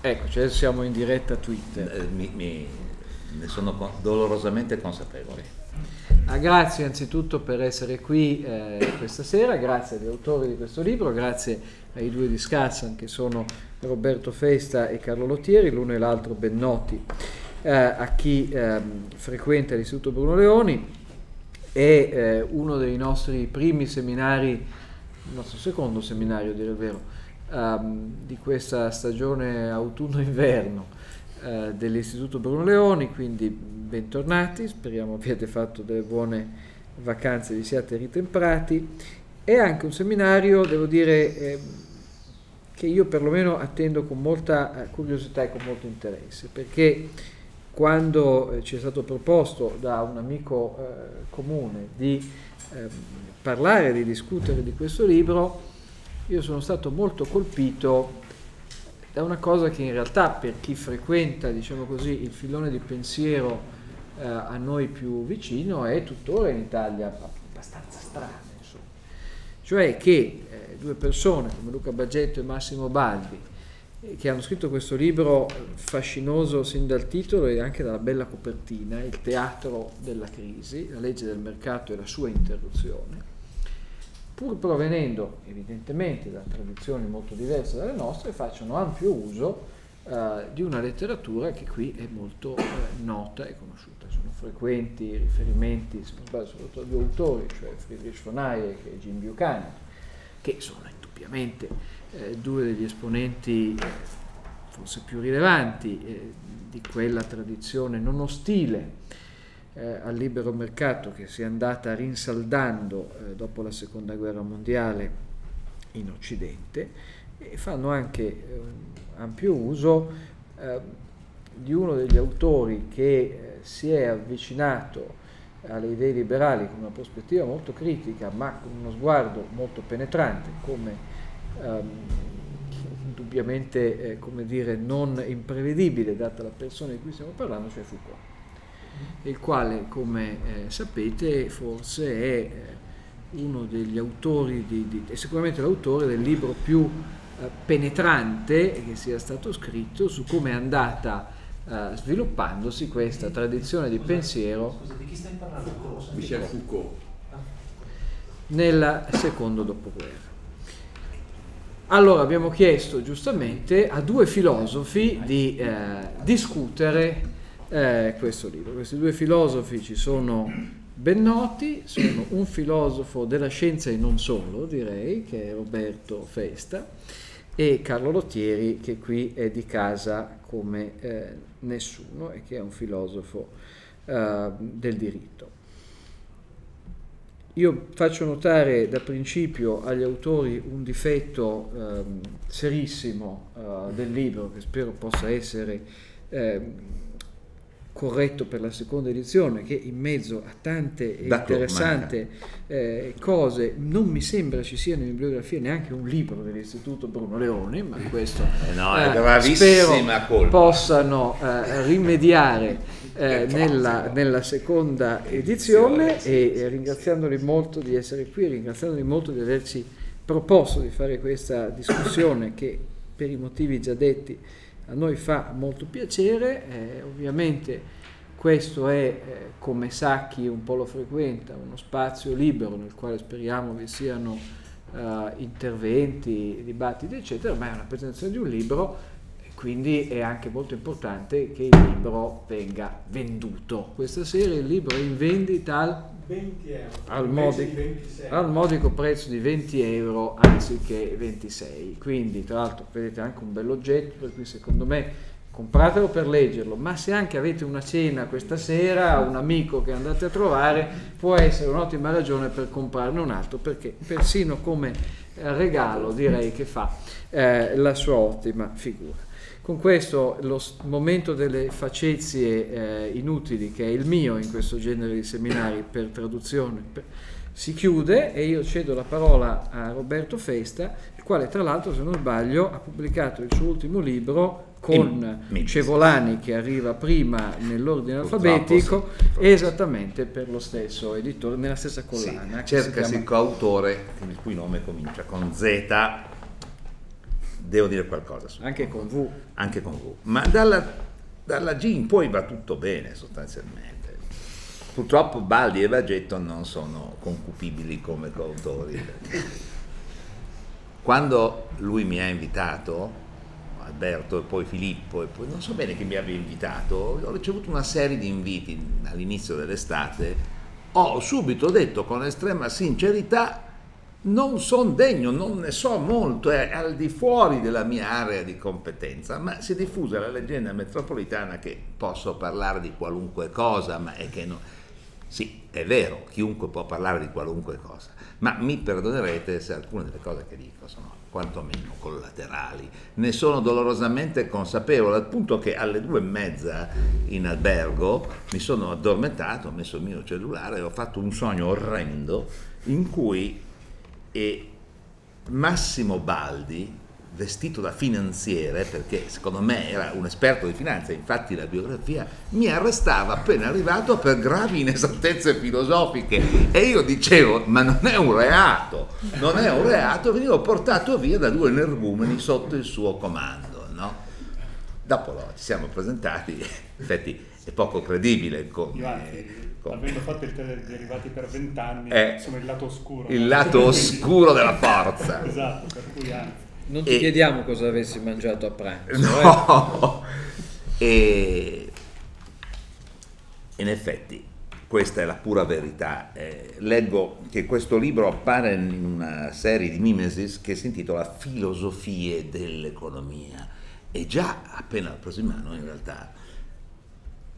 Ecco, cioè siamo in diretta Twitter. Eh, mi, mi, ne sono dolorosamente consapevole. Ah, grazie anzitutto per essere qui eh, questa sera, grazie agli autori di questo libro, grazie ai due di Scassan che sono Roberto Festa e Carlo Lottieri, l'uno e l'altro ben noti eh, a chi ehm, frequenta l'Istituto Bruno Leoni. È eh, uno dei nostri primi seminari, il nostro secondo seminario dire il vero, ehm, di questa stagione autunno-inverno eh, dell'Istituto Bruno Leoni, quindi bentornati, speriamo abbiate fatto delle buone vacanze, vi siate ritemprati. È anche un seminario, devo dire, eh, che io perlomeno attendo con molta eh, curiosità e con molto interesse, perché quando eh, ci è stato proposto da un amico eh, comune di ehm, parlare, di discutere di questo libro, io sono stato molto colpito da una cosa che in realtà per chi frequenta, diciamo così, il filone di pensiero eh, a noi più vicino è tuttora in Italia abbastanza strana, insomma. Cioè che eh, due persone come Luca Baggetto e Massimo Baldi, eh, che hanno scritto questo libro fascinoso sin dal titolo e anche dalla bella copertina, Il teatro della crisi, la legge del mercato e la sua interruzione, pur provenendo evidentemente da tradizioni molto diverse dalle nostre, facciano ampio uso eh, di una letteratura che qui è molto eh, nota e conosciuta. Sono frequenti riferimenti, se non sbaglio, soprattutto a due autori, cioè Friedrich von Hayek e Jim Buchanan, che sono indubbiamente eh, due degli esponenti eh, forse più rilevanti eh, di quella tradizione non ostile eh, al libero mercato che si è andata rinsaldando eh, dopo la seconda guerra mondiale in Occidente e fanno anche eh, ampio uso eh, di uno degli autori che eh, si è avvicinato alle idee liberali con una prospettiva molto critica ma con uno sguardo molto penetrante come ehm, indubbiamente come dire, non imprevedibile data la persona di cui stiamo parlando, cioè Foucault il quale, come eh, sapete, forse è eh, uno degli autori, di, di, è sicuramente l'autore del libro più eh, penetrante che sia stato scritto su come è andata eh, sviluppandosi questa tradizione di pensiero. Scusa, di chi stai parlando? Michel Foucault. Nel secondo dopoguerra. Allora abbiamo chiesto giustamente a due filosofi di eh, discutere eh, questo libro. Questi due filosofi ci sono ben noti, sono un filosofo della scienza e non solo, direi, che è Roberto Festa, e Carlo Lottieri, che qui è di casa come eh, nessuno e che è un filosofo eh, del diritto. Io faccio notare da principio agli autori un difetto eh, serissimo del libro, che spero possa essere ehm, corretto per la seconda edizione che in mezzo a tante interessanti eh, cose non mi sembra ci sia in bibliografia neanche un libro dell'Istituto Bruno Leoni ma questo eh no, eh, spero colpa. possano eh, rimediare eh, nella, nella, seconda edizione e ringraziandoli molto di essere qui ringraziandoli molto di averci proposto di fare questa discussione che per i motivi già detti a noi fa molto piacere, eh, ovviamente questo è, eh, come sa chi un po' lo frequenta, uno spazio libero nel quale speriamo vi siano eh, interventi, dibattiti, eccetera, ma è una presentazione di un libro quindi è anche molto importante che il libro venga venduto. Questa sera il libro è in vendita al 20 euro, al, modico, al modico prezzo di 20 euro anziché 26. Quindi, tra l'altro, vedete anche un bell'oggetto, per cui secondo me compratelo per leggerlo, ma se anche avete una cena questa sera, un amico che andate a trovare, può essere un'ottima ragione per comprarne un altro, perché persino come regalo direi che fa eh, la sua ottima figura. Con questo lo momento delle facezie eh, inutili, che è il mio in questo genere di seminari per traduzione, per, si chiude e io cedo la parola a Roberto Festa, il quale tra l'altro, se non sbaglio, ha pubblicato il suo ultimo libro con Cevolani che arriva prima nell'ordine alfabetico esattamente per lo stesso editore, nella stessa collana. Sì, cercasi chiama... coautore il cui nome comincia con Z devo dire qualcosa su Anche con V. anche con V. Ma dalla, dalla G in poi va tutto bene sostanzialmente. Purtroppo Baldi e Bagetto non sono concupibili come coautori. Quando lui mi ha invitato, Alberto e poi Filippo, e poi non so bene chi mi abbia invitato, ho ricevuto una serie di inviti all'inizio dell'estate, ho subito detto con estrema sincerità non sono degno, non ne so molto, è al di fuori della mia area di competenza, ma si è diffusa la leggenda metropolitana che posso parlare di qualunque cosa, ma è che no. Sì, è vero, chiunque può parlare di qualunque cosa, ma mi perdonerete se alcune delle cose che dico sono quantomeno collaterali. Ne sono dolorosamente consapevole, al punto che alle due e mezza in albergo mi sono addormentato, ho messo il mio cellulare e ho fatto un sogno orrendo in cui e Massimo Baldi, vestito da finanziere, perché secondo me era un esperto di finanza, infatti la biografia, mi arrestava appena arrivato per gravi inesattezze filosofiche e io dicevo, ma non è un reato, non è un reato, venivo portato via da due energumeni sotto il suo comando, no? Dopo no, ci siamo presentati, in effetti è poco credibile come... Infatti, come- avendo fatto il telederivati per vent'anni, Eh, sono il lato oscuro. il lato oscuro della forza. esatto, per cui anzi. Non ti E- chiediamo cosa avessi mangiato a pranzo. eh. No, e in effetti questa è la pura verità. Eh, leggo che questo libro appare in una serie di mimesis che si intitola Filosofie dell'economia e già appena l'ho preso in mano in realtà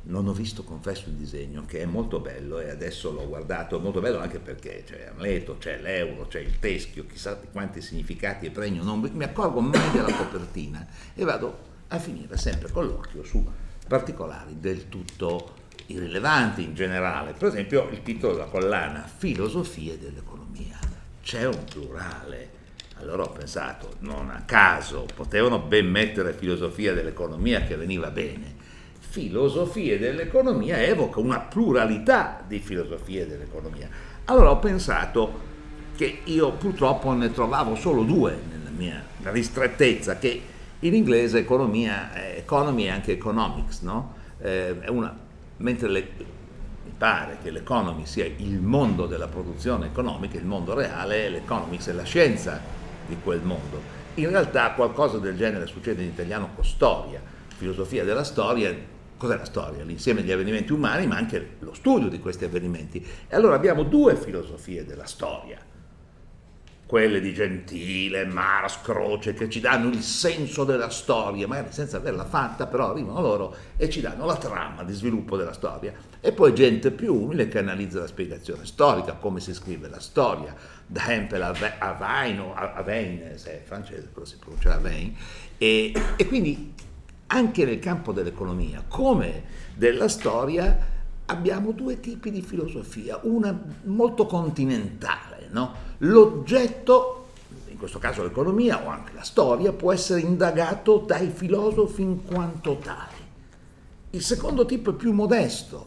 non ho visto, confesso, il disegno, che è molto bello e adesso l'ho guardato, è molto bello anche perché c'è Amleto, c'è l'euro, c'è il teschio, chissà quanti significati e pregno, non mi accorgo mai della copertina e vado a finire sempre con l'occhio su particolari del tutto irrilevanti in generale. Per esempio il titolo della collana, Filosofie dell'economia. C'è un plurale. Allora ho pensato, non a caso, potevano ben mettere filosofia dell'economia che veniva bene filosofie dell'economia evoca una pluralità di filosofie dell'economia. Allora ho pensato che io purtroppo ne trovavo solo due nella mia ristrettezza, che in inglese economia, eh, economy è anche economics, no? Eh, una, mentre le- mi pare che l'economy sia il mondo della produzione economica, il mondo reale, l'economics è la scienza di quel mondo. In realtà qualcosa del genere succede in italiano con storia, filosofia della storia. Cos'è la storia? L'insieme degli avvenimenti umani, ma anche lo studio di questi avvenimenti. E allora abbiamo due filosofie della storia, quelle di Gentile, Mars, Croce, che ci danno il senso della storia, magari senza averla fatta, però arrivano loro e ci danno la trama di sviluppo della storia. E poi gente più umile che analizza la spiegazione storica, come si scrive la storia, da Hempel a Vain se è francese, però si pronuncia Vein, e, e quindi anche nel campo dell'economia, come della storia, abbiamo due tipi di filosofia, una molto continentale, no? L'oggetto, in questo caso l'economia o anche la storia, può essere indagato dai filosofi in quanto tali. Il secondo tipo è più modesto,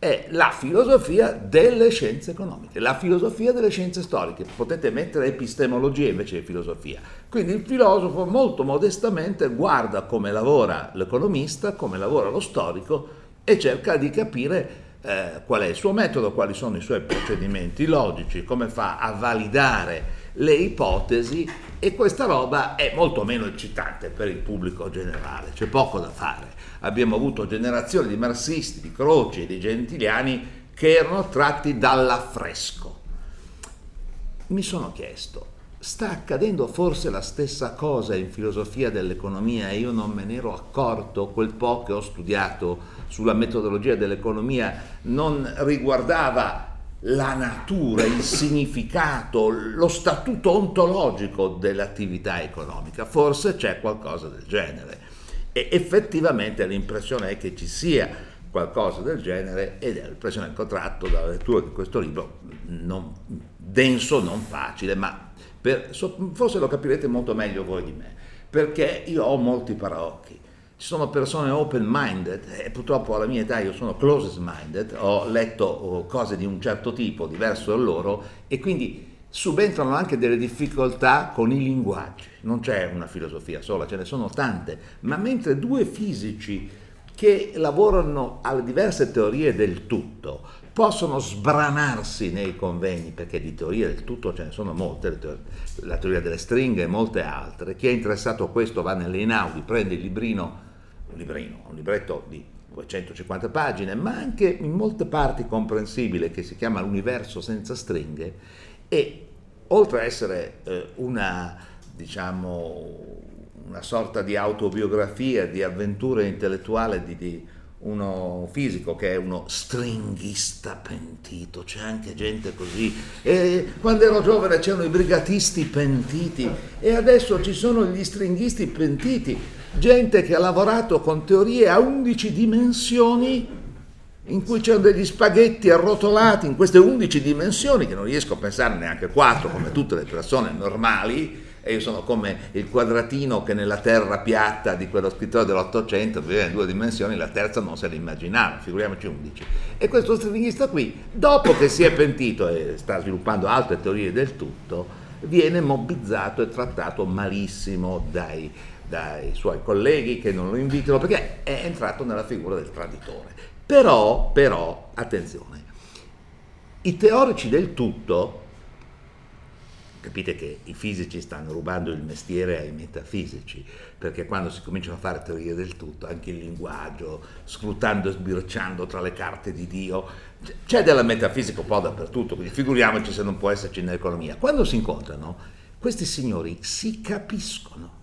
è la filosofia delle scienze economiche, la filosofia delle scienze storiche. Potete mettere epistemologia invece di filosofia. Quindi il filosofo molto modestamente guarda come lavora l'economista, come lavora lo storico e cerca di capire eh, qual è il suo metodo, quali sono i suoi procedimenti logici, come fa a validare le ipotesi e questa roba è molto meno eccitante per il pubblico generale, c'è poco da fare. Abbiamo avuto generazioni di marxisti, di croci e di gentiliani che erano tratti dall'affresco. Mi sono chiesto, sta accadendo forse la stessa cosa in filosofia dell'economia e io non me ne ero accorto, quel po' che ho studiato sulla metodologia dell'economia non riguardava la natura, il significato, lo statuto ontologico dell'attività economica. Forse c'è qualcosa del genere. E effettivamente l'impressione è che ci sia qualcosa del genere ed è l'impressione che ho tratto dalla lettura di questo libro, non, denso, non facile, ma per- forse lo capirete molto meglio voi di me, perché io ho molti paraocchi. Ci sono persone open-minded e purtroppo alla mia età io sono closest-minded, ho letto oh, cose di un certo tipo, diverso da loro, e quindi subentrano anche delle difficoltà con i linguaggi. Non c'è una filosofia sola, ce ne sono tante, ma mentre due fisici che lavorano alle diverse teorie del tutto possono sbranarsi nei convegni, perché di teorie del tutto ce ne sono molte, la teoria delle stringhe e molte altre. Chi è interessato a questo va nelle Inaudi, prende il librino, un librino, un libretto di 250 pagine, ma anche in molte parti comprensibile, che si chiama L'universo senza stringhe, e oltre a essere eh, una, diciamo, una sorta di autobiografia, di avventura intellettuale di, di uno fisico che è uno stringhista pentito, c'è anche gente così. E quando ero giovane c'erano i brigatisti pentiti e adesso ci sono gli stringhisti pentiti, gente che ha lavorato con teorie a 11 dimensioni in cui c'erano degli spaghetti arrotolati in queste 11 dimensioni che non riesco a pensare neanche 4 come tutte le persone normali e io sono come il quadratino che nella terra piatta di quello scrittore dell'Ottocento viveva in due dimensioni, la terza non se l'immaginava, figuriamoci 11. E questo stringhista qui, dopo che si è pentito e sta sviluppando altre teorie del tutto, viene mobbizzato e trattato malissimo dai, dai suoi colleghi che non lo invitano perché è entrato nella figura del traditore. Però, però, attenzione, i teorici del tutto Capite che i fisici stanno rubando il mestiere ai metafisici, perché quando si cominciano a fare teorie del tutto, anche il linguaggio, scrutando e sbirciando tra le carte di Dio, c'è della metafisica un po' dappertutto, quindi figuriamoci se non può esserci nell'economia. Quando si incontrano, questi signori si capiscono.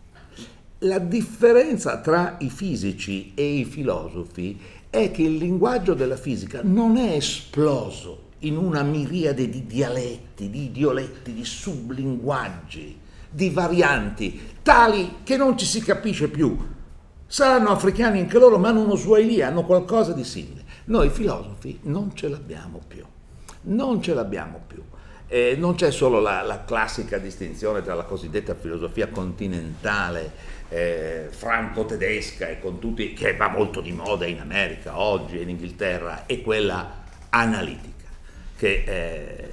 La differenza tra i fisici e i filosofi è che il linguaggio della fisica non è esploso in una miriade di dialetti, di idioletti, di sublinguaggi, di varianti, tali che non ci si capisce più. Saranno africani anche loro, ma hanno uno swahili, hanno qualcosa di simile. Noi filosofi non ce l'abbiamo più, non ce l'abbiamo più. Eh, non c'è solo la, la, classica distinzione tra la cosiddetta filosofia continentale eh, franco-tedesca e con tutti, che va molto di moda in America oggi e in Inghilterra, e quella analitica che è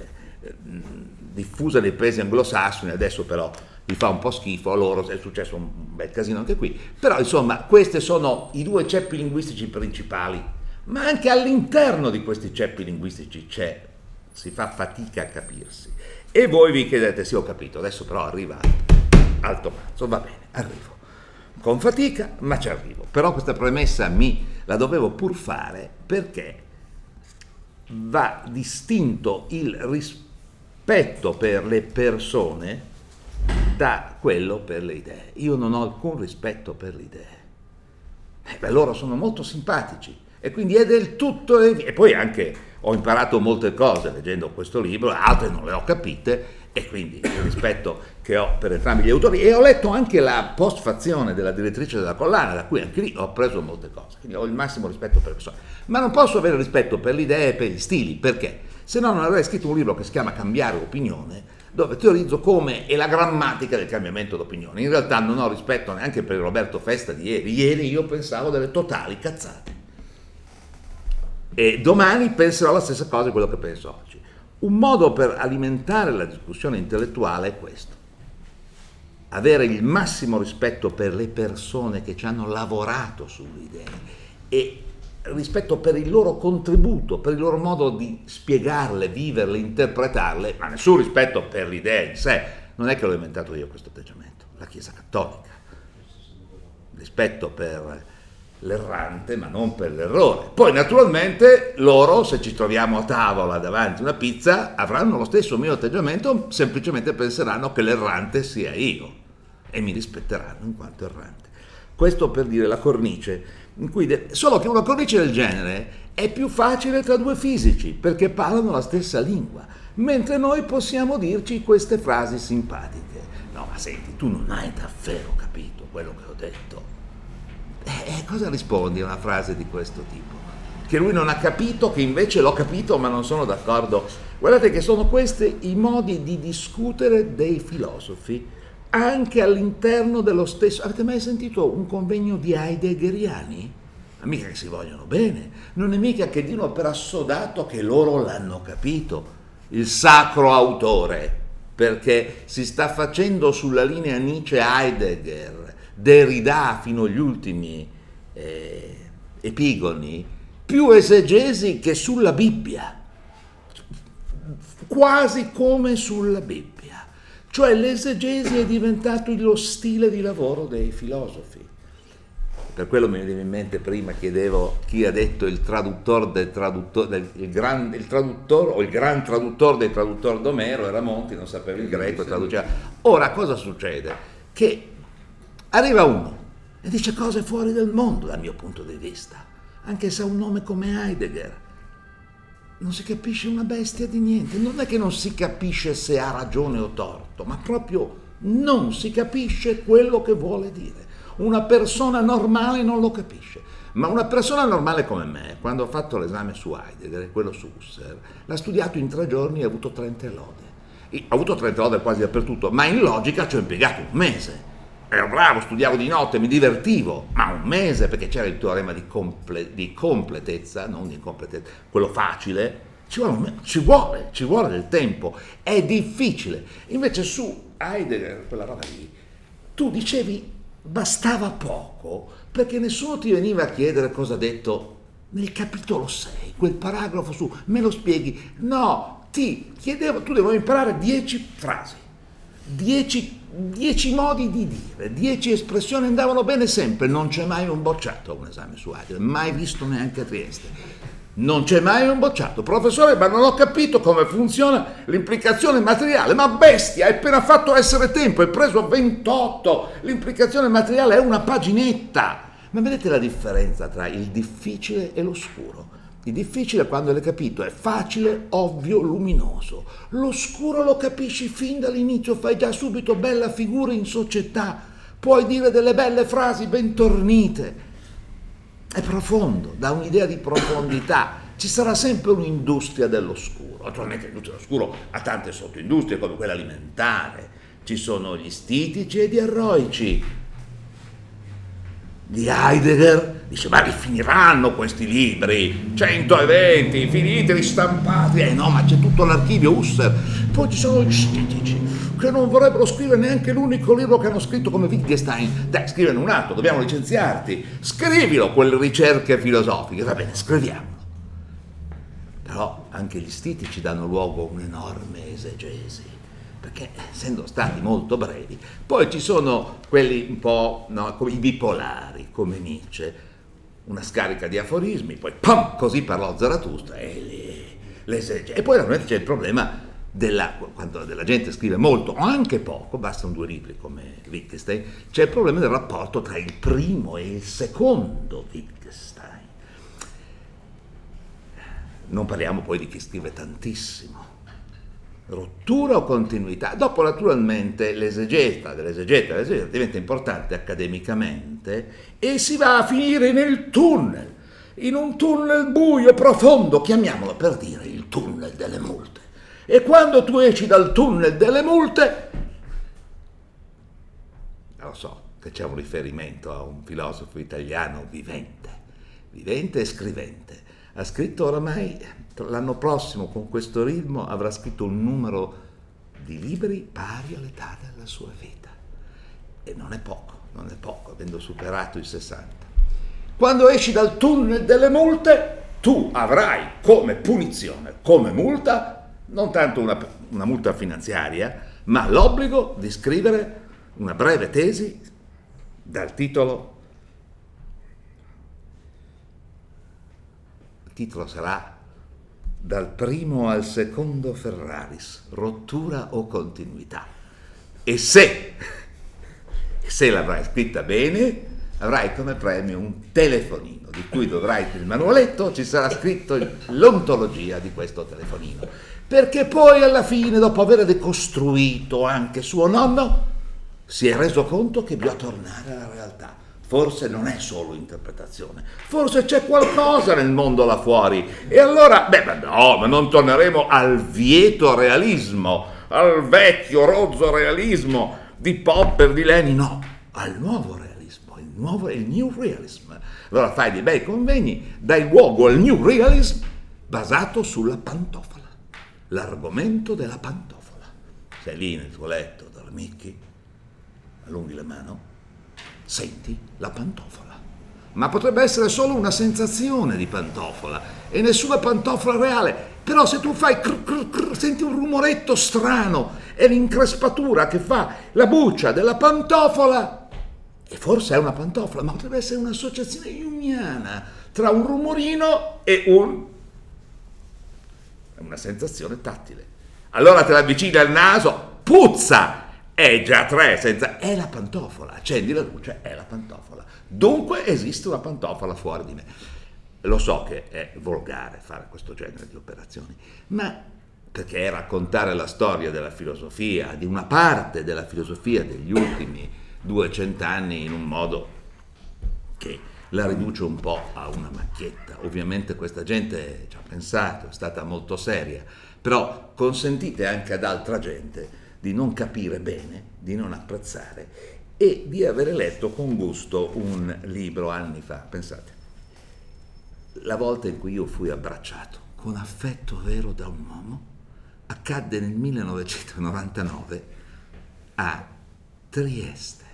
diffusa nei paesi anglosassoni, adesso però gli fa un po' schifo a loro, è successo un bel casino anche qui, però insomma questi sono i due ceppi linguistici principali, ma anche all'interno di questi ceppi linguistici c'è, si fa fatica a capirsi. E voi vi chiedete, sì ho capito, adesso però arriva al tomazzo, va bene, arrivo. Con fatica, ma ci arrivo. Però questa premessa mi la dovevo pur fare perché va distinto il rispetto per le persone da quello per le idee. Io non ho alcun rispetto per le idee. Eh, beh, loro sono molto simpatici e quindi è del tutto... E poi anche ho imparato molte cose leggendo questo libro, altre non le ho capite e quindi il rispetto che ho per entrambi gli autori e ho letto anche la postfazione della direttrice della collana da cui anche lì ho preso molte cose quindi ho il massimo rispetto per le persone ma non posso avere rispetto per le idee e per gli stili perché? Se no non avrei scritto un libro che si chiama Cambiare opinione dove teorizzo come è la grammatica del cambiamento d'opinione. In realtà non ho rispetto neanche per Roberto Festa di ieri. Ieri io pensavo delle totali cazzate. E domani penserò la stessa cosa di quello che penso oggi. Un modo per alimentare la discussione intellettuale è questo. Avere il massimo rispetto per le persone che ci hanno lavorato sulle idee e rispetto per il loro contributo, per il loro modo di spiegarle, viverle, interpretarle, ma nessun rispetto per l'idea in sé. Non è che l'ho inventato io questo atteggiamento, la Chiesa Cattolica. Rispetto per l'errante, ma non per l'errore. Poi naturalmente loro, se ci troviamo a tavola davanti a una pizza, avranno lo stesso mio atteggiamento, semplicemente penseranno che l'errante sia io e mi rispetteranno in quanto errante. Questo per dire la cornice, de- solo che una cornice del genere è più facile tra due fisici, perché parlano la stessa lingua, mentre noi possiamo dirci queste frasi simpatiche. No, ma senti, tu non hai davvero capito quello che ho detto eh, cosa rispondi a una frase di questo tipo? Che lui non ha capito, che invece l'ho capito ma non sono d'accordo. Guardate che sono questi i modi di discutere dei filosofi anche all'interno dello stesso... Avete mai sentito un convegno di heideggeriani? Ma mica che si vogliono bene, non è mica che dicono per assodato che loro l'hanno capito, il sacro autore. perché si sta facendo sulla linea Nietzsche-Heidegger, Derrida fino agli ultimi eh, epigoni, più esegesi che sulla Bibbia, quasi come sulla Bibbia. Cioè l'esegesi è diventato lo stile di lavoro dei filosofi. Per quello mi veniva in mente prima, chiedevo chi ha detto il traduttore del traduttore, del, il, gran, il traduttore o il gran traduttore del traduttore d'Omero era Monti, non sapeva il greco, traduceva. Ora cosa succede? Che arriva uno e dice cose fuori del mondo dal mio punto di vista, anche se ha un nome come Heidegger. Non si capisce una bestia di niente, non è che non si capisce se ha ragione o torto, ma proprio non si capisce quello che vuole dire. Una persona normale non lo capisce. Ma una persona normale come me, quando ho fatto l'esame su Heidegger e quello su Husserl, l'ha studiato in tre giorni e ha avuto 30 lode. Ho avuto 30 lode quasi dappertutto, ma in logica ci ho impiegato un mese. Ero bravo, studiavo di notte, mi divertivo, ma un mese perché c'era il teorema di, comple- di completezza, non di incompletezza, quello facile, ci vuole, ci vuole, ci vuole del tempo, è difficile. Invece su Heidegger, quella roba lì, tu dicevi bastava poco perché nessuno ti veniva a chiedere cosa ha detto nel capitolo 6, quel paragrafo su, me lo spieghi? No, ti chiedevo, tu dovevi imparare 10 frasi, 10, 10 modi di dire, 10 espressioni andavano bene sempre, non c'è mai un bocciato a un esame su Heidegger, mai visto neanche a Trieste. Non c'è mai un bocciato. Professore, ma non ho capito come funziona l'implicazione materiale. Ma bestia, hai appena fatto essere tempo, hai preso 28. L'implicazione materiale è una paginetta. Ma vedete la differenza tra il difficile e l'oscuro? Il difficile, quando l'hai capito, è facile, ovvio, luminoso. L'oscuro lo capisci fin dall'inizio, fai già subito bella figura in società. Puoi dire delle belle frasi ben tornite è profondo, dà un'idea di profondità. Ci sarà sempre un'industria dell'oscuro. Naturalmente l'industria dell'oscuro ha tante sottoindustrie come quella alimentare. Ci sono gli stitici e gli eroici. Di Heidegger dice ma rifiniranno questi libri 120 finiti ristampati eh no ma c'è tutto l'archivio Husserl poi ci sono gli stitici che non vorrebbero scrivere neanche l'unico libro che hanno scritto come Wittgenstein. Dai, scrivene un altro, dobbiamo licenziarti. Scrivilo quelle ricerche filosofiche. Va bene, scriviamolo. Però anche gli stiti ci danno luogo a un'enorme esegesi, perché essendo stati molto brevi, poi ci sono quelli un po' no, come i bipolari, come Nietzsche, una scarica di aforismi, poi pam, così parlò Zarathustra e l'esegesi. E poi naturalmente c'è il problema della, quando della gente scrive molto o anche poco, bastano due libri come Wittgenstein, c'è il problema del rapporto tra il primo e il secondo Wittgenstein. Non parliamo poi di chi scrive tantissimo. Rottura o continuità? Dopo naturalmente l'esegeta dell'esegeta dell'esegeta diventa importante accademicamente e si va a finire nel tunnel, in un tunnel buio, profondo, chiamiamolo per dire il tunnel delle multe. E quando tu esci dal tunnel delle multe, lo so che c'è un riferimento a un filosofo italiano vivente, vivente e scrivente. Ha scritto oramai, l'anno prossimo con questo ritmo avrà scritto un numero di libri pari all'età della sua vita. E non è poco, non è poco, avendo superato i 60. Quando esci dal tunnel delle multe, tu avrai come punizione, come multa, non tanto una, una multa finanziaria, ma l'obbligo di scrivere una breve tesi dal titolo il titolo sarà dal primo al secondo Ferraris, rottura o continuità. E se, se l'avrai scritta bene, avrai come premio un telefonino di cui dovrai il manualetto, ci sarà scritto l'ontologia di questo telefonino perché poi alla fine, dopo aver decostruito anche suo nonno, si è reso conto che bisogna tornare alla realtà. Forse non è solo interpretazione, forse c'è qualcosa nel mondo là fuori. E allora, beh, no, ma non torneremo al vieto realismo, al vecchio rozzo realismo di Popper, di Lenin, no, al nuovo realismo, il nuovo, il new realism. Allora fai dei bei convegni, dai luogo al new realism basato sulla pantofola l'argomento della pantofola. sei lì nel tuo letto, dormicchi, allunghi la mano, senti la pantofola. Ma potrebbe essere solo una sensazione di pantofola e nessuna pantofola reale. Però se tu fai cr, cr, cr, senti un rumoretto strano, è l'increspatura che fa la buccia della pantofola. E forse è una pantofola, ma potrebbe essere un'associazione jungiana tra un rumorino e un una sensazione tattile. Allora te la avvicini al naso, puzza! È già tre, senza... è la pantofola, accendi la luce, è la pantofola. Dunque esiste una pantofola fuori di me. Lo so che è volgare fare questo genere di operazioni, ma perché è raccontare la storia della filosofia, di una parte della filosofia degli ultimi 200 anni in un modo che la riduce un po' a una macchietta. Ovviamente questa gente ci ha pensato, è stata molto seria, però consentite anche ad altra gente di non capire bene, di non apprezzare e di avere letto con gusto un libro anni fa. Pensate, la volta in cui io fui abbracciato con affetto vero da un uomo accadde nel 1999 a Trieste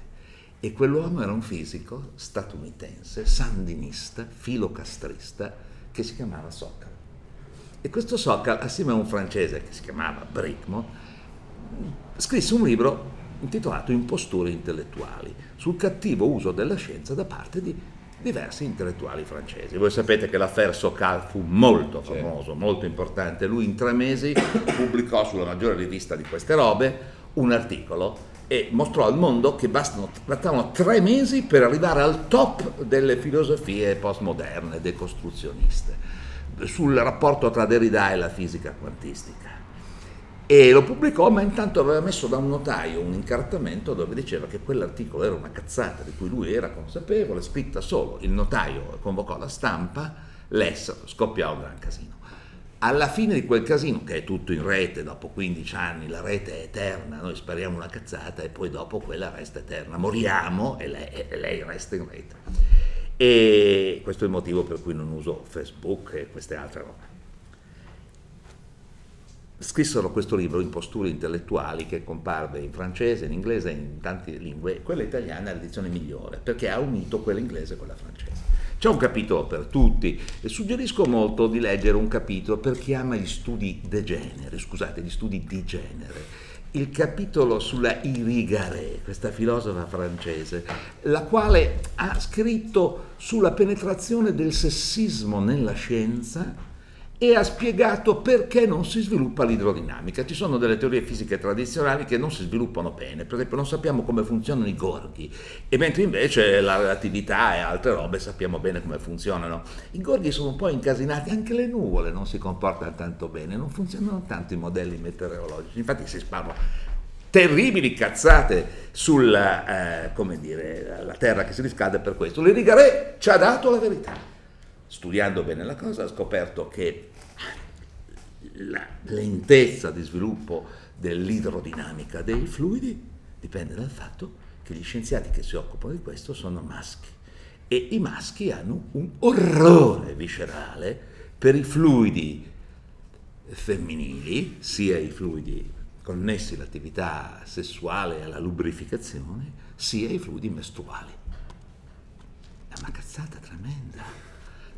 e quell'uomo era un fisico statunitense, sandinista, filocastrista, che si chiamava Sokal. E questo Sokal, assieme a un francese che si chiamava Brickmo, scrisse un libro intitolato Imposture intellettuali sul cattivo uso della scienza da parte di diversi intellettuali francesi. Voi sapete che l'affaire Sokal fu molto famoso, molto importante. Lui in tre mesi pubblicò sulla maggiore rivista di queste robe un articolo e mostrò al mondo che bastano, bastavano tre mesi per arrivare al top delle filosofie postmoderne, decostruzioniste, sul rapporto tra Derrida e la fisica quantistica. E lo pubblicò, ma intanto aveva messo da un notaio un incartamento dove diceva che quell'articolo era una cazzata di cui lui era consapevole, scritta solo. Il notaio convocò la stampa, lesse, scoppiò un gran casino. Alla fine di quel casino, che è tutto in rete, dopo 15 anni la rete è eterna, noi spariamo una cazzata e poi dopo quella resta eterna, moriamo e lei, e lei resta in rete. E questo è il motivo per cui non uso Facebook e queste altre robe. Scrissero questo libro, Imposture intellettuali, che comparve in francese, in inglese e in tante lingue. Quella italiana è l'edizione migliore, perché ha unito quella inglese e quella francese. C'è un capitolo per tutti e suggerisco molto di leggere un capitolo per chi ama gli studi de genere, scusate, gli studi di genere. Il capitolo sulla Irigaray, questa filosofa francese, la quale ha scritto sulla penetrazione del sessismo nella scienza e ha spiegato perché non si sviluppa l'idrodinamica. Ci sono delle teorie fisiche tradizionali che non si sviluppano bene, per esempio non sappiamo come funzionano i gorghi, e mentre invece la relatività e altre robe sappiamo bene come funzionano. I gorghi sono un po' incasinati, anche le nuvole non si comportano tanto bene, non funzionano tanto i modelli meteorologici, infatti si sparano terribili cazzate sulla, eh, dire, terra che si riscalda per questo. L'Irigaray ci ha dato la verità. Studiando bene la cosa ha scoperto che la lentezza di sviluppo dell'idrodinamica dei fluidi dipende dal fatto che gli scienziati che si occupano di questo sono maschi e i maschi hanno un orrore viscerale per i fluidi femminili, sia i fluidi connessi all'attività sessuale e alla lubrificazione, sia i fluidi mestruali. È una cazzata tremenda.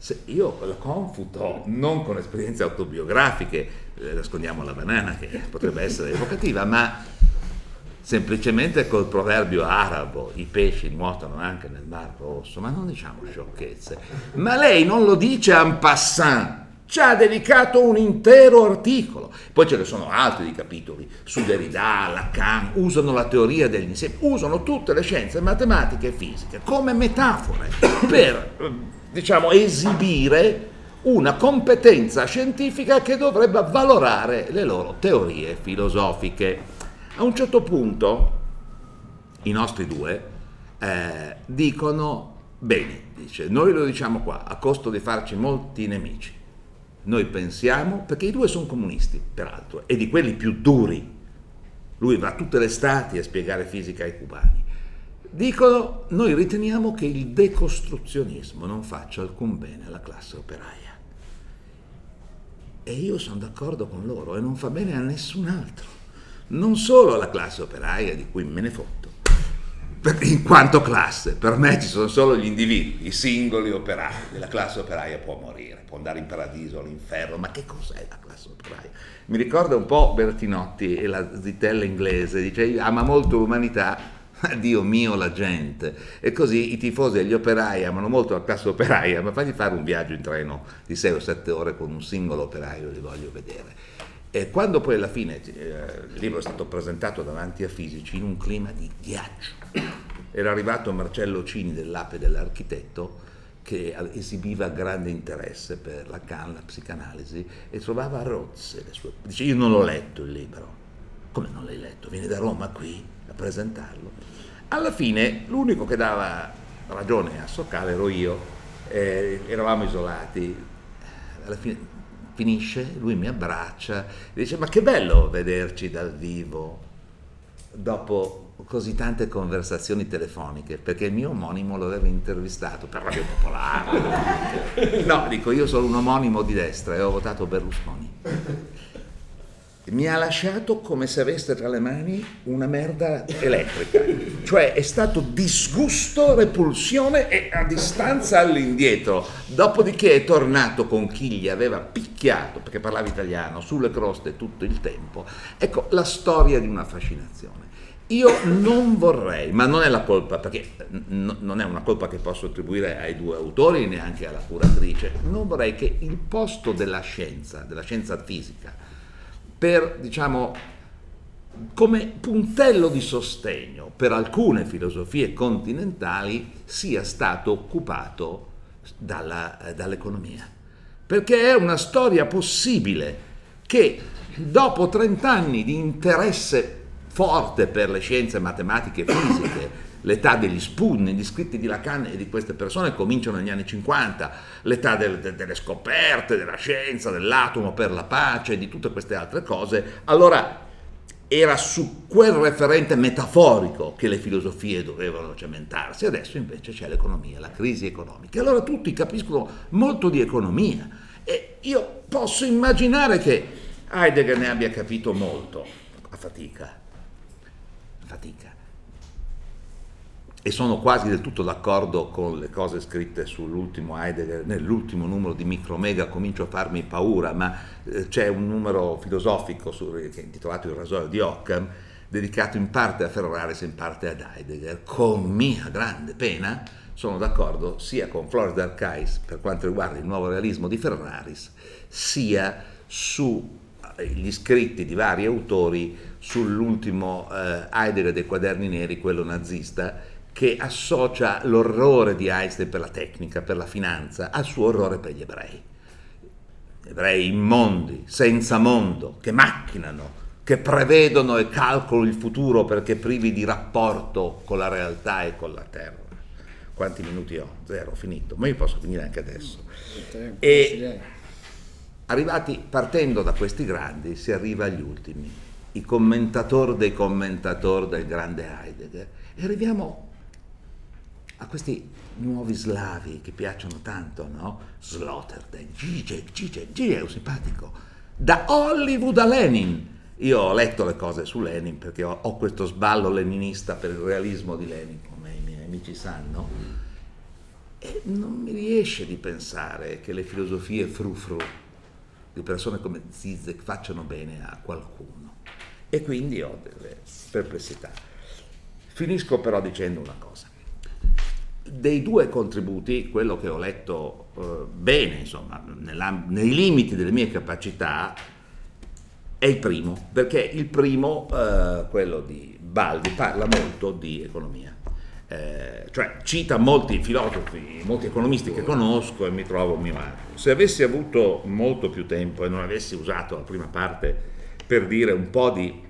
Se io la confuto non con esperienze autobiografiche, eh, nascondiamo la banana che potrebbe essere evocativa, ma semplicemente col proverbio arabo, i pesci nuotano anche nel Mar Rosso, ma non diciamo sciocchezze. Ma lei non lo dice en passant, ci ha dedicato un intero articolo. Poi ce ne sono altri capitoli su Derrida, Lacan, usano la teoria degli insiemi, usano tutte le scienze matematiche e fisiche come metafore per diciamo, esibire una competenza scientifica che dovrebbe valorare le loro teorie filosofiche. A un certo punto i nostri due eh, dicono, bene, dice, noi lo diciamo qua, a costo di farci molti nemici. Noi pensiamo, perché i due sono comunisti, peraltro, e di quelli più duri. Lui va tutte le estati a spiegare fisica ai cubani. Dicono, noi riteniamo che il decostruzionismo non faccia alcun bene alla classe operaia. E io sono d'accordo con loro e non fa bene a nessun altro. non solo alla classe operaia di cui me ne fotto, in quanto classe, per me ci sono solo gli individui, i singoli operai, la classe operaia può morire, può andare in paradiso, all'inferno, ma che cos'è la classe operaia? Mi ricorda un po' Bertinotti e la zitella inglese, dice ama molto l'umanità, ma Dio mio la gente. E così i tifosi e gli operai amano molto la classe operaia, ma fagli fare un viaggio in treno di 6 o 7 ore con un singolo operaio, li voglio vedere. E quando poi alla fine eh, il libro è stato presentato davanti a fisici in un clima di ghiaccio, era arrivato Marcello Cini dell'Ape dell'architetto che esibiva grande interesse per la Lacan, la psicanalisi e trovava rozze le sue... Dice io non l'ho letto il libro. Come non l'hai letto? Vieni da Roma qui presentarlo. Alla fine l'unico che dava ragione a Soccale ero io, eh, eravamo isolati. Alla fine finisce, lui mi abbraccia e dice ma che bello vederci dal vivo dopo così tante conversazioni telefoniche perché il mio omonimo lo aveva intervistato per Radio Popolare. No, dico io sono un omonimo di destra e ho votato Berlusconi. Mi ha lasciato come se avesse tra le mani una merda elettrica, cioè è stato disgusto, repulsione e a distanza all'indietro. Dopodiché è tornato con chi gli aveva picchiato, perché parlava italiano, sulle croste tutto il tempo. Ecco la storia di una fascinazione. Io non vorrei, ma non è la colpa, perché n- non è una colpa che posso attribuire ai due autori, neanche alla curatrice, non vorrei che il posto della scienza, della scienza fisica, per, diciamo, come puntello di sostegno per alcune filosofie continentali sia stato occupato dalla, dall'economia. Perché è una storia possibile che dopo 30 anni di interesse forte per le scienze matematiche e fisiche, l'età degli spunni, gli scritti di Lacan e di queste persone cominciano negli anni 50, l'età del, de, delle scoperte, della scienza, dell'atomo per la pace, e di tutte queste altre cose, allora era su quel referente metaforico che le filosofie dovevano cementarsi, adesso invece c'è l'economia, la crisi economica. Allora tutti capiscono molto di economia. E io posso immaginare che Heidegger ne abbia capito molto. A fatica. Fatica. E sono quasi del tutto d'accordo con le cose scritte sull'ultimo Heidegger, nell'ultimo numero di Micromega comincio a farmi paura, ma eh, c'è un numero filosofico su, è intitolato Il rasoio di Occam, dedicato in parte a Ferraris e in parte ad Heidegger. Con mia grande pena sono d'accordo sia con Flores d'Arcais per quanto riguarda il nuovo realismo di Ferraris, sia sugli scritti di vari autori sull'ultimo eh, Heidegger dei quaderni neri, quello nazista, che associa l'orrore di Einstein per la tecnica, per la finanza, al suo orrore per gli ebrei. Ebrei immondi, senza mondo, che macchinano, che prevedono e calcolano il futuro perché privi di rapporto con la realtà e con la terra. Quanti minuti ho? Zero, finito. Ma io posso finire anche adesso. E arrivati, partendo da questi grandi, si arriva agli ultimi i commentatori dei commentatori del grande Heidegger e arriviamo a questi nuovi slavi che piacciono tanto, no? Sloterdijk, Zizek, Zizek, Zizek è un simpatico, da Hollywood a Lenin. Io ho letto le cose su Lenin perché ho, ho questo sballo leninista per il realismo di Lenin, come i miei amici sanno, e non mi riesce di pensare che le filosofie frufru di persone come Zizek facciano bene a qualcuno e quindi ho delle perplessità. Finisco però dicendo una cosa. Dei due contributi, quello che ho letto eh, bene, insomma, nella, nei limiti delle mie capacità, è il primo, perché il primo, eh, quello di Baldi, parla molto di economia. Eh, cioè cita molti filosofi, molti economisti che conosco e mi trovo mio agio. Se avessi avuto molto più tempo e non avessi usato la prima parte per dire un po' di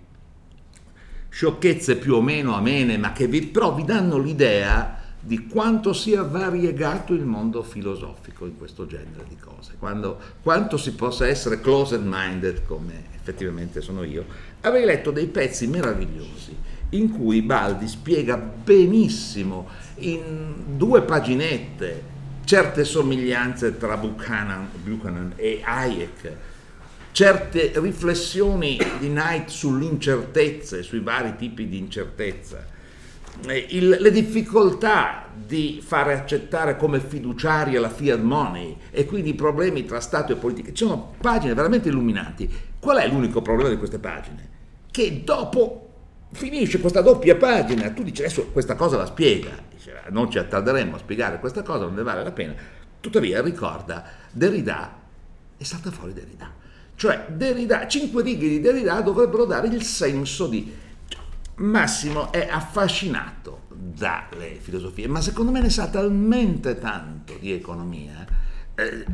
sciocchezze più o meno amene, ma che vi, però vi danno l'idea di quanto sia variegato il mondo filosofico in questo genere di cose, quando, quanto si possa essere closed-minded come effettivamente sono io. Avrei letto dei pezzi meravigliosi in cui Baldi spiega benissimo in due paginette certe somiglianze tra Buchanan, Buchanan e Hayek certe riflessioni di Knight sull'incertezza e sui vari tipi di incertezza, il- le difficoltà di fare accettare come fiduciaria la fiat money e quindi i problemi tra Stato e politica. Ci sono pagine veramente illuminanti. Qual è l'unico problema di queste pagine? Che dopo finisce questa doppia pagina, tu dici adesso questa cosa la spiega, "Ah, non ci attarderemo a spiegare questa cosa, non ne vale la pena. Tuttavia ricorda Derrida e salta fuori Derrida. Cioè Derrida, cinque righe di Derrida dovrebbero dare il senso di... Massimo è affascinato dalle filosofie, ma secondo me ne sa talmente tanto di economia. eh,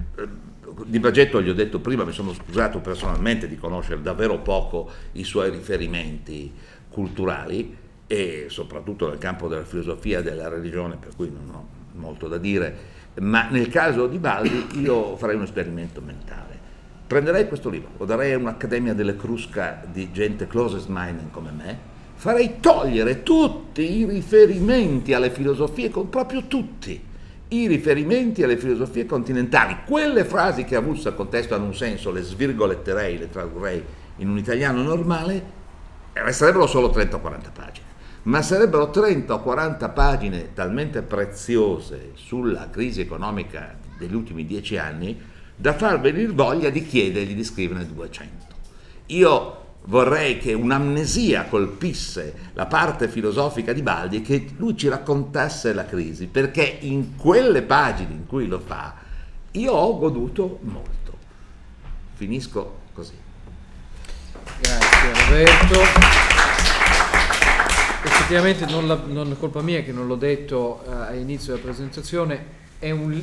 di Bagetto gli ho detto prima, mi sono scusato personalmente di conoscere davvero poco i suoi riferimenti culturali e soprattutto nel campo della filosofia e della religione, per cui non ho molto da dire, ma nel caso di Baldi io farei un esperimento mentale. Prenderei questo libro, lo darei a un'accademia delle Crusca di gente closest minded come me, farei togliere tutti i riferimenti alle filosofie, proprio tutti i riferimenti alle filosofie continentali, quelle frasi che a Vulsa contesto hanno un senso, le svirgoletterei, le tradurrei in un italiano normale, e sarebbero solo 30 o 40 pagine, ma sarebbero 30 o 40 pagine talmente preziose sulla crisi economica degli ultimi dieci anni da far venire voglia di chiedergli di scriverne 200. Io vorrei che un'amnesia colpisse la parte filosofica di Baldi e che lui ci raccontasse la crisi, perché in quelle pagine in cui lo fa io ho goduto molto. Finisco così. Grazie Roberto. Effettivamente non, la- non è colpa mia che non l'ho detto eh, all'inizio della presentazione, è un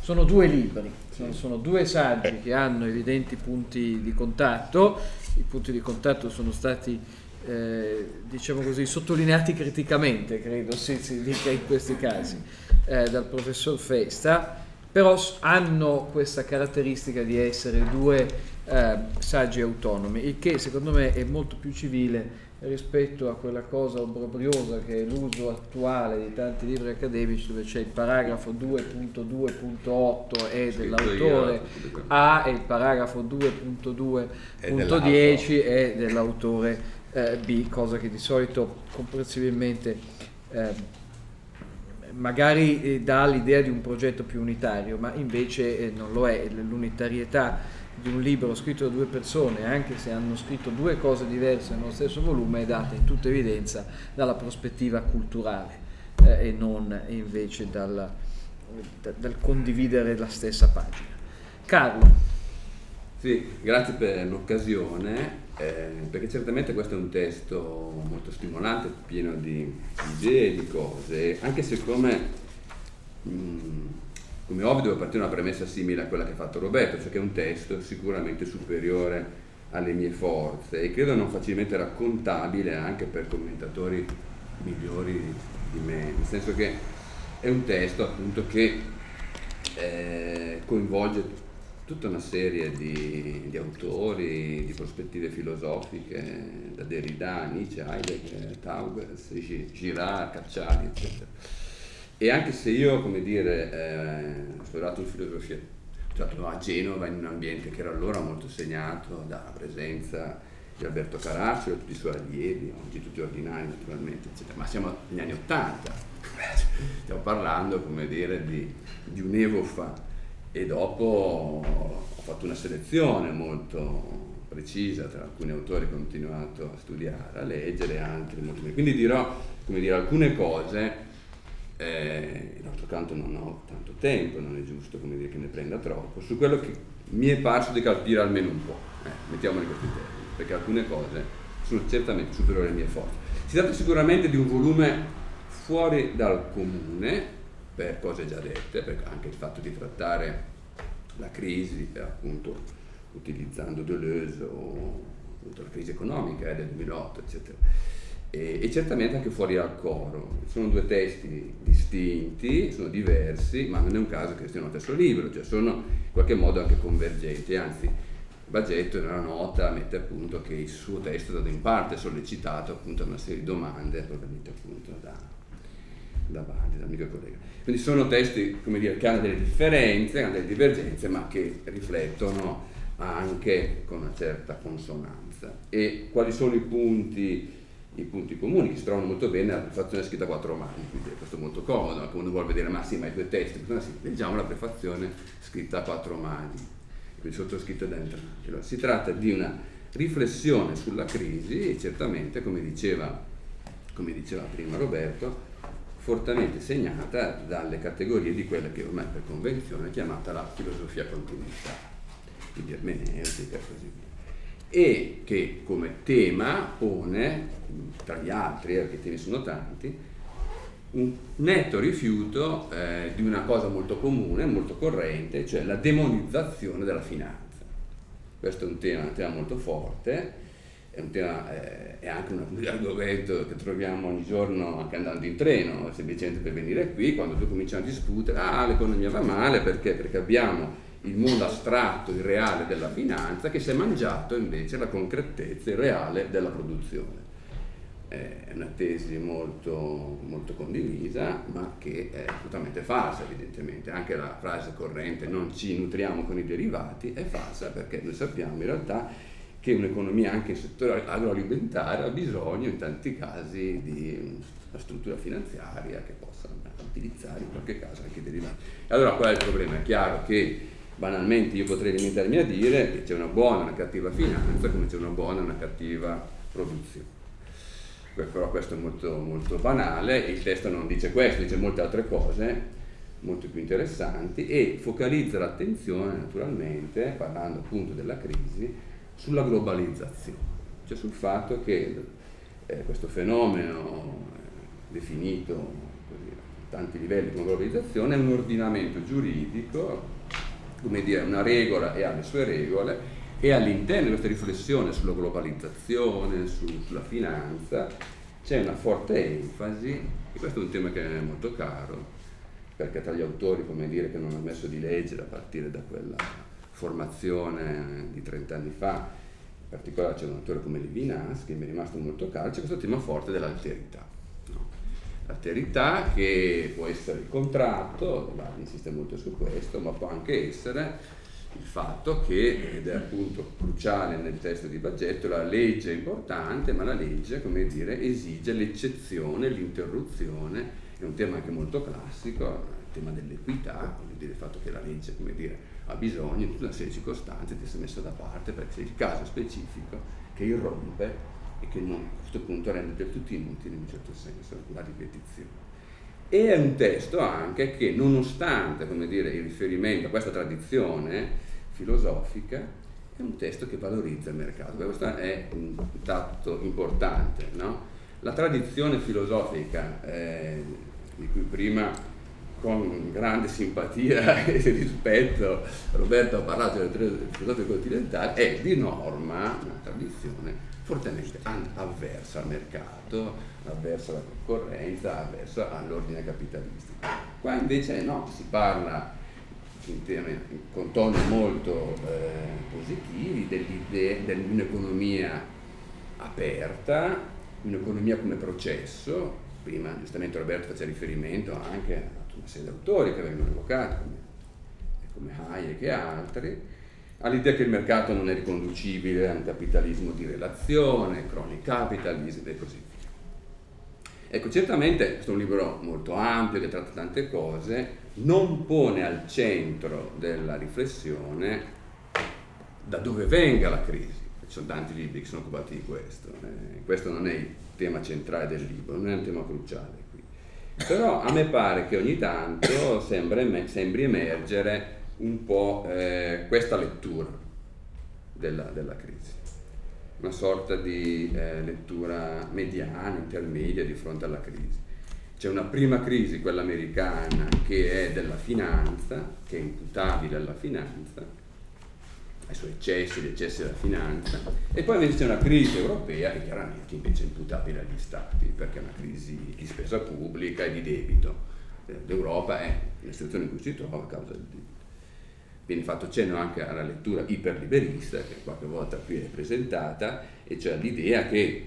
sono due libri, sono, sono due saggi che hanno evidenti punti di contatto, i punti di contatto sono stati eh, diciamo così sottolineati criticamente, credo si, si dica in questi casi, eh, dal professor Festa, però hanno questa caratteristica di essere due eh, saggi autonomi, il che secondo me è molto più civile rispetto a quella cosa obbrobriosa che è l'uso attuale di tanti libri accademici dove c'è il paragrafo 2.2.8 è dell'autore A e il paragrafo 2.2.10 è dell'autore eh, B, cosa che di solito comprensibilmente eh, magari eh, dà l'idea di un progetto più unitario, ma invece eh, non lo è. L'unitarietà di un libro scritto da due persone, anche se hanno scritto due cose diverse nello stesso volume, è data in tutta evidenza dalla prospettiva culturale eh, e non invece dal, da- dal condividere la stessa pagina. Carlo, Sì, grazie per l'occasione, eh, perché certamente questo è un testo molto stimolante, pieno di idee, di cose, anche se come, ovvio deve partire una premessa simile a quella che ha fatto Roberto, cioè che è un testo sicuramente superiore alle mie forze e credo non facilmente raccontabile anche per commentatori migliori di me, nel senso che è un testo appunto che eh, coinvolge tutta una serie di, di autori, di prospettive filosofiche, da Derrida, Nietzsche, Heidegger, Taubers, Gi- Girard, Cacciari, eccetera. E anche se io, come dire, eh, ho studiato in filosofia, ho a Genova in un ambiente che era allora molto segnato dalla presenza di Alberto Caracciolo, tutti i suoi allievi, oggi tutti ordinari naturalmente, eccetera. ma siamo negli anni Ottanta, stiamo parlando, come dire, di, di un evo fa. E dopo ho fatto una selezione molto precisa tra alcuni autori ho continuato a studiare, a leggere, altri molto meno. Quindi dirò, come dire, alcune cose, eh, d'altro canto non ho tanto tempo, non è giusto dire, che ne prenda troppo, su quello che mi è parso di capire almeno un po', eh, mettiamoli in questi termini, perché alcune cose sono certamente superiori alle mie forze. Si tratta sicuramente di un volume fuori dal comune, per cose già dette, perché anche il fatto di trattare la crisi, appunto, utilizzando Deleuze o appunto, la crisi economica eh, del 2008, eccetera. E, e certamente anche fuori al coro. Sono due testi distinti, sono diversi, ma non è un caso che siano lo stesso libro, cioè sono in qualche modo anche convergenti, anzi Bagetto nella nota mette appunto che il suo testo è stato in parte sollecitato appunto da una serie di domande provenienti appunto da, da Bandi, dal mio collega. Quindi sono testi come dire, che hanno delle differenze, hanno delle divergenze, ma che riflettono anche con una certa consonanza. E quali sono i punti, i punti comuni che si trovano molto bene nella prefazione scritta a quattro mani, quindi questo è molto comodo, anche uno vuole vedere, ma sì, ma i due testi, sì, leggiamo la prefazione scritta a quattro mani, quindi sottoscritta da entrambi. Si tratta di una riflessione sulla crisi e certamente, come diceva, come diceva prima Roberto, fortemente segnata dalle categorie di quella che ormai per convenzione è chiamata la filosofia continuità, quindi ermeneutica e così via e che come tema pone, tra gli altri, perché i temi sono tanti, un netto rifiuto eh, di una cosa molto comune, molto corrente, cioè la demonizzazione della finanza. Questo è un tema, un tema molto forte, è, tema, eh, è anche un argomento che troviamo ogni giorno anche andando in treno, semplicemente per venire qui, quando tu cominci a discutere, ah l'economia va male perché? Perché abbiamo il mondo astratto, il reale della finanza, che si è mangiato invece la concretezza, il reale della produzione. È una tesi molto, molto condivisa, ma che è totalmente falsa evidentemente. Anche la frase corrente non ci nutriamo con i derivati è falsa perché noi sappiamo in realtà che un'economia anche in settore agroalimentare ha bisogno in tanti casi di una struttura finanziaria che possa utilizzare in qualche caso anche i derivati. Allora qual è il problema? È chiaro che banalmente io potrei limitarmi a dire che c'è una buona e una cattiva finanza come c'è una buona e una cattiva produzione. Però questo è molto, molto banale, il testo non dice questo, dice molte altre cose molto più interessanti e focalizza l'attenzione naturalmente, parlando appunto della crisi, sulla globalizzazione, cioè sul fatto che eh, questo fenomeno eh, definito così, a tanti livelli come globalizzazione è un ordinamento giuridico come dire, una regola e ha le sue regole e all'interno di questa riflessione sulla globalizzazione, su, sulla finanza, c'è una forte enfasi, e questo è un tema che è molto caro, perché tra gli autori, come dire, che non ho messo di leggere a partire da quella formazione di 30 anni fa, in particolare c'è un autore come Levinas, che mi è rimasto molto caro, c'è questo tema forte dell'alterità L'alterità che può essere il contratto, insiste molto su questo, ma può anche essere il fatto che, ed è appunto cruciale nel testo di Baggetto, la legge è importante, ma la legge, come dire, esige l'eccezione, l'interruzione, è un tema anche molto classico, il tema dell'equità, dire il fatto che la legge, come dire, ha bisogno in una serie di circostanze di essere messa da parte perché c'è il caso specifico che irrompe che non, a questo punto rende del tutto inutile in un certo senso la ripetizione. E è un testo anche che nonostante dire, il riferimento a questa tradizione filosofica, è un testo che valorizza il mercato. Questo è un dato importante. No? La tradizione filosofica eh, di cui prima con grande simpatia e rispetto Roberto ha parlato delle filosofie continentali, è di norma una tradizione fortemente avversa al mercato, avversa alla concorrenza, avversa all'ordine capitalistico. Qua invece no, si parla con toni molto eh, positivi di un'economia aperta, un'economia come processo, prima giustamente Roberto faceva riferimento anche a una serie di autori che vengono evocati, come, come Hayek e altri, all'idea che il mercato non è riconducibile a un capitalismo di relazione, crony capitalism e così via. Ecco, certamente questo è un libro molto ampio che tratta tante cose, non pone al centro della riflessione da dove venga la crisi. Ci sono tanti libri che sono occupati di questo, eh, questo non è il tema centrale del libro, non è un tema cruciale qui. Però a me pare che ogni tanto sembri emergere un po' eh, questa lettura della, della, crisi, una sorta di eh, lettura mediana, intermedia di fronte alla crisi. C'è una prima crisi, quella americana, che è della finanza, che è imputabile alla finanza, ai suoi eccessi, gli eccessi della finanza, e poi invece c'è una crisi europea che chiaramente invece è imputabile agli stati, perché è una crisi di spesa pubblica e di debito. L'Europa è la situazione in cui si trova a causa del debito viene fatto cenno anche alla lettura iperliberista che qualche volta qui è presentata, e cioè l'idea che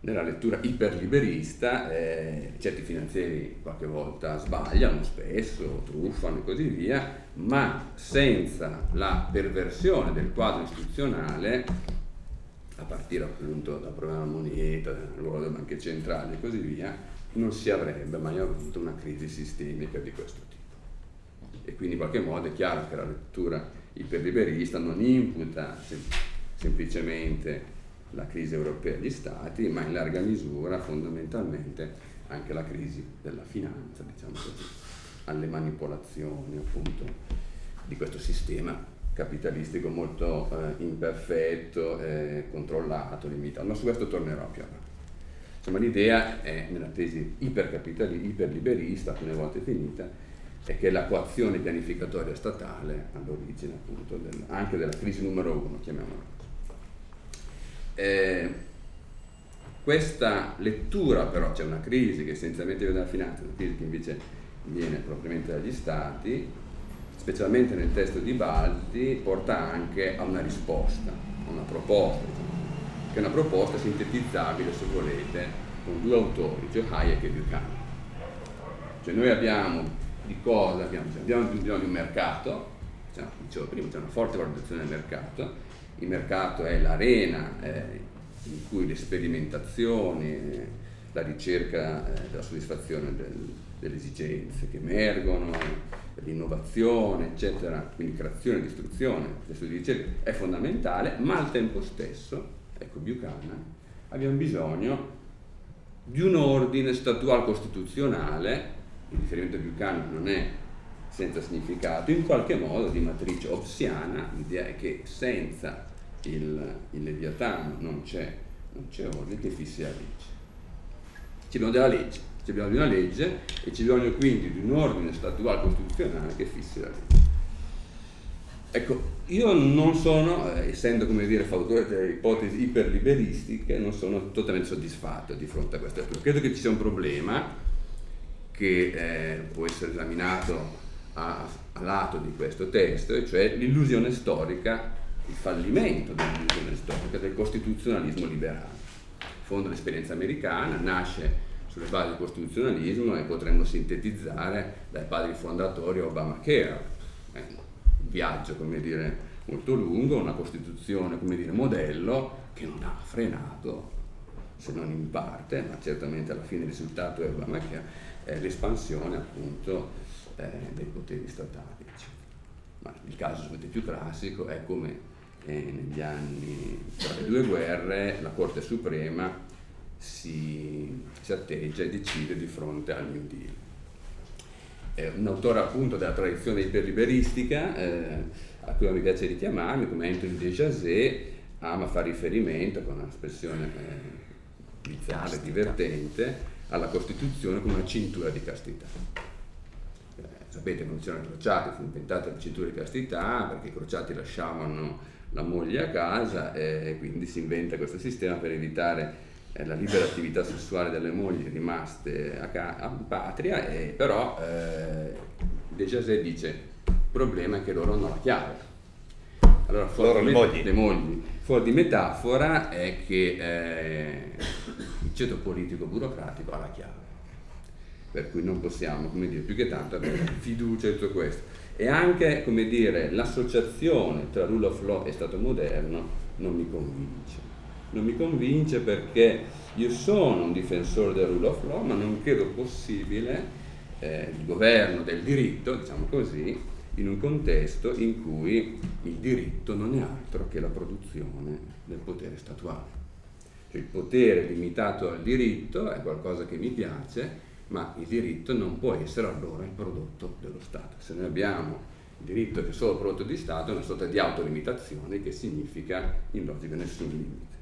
nella lettura iperliberista eh, certi finanzieri qualche volta sbagliano, spesso truffano e così via, ma senza la perversione del quadro istituzionale, a partire appunto dal problema della moneta, dal ruolo delle banche centrali e così via, non si avrebbe mai avuto una crisi sistemica di questo tipo. E quindi in qualche modo è chiaro che la lettura iperliberista non imputa sem- semplicemente la crisi europea degli stati, ma in larga misura fondamentalmente anche la crisi della finanza, diciamo così, alle manipolazioni appunto di questo sistema capitalistico molto eh, imperfetto, eh, controllato, limitato, ma su questo tornerò più avanti. Insomma l'idea è, nella tesi iperliberista, alcune volte finita, è che la coazione pianificatoria statale all'origine appunto del, anche della crisi numero uno, chiamiamola eh, questa lettura però, c'è una crisi che essenzialmente viene dalla finanza, una crisi che invece viene propriamente dagli stati, specialmente nel testo di Baldi, porta anche a una risposta, a una proposta, diciamo, che è una proposta sintetizzabile, se volete, con due autori, cioè Hayek e Buchanan. Cioè noi abbiamo di cosa? Abbiamo, abbiamo bisogno di un mercato, cioè, dicevo prima, c'è una forte valorizzazione del mercato, il mercato è l'arena eh, in cui le sperimentazioni, la ricerca eh, della soddisfazione del, delle esigenze che emergono, l'innovazione, eccetera, quindi creazione distruzione, processo di ricerca è fondamentale, ma al tempo stesso, ecco Buchanan, abbiamo bisogno di un ordine statuale costituzionale, il riferimento a Buchanan non è senza significato, in qualche modo di matrice obsiana, l'idea è che senza il, il Leviatano non c'è, non c'è ordine che fissi la legge. Ci abbiamo della legge, ci abbiamo di una legge e ci abbiamo quindi di un ordine statuale costituzionale che fissi la legge. Ecco, io non sono, eh, essendo come dire fautore delle ipotesi iperliberistiche, non sono totalmente soddisfatto di fronte a questo. Credo che ci sia un problema che eh, può essere esaminato a, a lato di questo testo, e cioè l'illusione storica, il fallimento dell'illusione storica del costituzionalismo liberale. In fondo l'esperienza americana nasce sulle basi del costituzionalismo e potremmo sintetizzare dai padri fondatori Obamacare, un viaggio come dire molto lungo, una costituzione come dire modello che non ha frenato se non in parte, ma certamente alla fine il risultato è Obamacare, è l'espansione appunto eh, dei poteri statali. Ma il caso più classico è come eh, negli anni tra le due guerre la Corte Suprema si, si atteggia e decide di fronte al New Deal. È un autore appunto della tradizione iperliberistica eh, a cui mi piace richiamarmi, come Anthony De Jazet, ama fare riferimento con un'espressione eh, bizzarra, divertente, alla Costituzione come una cintura di castità sapete quando c'erano i crociati fu inventata la cintura di castità perché i crociati lasciavano la moglie a casa e quindi si inventa questo sistema per evitare eh, la libera attività sessuale delle mogli rimaste a, ca- a patria e però eh, De Jazet dice il problema è che loro hanno la chiave allora fuori, di. Le mogli. fuori di metafora è che eh, ceto politico burocratico ha la chiave per cui non possiamo, come dire, più che tanto avere fiducia in tutto questo. E anche, come dire, l'associazione tra rule of law e Stato moderno non mi convince. Non mi convince perché io sono un difensore del rule of law, ma non credo possibile eh, il governo del diritto, diciamo così, in un contesto in cui il diritto non è altro che la produzione del potere statuale. Cioè il potere limitato al diritto è qualcosa che mi piace, ma il diritto non può essere allora il prodotto dello Stato. Se noi abbiamo il diritto che è solo prodotto di Stato, è una sorta di autolimitazione che significa in logica nessun limite.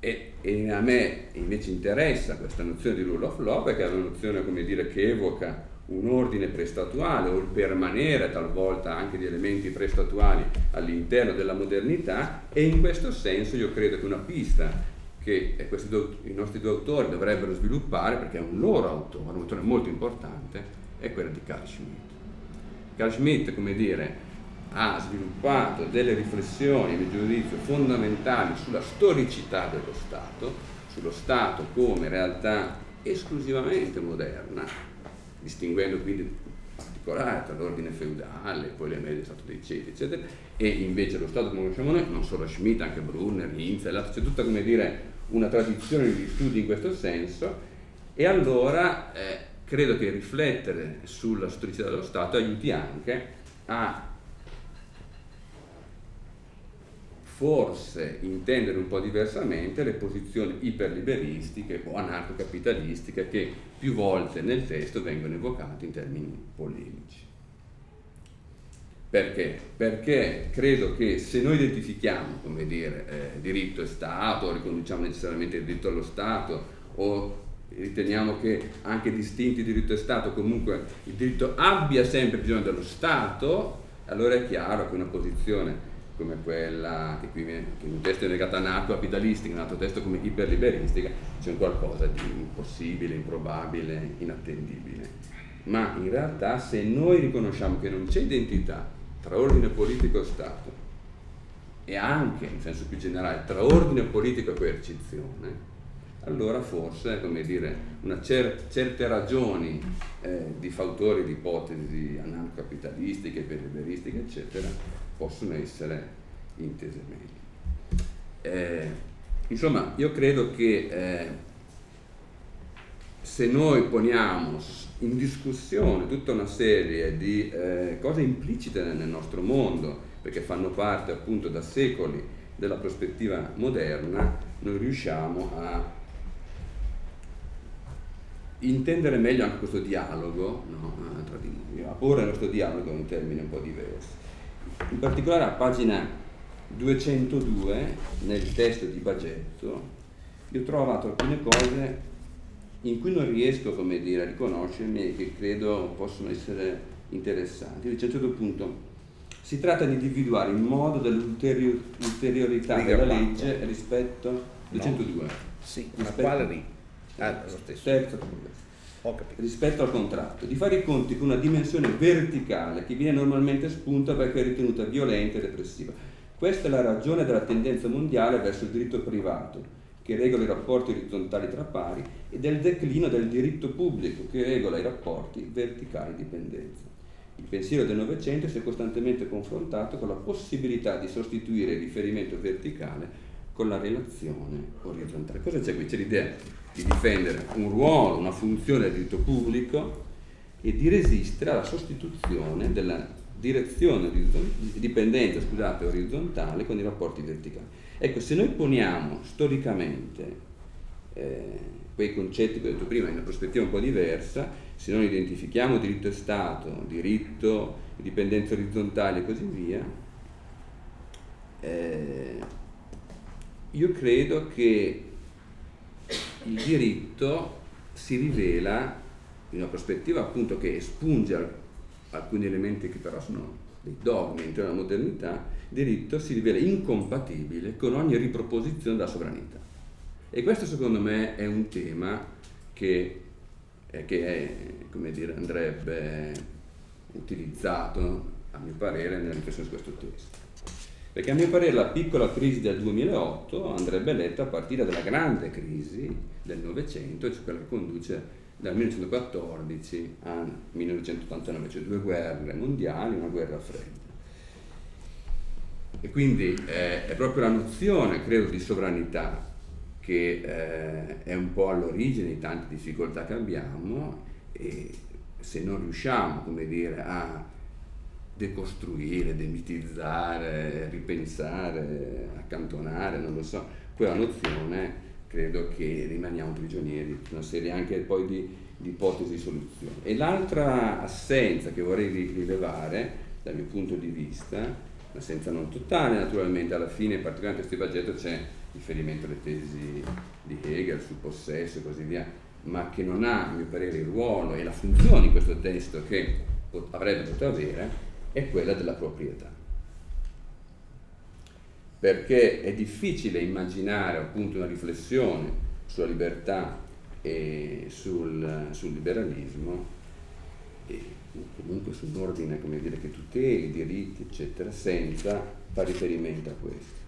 E, e, a me invece interessa questa nozione di rule of law perché è una nozione come dire, che evoca un ordine prestatuale o il permanere talvolta anche di elementi prestatuali all'interno della modernità e in questo senso io credo che una pista che due, i nostri due autori dovrebbero sviluppare, perché è un loro autore, un autore molto importante, è quella di Carl Schmitt. Carl Schmitt, come dire, ha sviluppato delle riflessioni, a mio giudizio, fondamentali sulla storicità dello Stato, sullo Stato come realtà esclusivamente moderna, distinguendo quindi in particolare tra l'ordine feudale, poi le medie Stato dei ceti, eccetera, e invece lo Stato come conosciamo noi, non solo Schmitt, anche Brunner, Hinz, c'è tutta come dire una tradizione di studi in questo senso, e allora eh, credo che riflettere sulla storicità dello Stato aiuti anche a forse intendere un po' diversamente le posizioni iperliberistiche o anarcocapitalistiche che più volte nel testo vengono evocate in termini polemici. Perché? Perché credo che se noi identifichiamo, come dire, eh, diritto e Stato, riconduciamo necessariamente il diritto allo Stato, o riteniamo che anche distinti diritto e Stato, comunque il diritto abbia sempre bisogno dello Stato, allora è chiaro che una posizione come quella che qui viene, in un testo è legata anarco-capitalistica, in un altro testo come iperliberistica, c'è un qualcosa di impossibile, improbabile, inattendibile. Ma in realtà se noi riconosciamo che non c'è identità tra ordine politico e Stato e anche, in senso più generale, tra ordine politico e coercizione, allora forse, come dire, cer- certe ragioni eh, di fautori di ipotesi anarcocapitalistiche, iperliberistiche, eccetera, possono essere intese meglio. Eh, insomma, io credo che eh, se noi poniamo in discussione tutta una serie di eh, cose implicite nel nostro mondo, perché fanno parte appunto da secoli della prospettiva moderna, noi riusciamo a intendere meglio anche questo dialogo no, tra di noi, a porre il nostro dialogo in termini un po' diversi. In particolare a pagina 202 nel testo di Bagetto io ho trovato alcune cose in cui non riesco come dire, a riconoscermi e che credo possono essere interessanti. Dice a un certo punto si tratta di individuare il modo dell'ulteriorità della legge rispetto 202. Sì, rispetto, ma quale lì? Ah, lo stesso. Terzo, rispetto al contratto, di fare i conti con una dimensione verticale che viene normalmente spunta perché è ritenuta violenta e repressiva. Questa è la ragione della tendenza mondiale verso il diritto privato, che regola i rapporti orizzontali tra pari, e del declino del diritto pubblico, che regola i rapporti verticali di dipendenza. Il pensiero del Novecento si è costantemente confrontato con la possibilità di sostituire il riferimento verticale con la relazione orizzontale. Cosa c'è qui? C'è l'idea di difendere un ruolo, una funzione del diritto pubblico e di resistere alla sostituzione della direzione di dipendenza scusate, orizzontale con i rapporti verticali. Ecco, se noi poniamo storicamente eh, quei concetti che ho detto prima in una prospettiva un po' diversa, se noi identifichiamo diritto e Stato, diritto, dipendenza orizzontale e così via, eh, io credo che il diritto si rivela in una prospettiva appunto che espunge alcuni elementi che però sono dei dogmi all'interno della modernità, il diritto si rivela incompatibile con ogni riproposizione della sovranità. E questo secondo me è un tema che, eh, che è, dire, andrebbe utilizzato, a mio parere, nella riflessione su questo testo. Perché a mio parere la piccola crisi del 2008 andrebbe letta a partire dalla grande crisi del Novecento, cioè quella che conduce dal 1914 al 1989, cioè due guerre mondiali, una guerra fredda. E quindi eh, è proprio la nozione, credo, di sovranità che eh, è un po' all'origine di tante difficoltà che abbiamo e se non riusciamo, come dire, a decostruire, demitizzare, ripensare, accantonare, non lo so, quella nozione credo che rimaniamo prigionieri di una serie anche poi di, di ipotesi di soluzione. E l'altra assenza che vorrei rilevare dal mio punto di vista, un'assenza non totale naturalmente, alla fine in particolare in questo progetto c'è riferimento alle tesi di Hegel sul possesso e così via, ma che non ha a mio parere il ruolo e la funzione in questo testo che avrebbe potuto avere, è quella della proprietà. Perché è difficile immaginare appunto una riflessione sulla libertà e sul, sul liberalismo e comunque su un ordine dire, che tuteli i diritti eccetera senza fare riferimento a questo.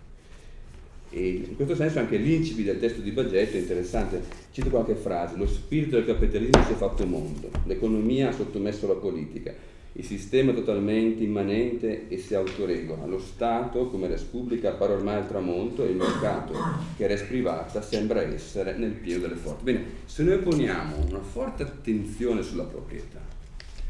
E in questo senso anche l'incipi del testo di Bagetto è interessante. Cito qualche frase. Lo spirito del capitalismo si è fatto mondo, l'economia ha sottomesso la politica, il sistema è totalmente immanente e si autoregola. Lo Stato, come res pubblica, appare ormai al tramonto e il mercato, che res privata, sembra essere nel pieno delle forze. Bene, se noi poniamo una forte attenzione sulla proprietà,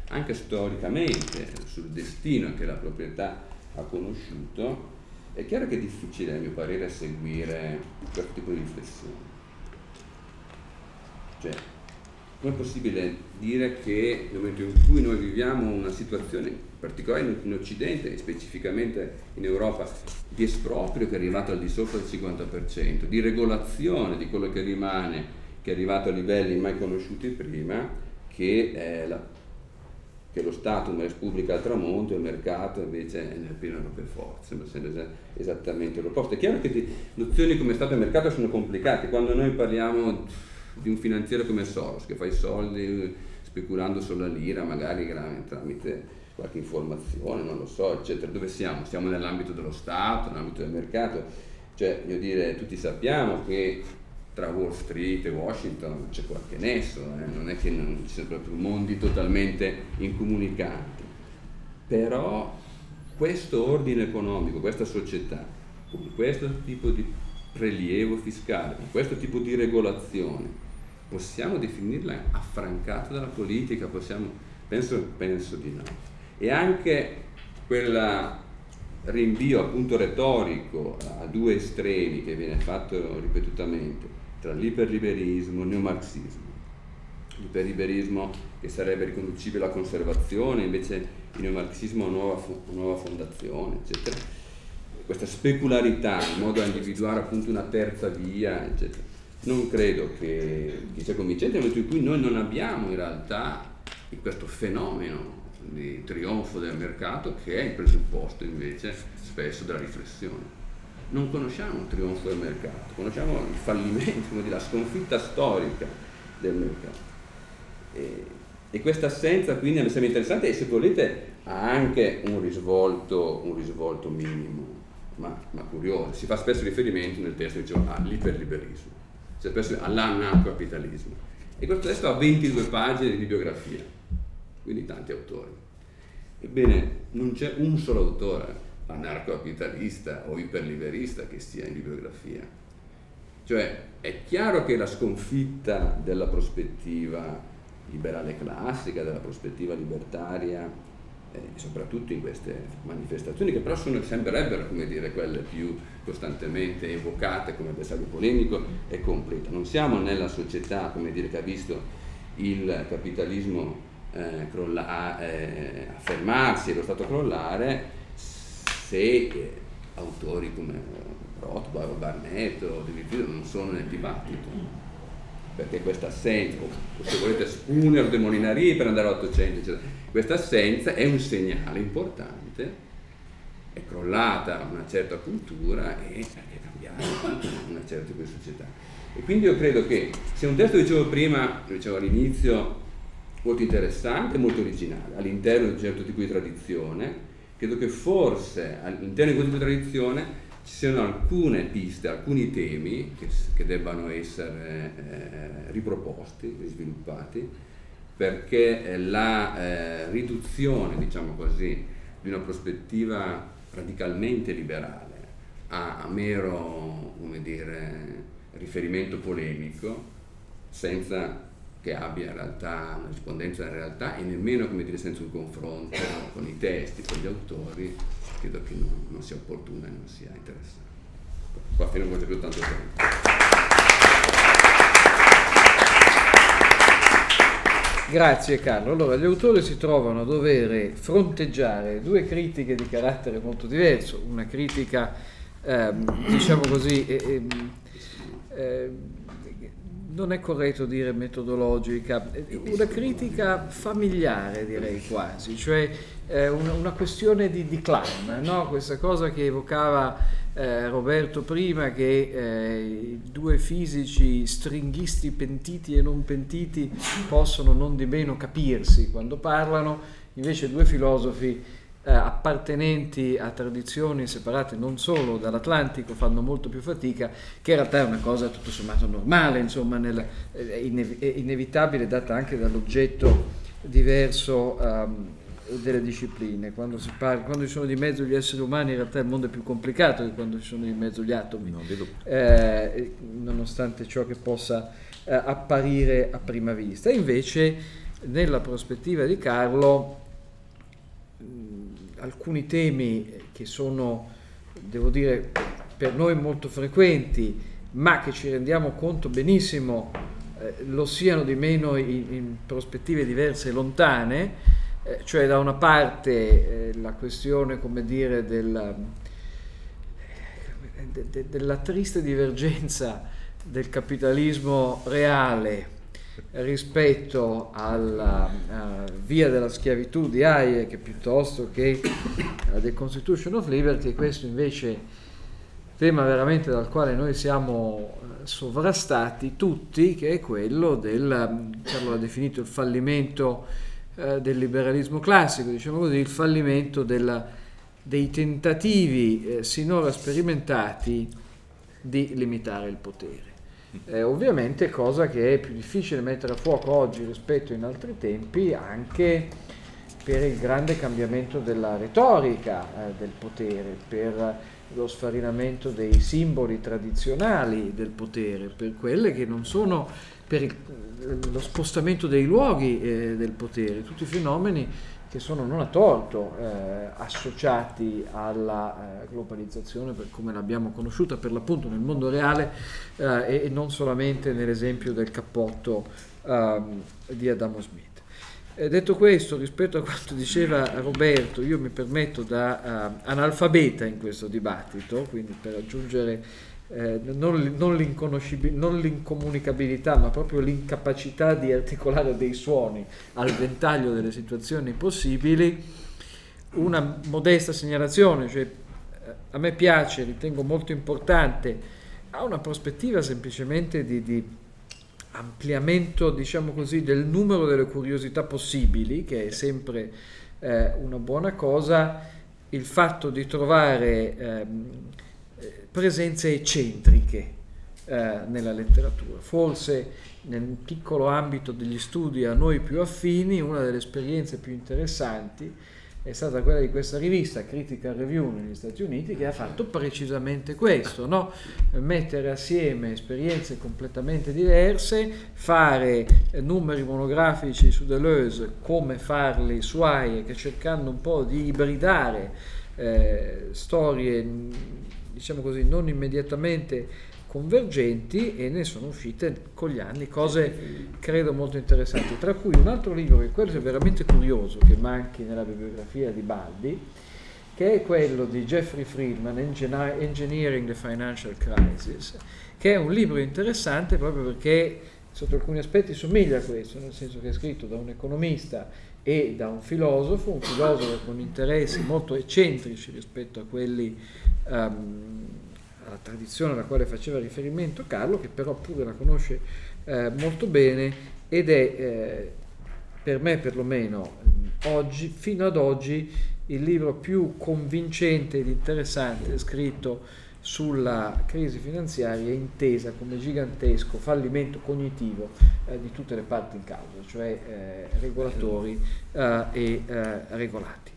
anche storicamente sul destino che la proprietà ha conosciuto, è chiaro che è difficile, a mio parere, seguire questo tipo di riflessione. Cioè, com'è possibile dire che nel momento in cui noi viviamo una situazione, in particolare in Occidente e specificamente in Europa, di esproprio che è arrivato al di sopra del 50%, di regolazione di quello che rimane, che è arrivato a livelli mai conosciuti prima, che la che lo Stato una repubblica al tramonto e il mercato invece è nel pieno proprie forze, sembra essere esattamente l'opposto. È chiaro che nozioni come Stato e mercato sono complicate, quando noi parliamo di un finanziere come Soros che fa i soldi speculando sulla lira, magari tramite qualche informazione, non lo so, eccetera, dove siamo? Siamo nell'ambito dello Stato, nell'ambito del mercato, cioè, voglio dire, tutti sappiamo che tra Wall Street e Washington c'è qualche nesso, eh? non è che non ci siano proprio mondi totalmente incomunicanti, però questo ordine economico, questa società, con questo tipo di prelievo fiscale, con questo tipo di regolazione, possiamo definirla affrancata dalla politica? Possiamo, penso, penso di no. E anche quel rinvio appunto retorico a due estremi che viene fatto ripetutamente tra l'iperliberismo e il neomarxismo. L'iperliberismo che sarebbe riconducibile alla conservazione, invece il neomarxismo a nuova, nuova fondazione, eccetera. Questa specularità in modo da individuare appunto una terza via, eccetera. Non credo che, che sia convincente nel momento in cui noi non abbiamo in realtà questo fenomeno di trionfo del mercato che è il presupposto invece spesso della riflessione non conosciamo il trionfo del mercato, conosciamo il fallimento, la sconfitta storica del mercato. E, e questa assenza quindi mi sembra interessante e se volete ha anche un risvolto, un risvolto minimo, ma, ma, curioso. Si fa spesso riferimento nel testo dicevo, all'iperliberismo, cioè spesso all'anarcocapitalismo. E questo testo ha 22 pagine di bibliografia, quindi tanti autori. Ebbene, non c'è un solo autore anarcocapitalista o iperliberista che sia in bibliografia. Cioè è chiaro che la sconfitta della prospettiva liberale classica, della prospettiva libertaria, eh, soprattutto in queste manifestazioni, che però sono, sembrerebbero come dire, quelle più costantemente evocate come bersaglio polemico, è completa. Non siamo nella società come dire, che ha visto il capitalismo eh, crolla, eh, affermarsi e lo Stato crollare, se autori come Rothbard o Barnett o David Friedman non sono nel dibattito perché questa assenza, o se volete Spooner de Molinari per andare all'Ottocento, eccetera, questa assenza è un segnale importante, è crollata una certa cultura e è cambiata una certa tipo di società. E quindi io credo che sia un testo, dicevo prima, dicevo all'inizio, molto interessante molto originale, all'interno di un certo tipo di tradizione, credo che forse all'interno di questa tradizione ci siano alcune piste, alcuni temi che, che debbano essere eh, riproposti, sviluppati, perché la eh, riduzione, diciamo così, di una prospettiva radicalmente liberale a, a mero dire, riferimento polemico, senza che abbia in realtà una rispondenza alla realtà e nemmeno come dire senza un confronto con i testi, con gli autori, credo che non, non sia opportuna e non sia interessante. Qua fino non c'è più tanto tempo. Grazie Carlo. Allora, gli autori si trovano a dover fronteggiare due critiche di carattere molto diverso, una critica, ehm, diciamo così, eh, eh, non è corretto dire metodologica, una critica familiare direi quasi, cioè eh, una, una, questione di, di clan, no? questa cosa che evocava eh, Roberto prima, che eh, due fisici stringhisti pentiti e non pentiti possono non di meno capirsi quando parlano, invece due filosofi eh, appartenenti a tradizioni separate non solo dall'Atlantico fanno molto più fatica, che in realtà è una cosa tutto sommato normale, insomma, nel, inev- è inevitabile data anche dall'oggetto diverso um, delle discipline. Quando, si parla, quando ci sono di mezzo gli esseri umani in realtà il mondo è più complicato di quando ci sono di mezzo gli atomi, eh, nonostante ciò che possa eh, apparire a prima vista. invece nella prospettiva di Carlo alcuni temi che sono, devo dire, per noi molto frequenti, ma che ci rendiamo conto benissimo eh, lo siano di meno in, in prospettive diverse e lontane, eh, cioè da una parte eh, la questione, come dire, del, de, de, della triste divergenza del capitalismo reale rispetto alla uh, via della schiavitù di Hayek piuttosto che la The Constitution of Liberty, questo invece tema veramente dal quale noi siamo eh, sovrastati tutti, che è quello del, Carlo l'ha definito il fallimento uh, del liberalismo classico, diciamo così, il fallimento della, dei tentativi eh, sinora sperimentati di limitare il potere. Eh, ovviamente cosa che è più difficile mettere a fuoco oggi rispetto in altri tempi anche per il grande cambiamento della retorica eh, del potere, per lo sfarinamento dei simboli tradizionali del potere, per quelle che non sono per il, lo spostamento dei luoghi eh, del potere, tutti i fenomeni che sono non a torto eh, associati alla eh, globalizzazione per come l'abbiamo conosciuta per l'appunto nel mondo reale eh, e non solamente nell'esempio del cappotto ehm, di Adamo Smith. detto questo, rispetto a quanto diceva Roberto, io mi permetto da uh, analfabeta in questo dibattito, quindi per aggiungere eh, non, non, l'incomunicabilità, ma proprio l'incapacità di articolare dei suoni al ventaglio delle situazioni possibili, una modesta segnalazione, cioè eh, a me piace, ritengo molto importante, ha una prospettiva semplicemente di, di ampliamento, diciamo così, del numero delle curiosità possibili, che è sempre eh, una buona cosa, il fatto di trovare... Ehm, presenze eccentriche eh, nella letteratura. Forse nel piccolo ambito degli studi a noi più affini, una delle esperienze più interessanti è stata quella di questa rivista Critical Review negli Stati Uniti che ha fatto precisamente questo, no? mettere assieme esperienze completamente diverse, fare eh, numeri monografici su Deleuze come farli su Hayek, cercando un po' di ibridare eh, storie diciamo così, non immediatamente convergenti e ne sono uscite con gli anni cose credo molto interessanti, tra cui un altro libro che quello è veramente curioso, che manchi nella bibliografia di Baldi, che è quello di Jeffrey Friedman, Engineering the Financial Crisis, che è un libro interessante proprio perché sotto alcuni aspetti somiglia a questo, nel senso che è scritto da un economista e da un filosofo, un filosofo con interessi molto eccentrici rispetto a quelli um, alla tradizione alla quale faceva riferimento Carlo, che però pure la conosce eh, molto bene ed è eh, per me perlomeno oggi, fino ad oggi il libro più convincente ed interessante scritto sulla crisi finanziaria intesa come gigantesco fallimento cognitivo eh, di tutte le parti in causa, cioè eh, regolatori eh, e eh, regolati.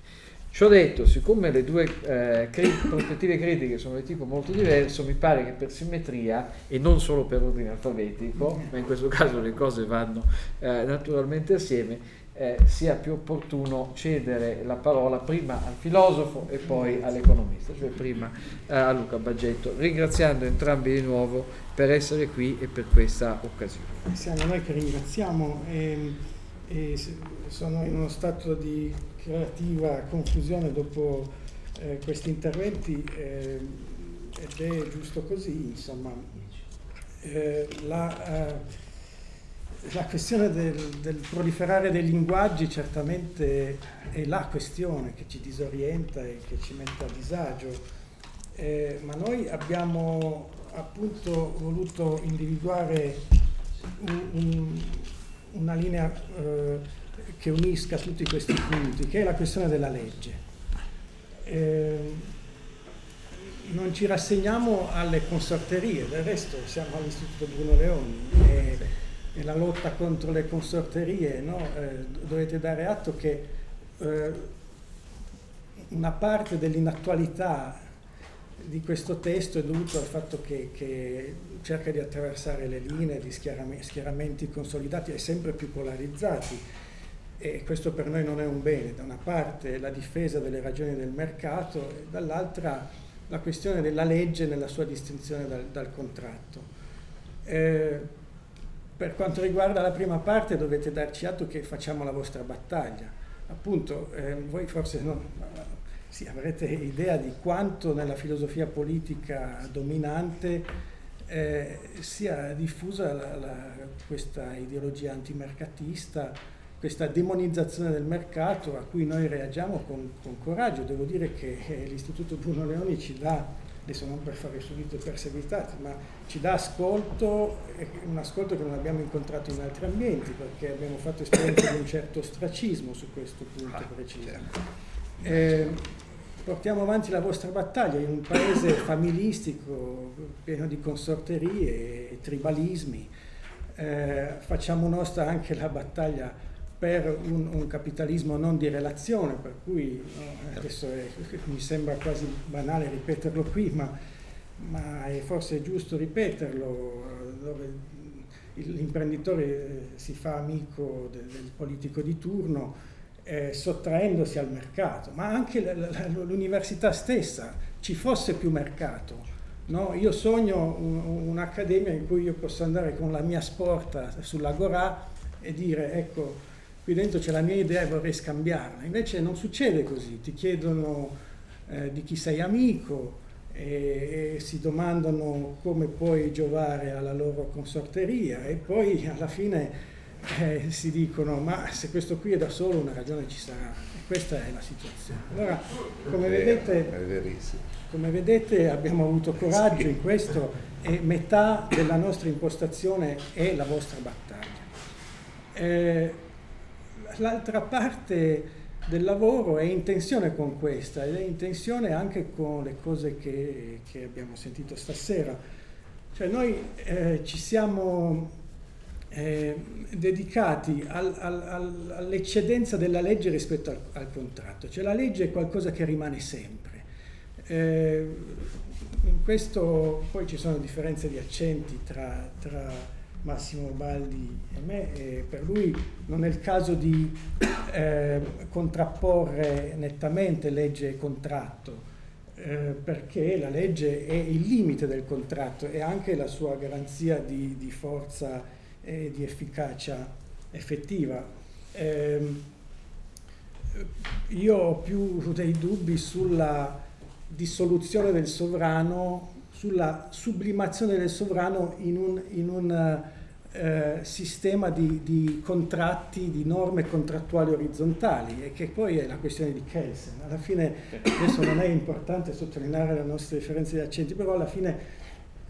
Ciò detto, siccome le due eh, crit- prospettive critiche sono di tipo molto diverso, mi pare che per simmetria e non solo per ordine alfabetico, ma in questo caso le cose vanno eh, naturalmente assieme, eh, sia più opportuno cedere la parola prima al filosofo e poi all'economista, cioè prima eh, a Luca Baggetto, ringraziando entrambi di nuovo per essere qui e per questa occasione. Siamo noi che ringraziamo e, e sono in uno stato di creativa confusione dopo eh, questi interventi eh, ed è giusto così, insomma. Eh, la, eh, la, questione del, del, proliferare dei linguaggi certamente è la questione che ci disorienta e che ci mette a disagio, eh, ma noi abbiamo appunto voluto individuare un, un, una linea eh, che unisca tutti questi punti, che è la questione della legge. eh, non ci rassegniamo alle consorterie, del resto siamo all'Istituto Bruno Leoni e, e la lotta contro le consorterie, no? eh, dovete dare atto che eh, una parte dell'inattualità di questo testo è dovuto al fatto che, che cerca di attraversare le linee di schieramenti consolidati e sempre più polarizzati e questo per noi non è un bene, da una parte la difesa delle ragioni del mercato e dall'altra la questione della legge nella sua distinzione dal, dal contratto. Eh, per quanto riguarda la prima parte dovete darci atto che facciamo la vostra battaglia. Appunto, eh, voi forse non, sì, avrete idea di quanto nella filosofia politica dominante eh, sia diffusa la, la, questa ideologia antimercatista, questa demonizzazione del mercato a cui noi reagiamo con, con coraggio. Devo dire che eh, l'Istituto Bruno Leoni ci dà, adesso non per fare subito perseguitati, ma ci dà ascolto, un ascolto che non abbiamo incontrato in altri ambienti perché abbiamo fatto esperienza di un certo ostracismo su questo punto ah, preciso. Eh, portiamo avanti la vostra battaglia in un paese familistico, pieno di consorterie e tribalismi. Eh, facciamo nostra anche la battaglia per un, un, capitalismo non di relazione, per cui no, adesso è, mi sembra quasi banale ripeterlo qui, ma, ma è forse giusto ripeterlo, dove l'imprenditore si fa amico del, del politico di turno eh, sottraendosi al mercato, ma anche l'università stessa, ci fosse più mercato. No? Io sogno un, un'accademia in cui io posso andare con la mia sporta sull'Agorà e dire ecco, qui dentro c'è la mia idea e vorrei scambiarla. Invece non succede così, ti chiedono eh, di chi sei amico e, e si domandano come puoi giovare alla loro consorteria e poi alla fine eh, si dicono ma se questo qui è da solo una ragione ci sarà e questa è la situazione. Allora, come vedete, come vedete abbiamo avuto coraggio in questo e metà della nostra impostazione è la vostra battaglia. Eh, l'altra parte del lavoro è in tensione con questa ed è in tensione anche con le cose che, che abbiamo sentito stasera. Cioè noi eh, ci siamo eh, dedicati al, al, al, all'eccedenza della legge rispetto al, contratto, cioè la legge è qualcosa che rimane sempre. Eh, in questo poi ci sono differenze di accenti tra, tra Massimo Baldi e me, e per lui non è il caso di eh, contrapporre nettamente legge e contratto, eh, perché la legge è il limite del contratto e anche la sua garanzia di, di forza e di efficacia effettiva. Eh, io ho più dei dubbi sulla dissoluzione del sovrano, sulla sublimazione del sovrano in un, in un eh, sistema di, di, contratti, di norme contrattuali orizzontali e che poi è la questione di Kelsen. Alla fine, adesso non è importante sottolineare le nostre differenze di accenti, però alla fine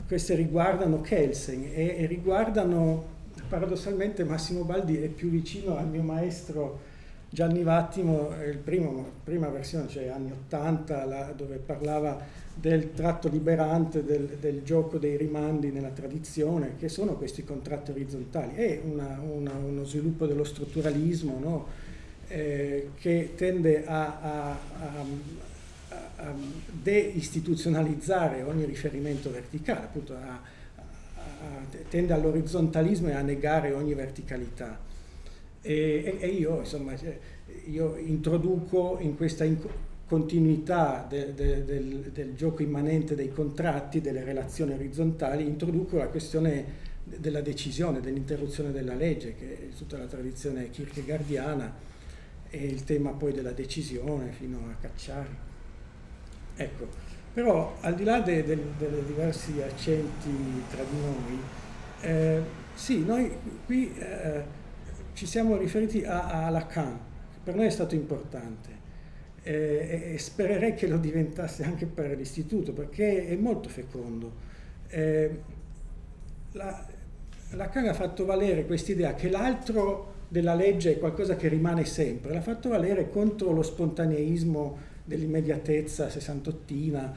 queste riguardano Kelsen e, e riguardano paradossalmente Massimo Baldi è più vicino al mio maestro Gianni Vattimo, il prima versione, cioè anni 80, la, dove parlava del tratto liberante, del, del, gioco dei rimandi nella tradizione, che sono questi contratti orizzontali. È una, una, uno sviluppo dello strutturalismo no? eh, che tende a, a, a, a deistituzionalizzare ogni riferimento verticale, appunto tende all'orizzontalismo e a negare ogni verticalità. E, e io, insomma, cioè, io introduco in questa continuità de, de, del, del, gioco immanente dei contratti, delle relazioni orizzontali, introduco la questione della decisione, dell'interruzione della legge, che è tutta la tradizione kierkegaardiana, e il tema poi della decisione fino a Cacciari. Ecco, però al di là dei de, de diversi accenti tra di noi, eh, sì, noi qui eh, ci siamo riferiti a, a, Lacan, che per noi è stato importante eh, e spererei che lo diventasse anche per l'istituto, perché è molto fecondo. Eh, la, Lacan ha fatto valere quest'idea che l'altro della legge è qualcosa che rimane sempre, l'ha fatto valere contro lo spontaneismo dell'immediatezza sessantottina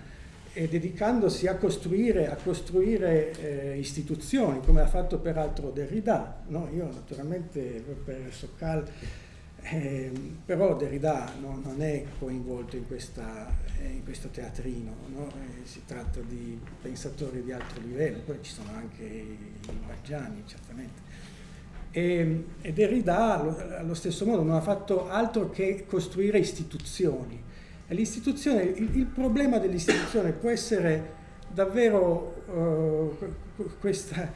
e dedicandosi a costruire, a costruire eh, istituzioni, come ha fatto peraltro Derrida. No? Io naturalmente per Sokal, eh, però Derrida no, non è coinvolto in, questa, eh, in questo teatrino, no? Eh, si tratta di pensatori di alto livello, poi ci sono anche i Maggiani certamente. E, e Derrida allo, allo stesso modo non ha fatto altro che costruire istituzioni l'istituzione, il, il, problema dell'istituzione può essere davvero uh, questa,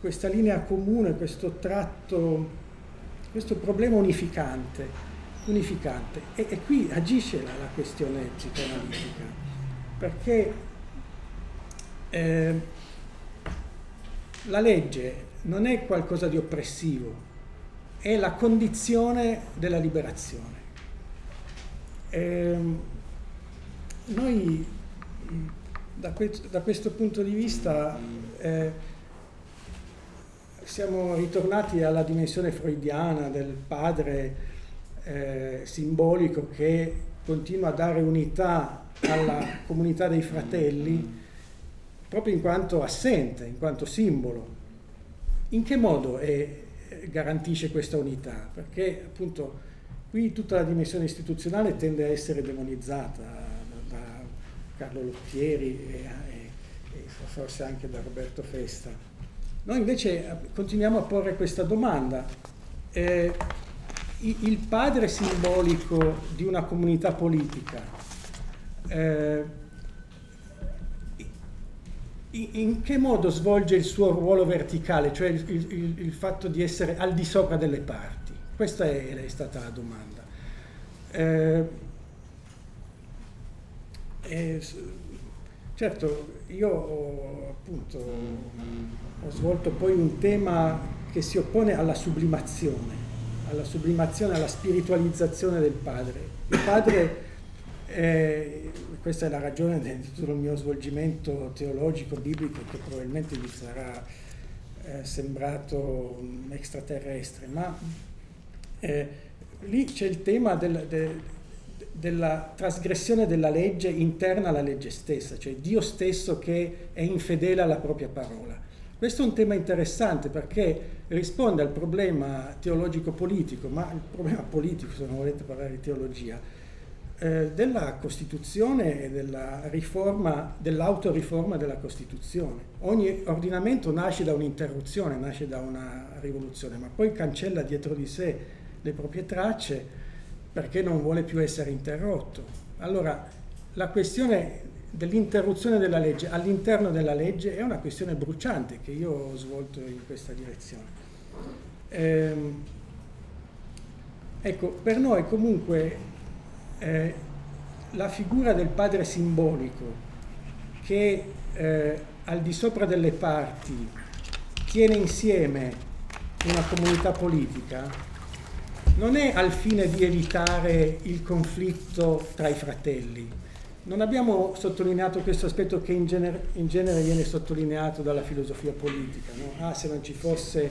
questa, linea comune, questo tratto, questo problema unificante, unificante. E, e qui agisce la, la, questione psicoanalitica, perché eh, la legge non è qualcosa di oppressivo, è la condizione della liberazione. Eh, noi da, que- da, questo punto di vista eh, siamo ritornati alla dimensione freudiana del padre eh, simbolico che continua a dare unità alla comunità dei fratelli proprio in quanto assente, in quanto simbolo. In che modo è, garantisce questa unità? Perché appunto Qui tutta la dimensione istituzionale tende a essere demonizzata da, da Carlo Lottieri e, e, e, forse anche da Roberto Festa. Noi invece continuiamo a porre questa domanda. Eh, il padre simbolico di una comunità politica, eh, in che modo svolge il suo ruolo verticale, cioè il, il, il fatto di essere al di sopra delle parti? Questa è, è stata la domanda. Eh, eh, certo, io appunto, ho svolto poi un tema che si oppone alla sublimazione, alla sublimazione, alla spiritualizzazione del padre. Il padre, eh, questa è la ragione di tutto il mio svolgimento teologico, biblico, che probabilmente vi sarà eh, sembrato extraterrestre, ma eh, lì c'è il tema del, de, della trasgressione della legge interna alla legge stessa, cioè Dio stesso che è infedele alla propria parola. Questo è un tema interessante perché risponde al problema teologico-politico, ma il problema politico, se non volete parlare di teologia, eh, della Costituzione e della riforma, dell'autoriforma della Costituzione. Ogni ordinamento nasce da un'interruzione, nasce da una rivoluzione, ma poi cancella dietro di sé le proprie tracce perché non vuole più essere interrotto. Allora, la questione dell'interruzione della legge all'interno della legge è una questione bruciante che io ho svolto in questa direzione. Ehm, ecco, per noi comunque eh, la figura del padre simbolico che eh, al di sopra delle parti tiene insieme una comunità politica non è al fine di evitare il conflitto tra i fratelli. Non abbiamo sottolineato questo aspetto che in genere, in genere viene sottolineato dalla filosofia politica. No? Ah, se non ci fosse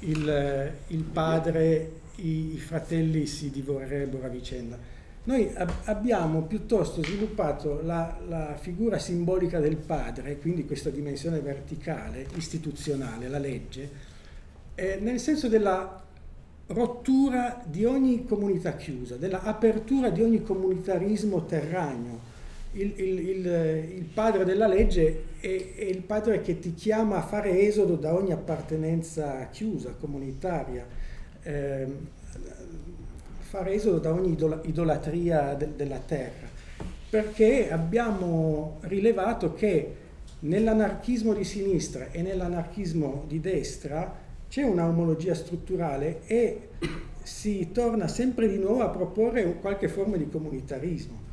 il, il padre, i, i, fratelli si divorerebbero a vicenda. Noi ab- abbiamo piuttosto sviluppato la, la figura simbolica del padre, quindi questa dimensione verticale, istituzionale, la legge, eh, nel senso della rottura di ogni comunità chiusa, della apertura di ogni comunitarismo terraneo. Il, il, il, il padre della legge è, è, il padre che ti chiama a fare esodo da ogni appartenenza chiusa, comunitaria, eh, fare esodo da ogni idolatria de, della terra, perché abbiamo rilevato che nell'anarchismo di sinistra e nell'anarchismo di destra c'è una omologia strutturale e si torna sempre di nuovo a proporre qualche forma di comunitarismo,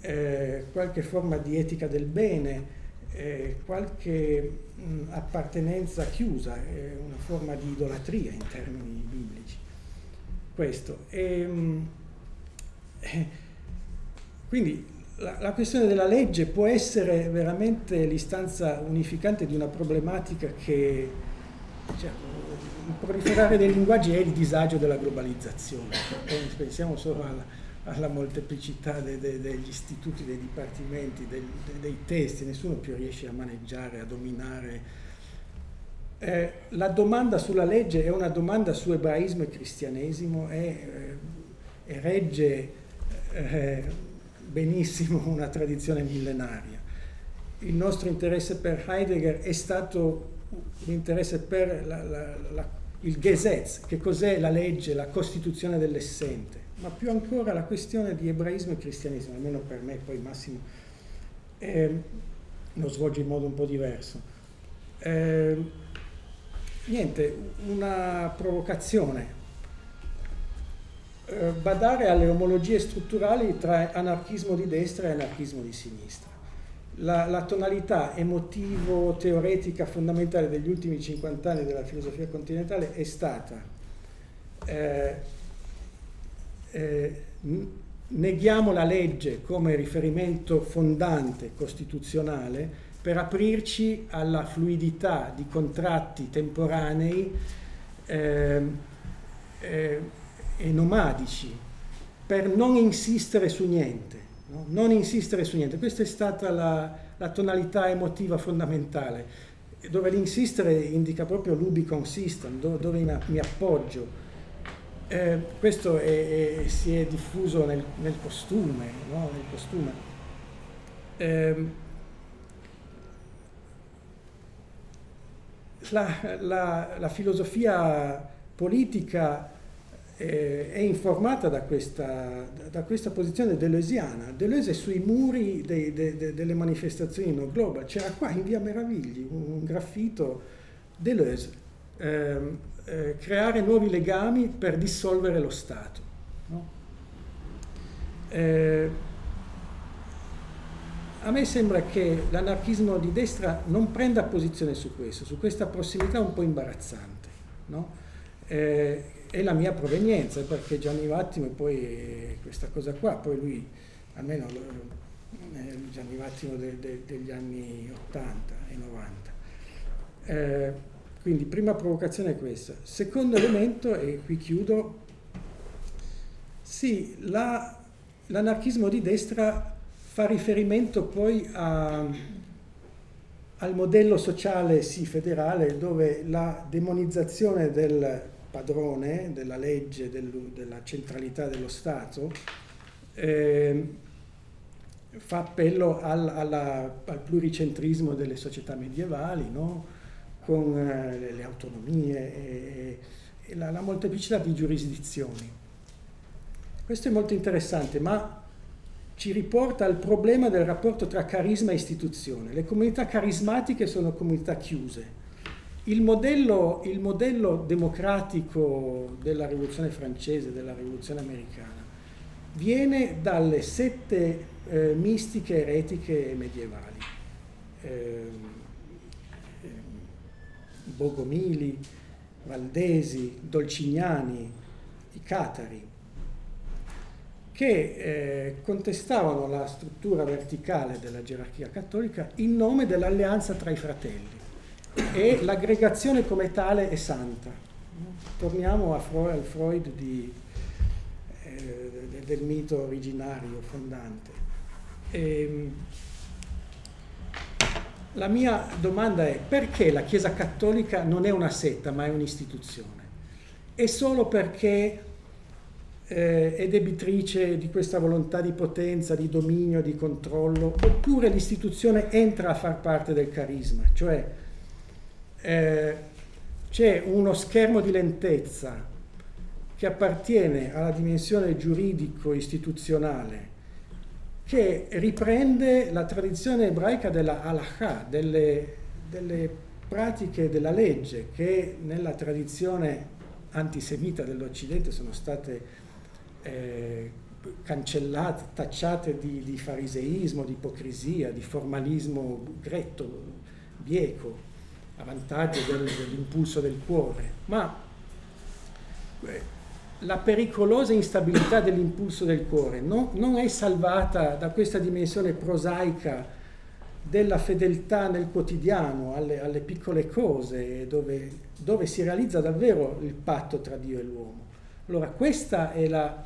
eh, qualche forma di etica del bene, eh, qualche mh, appartenenza chiusa, eh, una forma di idolatria in termini biblici. Questo. E, mh, eh, quindi la, la, questione della legge può essere veramente l'istanza unificante di una problematica che cioè, il proliferare dei linguaggi è il disagio della globalizzazione. Pensiamo solo alla, alla molteplicità de, de, degli istituti, dei dipartimenti, del, de, dei testi, nessuno più riesce a maneggiare, a dominare. Eh, la domanda sulla legge è una domanda su ebraismo e cristianesimo e, eh, e regge eh, benissimo una tradizione millenaria. Il nostro interesse per Heidegger è stato l'interesse per la, la, la, il Gesetz, che cos'è la legge, la costituzione dell'essente, ma più ancora la questione di ebraismo e cristianesimo, almeno per me, poi Massimo eh, lo svolge in modo un po' diverso. Eh, niente, una provocazione. Eh, badare alle omologie strutturali tra anarchismo di destra e anarchismo di sinistra la, la, tonalità emotivo-teoretica fondamentale degli ultimi 50 anni della filosofia continentale è stata eh, neghiamo la legge come riferimento fondante costituzionale per aprirci alla fluidità di contratti temporanei eh, eh e nomadici, per non insistere su niente no? non insistere su niente. Questa è stata la, la tonalità emotiva fondamentale, dove l'insistere indica proprio l'ubicon system, dove, dove mi appoggio. Eh, questo è, è, si è diffuso nel, nel costume, no? nel costume. Eh, la, la, la filosofia politica eh, è informata da questa, da questa posizione deleuziana. Deleuze è sui muri dei, de, de, delle manifestazioni no global. C'era qua in via Meravigli un, un graffito Deleuze, ehm, eh, creare nuovi legami per dissolvere lo Stato. No? Eh, a me sembra che l'anarchismo di destra non prenda posizione su questo, su questa prossimità un po' imbarazzante. No? Eh, è la mia provenienza, perché Gianni Vattimo e poi questa cosa qua, poi lui, almeno eh, Gianni Vattimo de, de, degli anni 80 e 90. Eh, quindi prima provocazione è questa. Secondo elemento, e qui chiudo, sì, la, l'anarchismo di destra fa riferimento poi a, al modello sociale sì federale dove la demonizzazione del padrone della legge, del, della centralità dello Stato, eh, fa appello al, alla, al, pluricentrismo delle società medievali, no? Con eh, le, autonomie e, e la, la molteplicità di giurisdizioni. Questo è molto interessante, ma ci riporta al problema del rapporto tra carisma e istituzione. Le comunità carismatiche sono comunità chiuse, il modello, il modello, democratico della rivoluzione francese, della rivoluzione americana, viene dalle sette eh, mistiche eretiche medievali. Eh, Bogomili, Valdesi, Dolcignani, i Catari, che eh, contestavano la struttura verticale della gerarchia cattolica in nome dell'alleanza tra i fratelli e l'aggregazione come tale è santa. Torniamo Freud, al Freud di, eh, del mito originario, fondante. E, ehm, la mia domanda è perché la Chiesa Cattolica non è una setta ma è un'istituzione? È solo perché eh, è debitrice di questa volontà di potenza, di dominio, di controllo, oppure l'istituzione entra a far parte del carisma, cioè eh, c'è uno schermo di lentezza che appartiene alla dimensione giuridico-istituzionale che riprende la tradizione ebraica della halakha, delle, delle pratiche della legge che nella tradizione antisemita dell'Occidente sono state eh, cancellate, tacciate di, di, fariseismo, di ipocrisia, di formalismo gretto, bieco a vantaggio del, dell'impulso del cuore, ma eh, la pericolosa instabilità dell'impulso del cuore no, non è salvata da questa dimensione prosaica della fedeltà nel quotidiano, alle, alle piccole cose, dove, dove, si realizza davvero il patto tra Dio e l'uomo. Allora questa è la,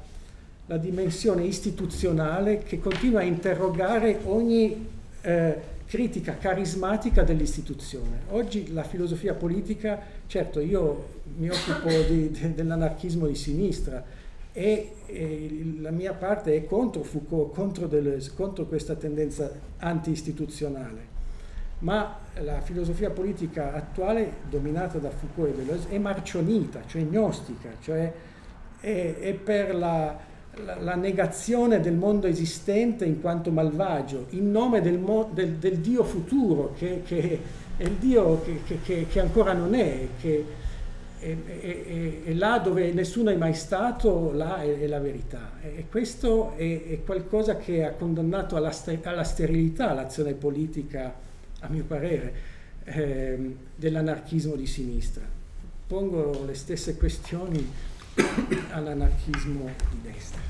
la dimensione istituzionale che continua a interrogare ogni eh, critica carismatica dell'istituzione. Oggi la filosofia politica, certo io mi occupo di, de, dell'anarchismo di sinistra e, e, la mia parte è contro Foucault, contro, delle, contro questa tendenza anti-istituzionale, ma la filosofia politica attuale, dominata da Foucault e Deleuze, è marcionita, cioè gnostica, cioè è, è per la, la, la, negazione del mondo esistente in quanto malvagio, in nome del, mo, del, del Dio futuro, che, che, è il Dio che, che, ancora non è, che è, è, è, là dove nessuno è mai stato, là è, è la verità. E questo è, qualcosa che ha condannato alla, alla sterilità l'azione politica, a mio parere, eh, dell'anarchismo di sinistra. Pongo le stesse questioni all'anarchismo di destra.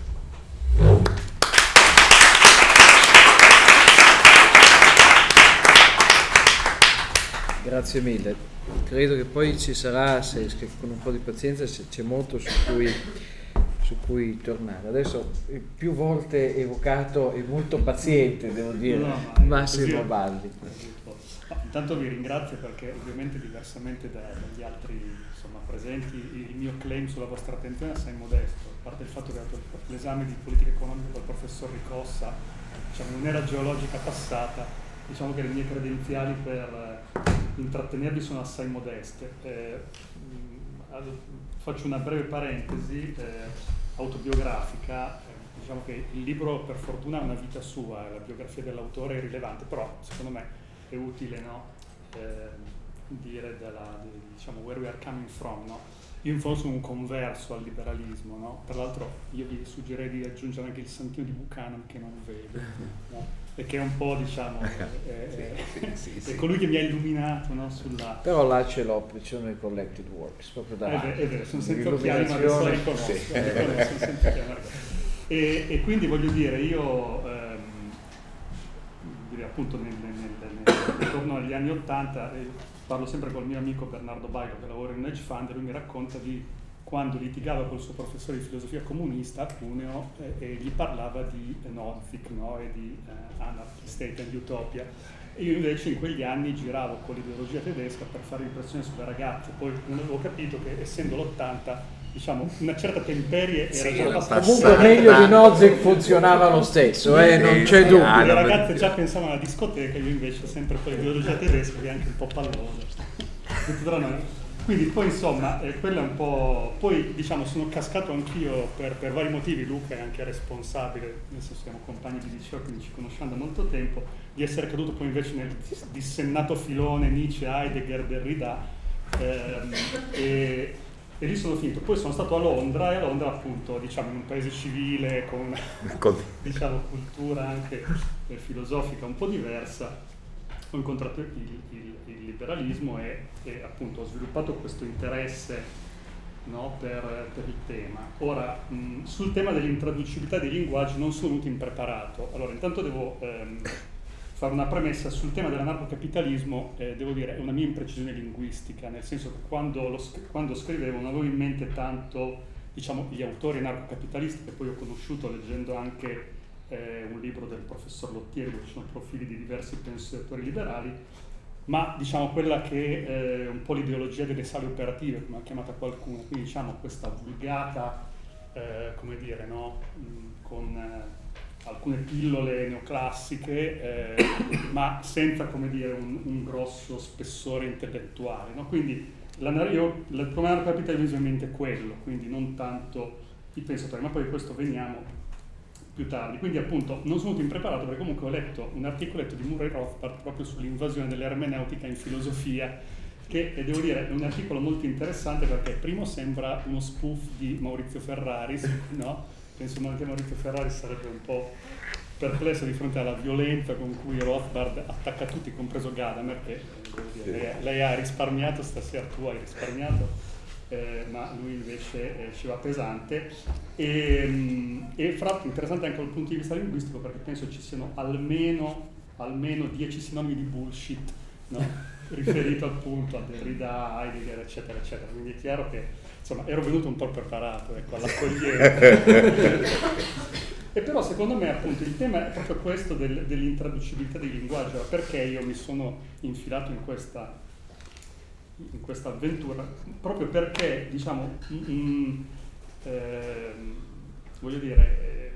Grazie mille. Credo che poi ci sarà, se, con un po' di pazienza, c'è molto su cui, su cui tornare. Adesso più volte evocato e molto paziente, devo dire, no, Massimo Baldi. Intanto vi ringrazio perché ovviamente diversamente da, dagli altri insomma, presenti il mio claim sulla vostra attenzione è assai modesto, parte il fatto che l'esame di politica economica col professor Ricossa diciamo, un'era geologica passata, diciamo che le mie credenziali per eh, intrattenervi sono assai modeste. Eh, faccio una breve parentesi eh, autobiografica, eh, diciamo che il libro per fortuna ha una vita sua, la biografia dell'autore è rilevante, però secondo me è utile no? eh, dire della, di, diciamo, where we are coming from. No? Io in fondo sono un converso al liberalismo, no? tra l'altro io vi suggerirei di aggiungere anche il santino di Buchanan che non vedo, no? e che è un po' diciamo, è, è, sì, sì, è colui che mi ha illuminato no? sulla... Però là c'è l'opzione di Collected Works, proprio da... È vero, è vero sono senza occhiali ma adesso riconosco, sì. e, e, quindi voglio dire, io... Eh, appunto nel, nel, nel, intorno agli anni Ottanta, parlo sempre col mio amico Bernardo Bailo che lavora in un hedge fund, lui mi racconta di quando litigava col suo professore di filosofia comunista a Cuneo eh, e gli parlava di Nozick no? e di eh, Anarchy State and Utopia. E io invece in quegli anni giravo con l'ideologia tedesca per fare impressione sulle ragazze, poi non avevo capito che essendo l'80 diciamo, una certa temperie era sì, già abbastanza... Comunque meglio di Nozick funzionava lo stesso, eh, non c'è dubbio. Ah, le ragazze già pensavano alla discoteca, io invece sempre con l'ideologia tedesca, che è anche un po' pallosa. Quindi poi insomma, eh, quello è un po'... Poi diciamo sono cascato anch'io per, per, vari motivi, Luca è anche responsabile, nel senso siamo compagni di liceo, quindi ci conosciamo da molto tempo, di essere caduto poi invece nel dissennato filone Nietzsche, Heidegger, Derrida. Ehm, e, e lì sono finito. Poi sono stato a Londra e a Londra appunto diciamo in un paese civile con diciamo, cultura anche eh, filosofica un po' diversa ho incontrato il, il, il liberalismo e, e, appunto ho sviluppato questo interesse no, per, per, il tema. Ora, mh, sul tema dell'intraducibilità dei linguaggi non sono venuto impreparato. Allora, intanto devo ehm, fare una premessa sul tema dell'anarcocapitalismo, eh, devo dire, è una mia imprecisione linguistica, nel senso che quando, lo, quando scrivevo non avevo in mente tanto diciamo, gli autori anarcocapitalisti che poi ho conosciuto leggendo anche eh, un libro del professor Lottieri dove ci sono profili di diversi pensatori liberali, ma diciamo quella che è un po' l'ideologia delle sale operative, come ha chiamata qualcuno, quindi diciamo questa vulgata, eh, come dire, no? Mm, con eh, alcune pillole neoclassiche, eh, ma senza, come dire, un, un grosso spessore intellettuale. No? Quindi il problema del capitalismo è mente quello, quindi non tanto i pensatori, ma poi questo veniamo più tardi. Quindi appunto non sono venuto impreparato perché comunque ho letto un articoletto di Murray Rothbard proprio sull'invasione dell'ermeneutica in filosofia che devo dire è un articolo molto interessante perché primo sembra uno spoof di Maurizio Ferrari, no? Penso che Maurizio Ferrari sarebbe un po' perplesso di fronte alla violenza con cui Rothbard attacca tutti, compreso Gadamer, che dire, lei, lei ha risparmiato, stasera tu hai risparmiato eh, ma lui invece eh, ci va pesante. E, mm, e fra l'altro interessante anche dal punto di vista linguistico perché penso ci siano almeno, almeno 10 sinonimi di bullshit, no? riferito appunto a Derrida, Heidegger, eccetera, eccetera. Quindi è chiaro che insomma ero venuto un po' preparato ecco, all'accoglienza. e però secondo me appunto il tema è proprio questo del, dell'intraducibilità dei linguaggi, perché io mi sono infilato in questa, in questa avventura? Proprio perché, diciamo, mm, eh, voglio dire, eh,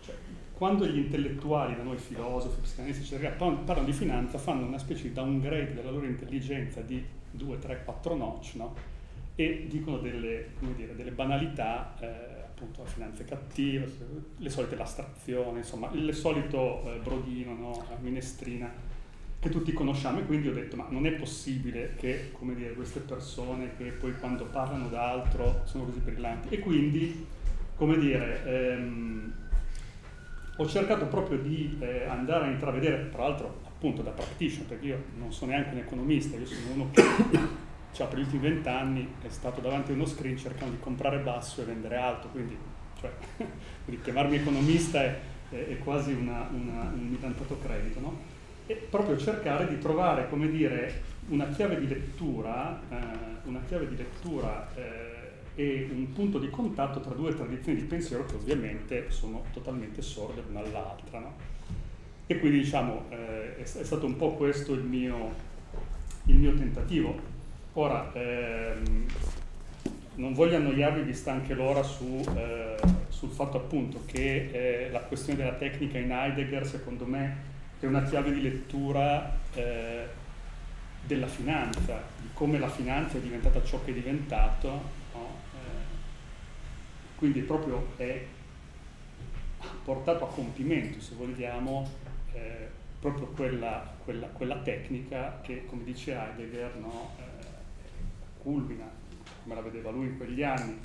cioè, quando gli intellettuali, da noi filosofi, psicanalisti, eccetera, parlano di finanza, fanno una specie di downgrade della loro intelligenza di 2, 3, 4 notch, no? E dicono delle, dire, delle banalità, eh, appunto la finanza è cattiva, le solite lastrazioni, insomma, il solito eh, brodino, no? minestrina che tutti conosciamo e quindi ho detto ma non è possibile che dire, queste persone che poi quando parlano d'altro sono così brillanti e quindi come dire ehm, ho cercato proprio di eh, andare a intravedere tra l'altro appunto da practitioner perché io non sono neanche un economista io sono uno che cioè, per gli ultimi vent'anni è stato davanti a uno screen cercando di comprare basso e vendere alto, quindi, cioè, chiamarmi economista è, è, è quasi una, una, un mitantato credito, no? E proprio cercare di trovare, come dire, una chiave di lettura, eh, una chiave di lettura eh, e un punto di contatto tra due tradizioni di pensiero che ovviamente sono totalmente sorde l'una all'altra. No? E quindi diciamo eh, è, è, stato un po' questo il mio, il mio tentativo. Ora, ehm, non voglio annoiarvi vista anche l'ora su, eh, sul fatto appunto che eh, la questione della tecnica in Heidegger secondo me è una chiave di lettura eh, della finanza, di come la finanza è diventata ciò che è diventato, no? Eh, quindi proprio è portato a compimento, se vogliamo, eh, proprio quella, quella, quella, tecnica che, come dice Heidegger, no? Culmina, come la vedeva lui in quegli anni,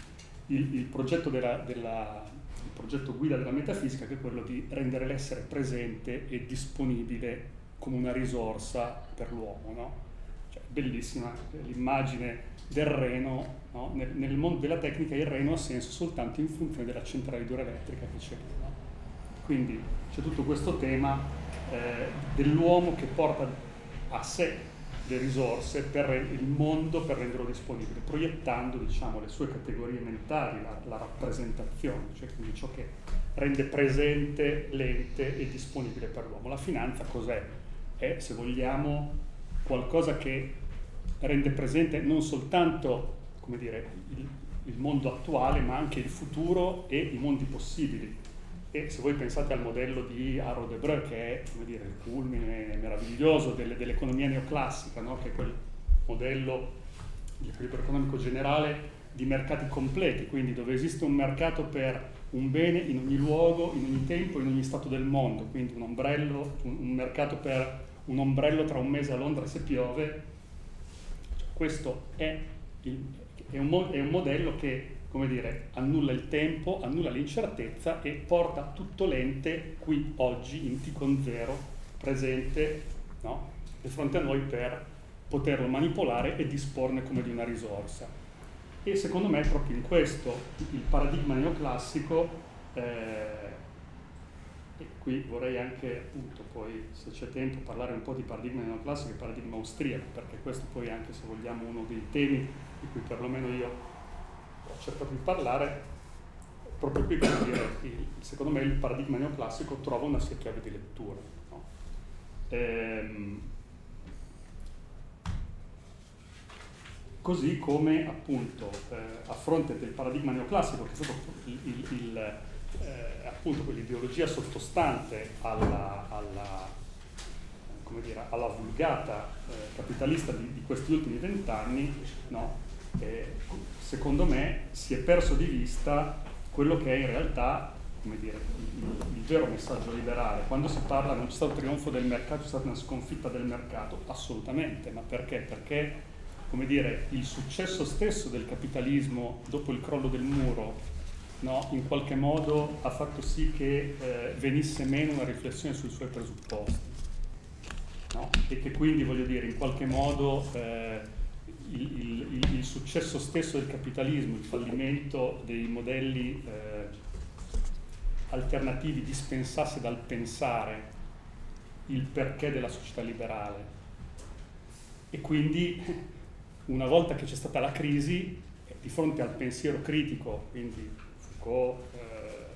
il, il, progetto, della, della, il progetto guida della metafisica che è quello di rendere l'essere presente e disponibile come una risorsa per l'uomo. No? Cioè, bellissima l'immagine del reno, no? nel, nel, mondo della tecnica il reno ha senso soltanto in funzione della centrale idroelettrica che c'è. No? Quindi c'è tutto questo tema eh, dell'uomo che porta a sé le risorse per il mondo per renderlo disponibile, proiettando diciamo, le sue categorie mentali, la, la rappresentazione, cioè quindi ciò che rende presente, lente e disponibile per l'uomo. La finanza cos'è? È, se vogliamo, qualcosa che rende presente non soltanto dire, il, il mondo attuale, ma anche il futuro e i mondi possibili e se voi pensate al modello di Arro de Breu, che è dire, il culmine meraviglioso delle, dell'economia neoclassica, no? che è quel modello di equilibrio economico generale di mercati completi, quindi dove esiste un mercato per un bene in ogni luogo, in ogni tempo, in ogni stato del mondo, quindi un, ombrello, un, un mercato per un ombrello tra un mese a Londra se piove, questo è, il, è, un, è un modello che come dire, annulla il tempo, annulla l'incertezza e porta tutto l'ente qui oggi in T con zero presente no? di fronte a noi per poterlo manipolare e disporne come di una risorsa. E secondo me proprio in questo il paradigma neoclassico, eh, e qui vorrei anche appunto poi se c'è tempo parlare un po' di paradigma neoclassico e paradigma austriaco, perché questo poi è anche se vogliamo uno dei temi di cui perlomeno io cercato di parlare proprio qui per dire, il, secondo me il paradigma neoclassico trova una sua chiave di lettura. No? Ehm, così come appunto eh, a fronte del paradigma neoclassico, che è stato il, il, il, eh, appunto quell'ideologia sottostante alla, alla, dire, alla vulgata eh, capitalista di, di, questi ultimi vent'anni, no? eh, secondo me si è perso di vista quello che è in realtà dire, il, il, vero messaggio liberale. Quando si parla non c'è stato trionfo del mercato, c'è stata una sconfitta del mercato, assolutamente, ma perché? Perché dire, il successo stesso del capitalismo dopo il crollo del muro no, in qualche modo ha fatto sì che eh, venisse meno una riflessione sui suoi presupposti no? e che quindi, voglio dire, in qualche modo eh, il, il, il, successo stesso del capitalismo, il fallimento dei modelli eh, alternativi dispensasse dal pensare il perché della società liberale. E quindi una volta che c'è stata la crisi, di fronte al pensiero critico, quindi Foucault, eh,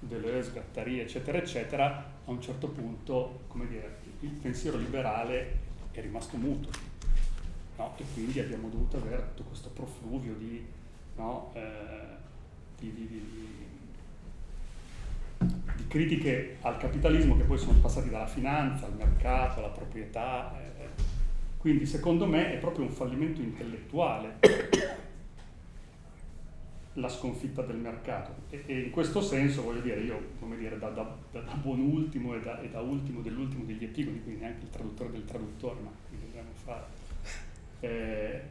Deleuze, Gattari, eccetera, eccetera, a un certo punto, come dire, il pensiero liberale è rimasto muto. No? E quindi abbiamo dovuto avere tutto questo profluvio di, no? eh, di, di, di, critiche al capitalismo che poi sono passati dalla finanza, al mercato, alla proprietà. Eh. Quindi secondo me è proprio un fallimento intellettuale la sconfitta del mercato e, e, in questo senso voglio dire io come dire da, da, da buon ultimo e da, e da, ultimo dell'ultimo degli epigoni quindi neanche il traduttore del traduttore ma qui dobbiamo fare eh,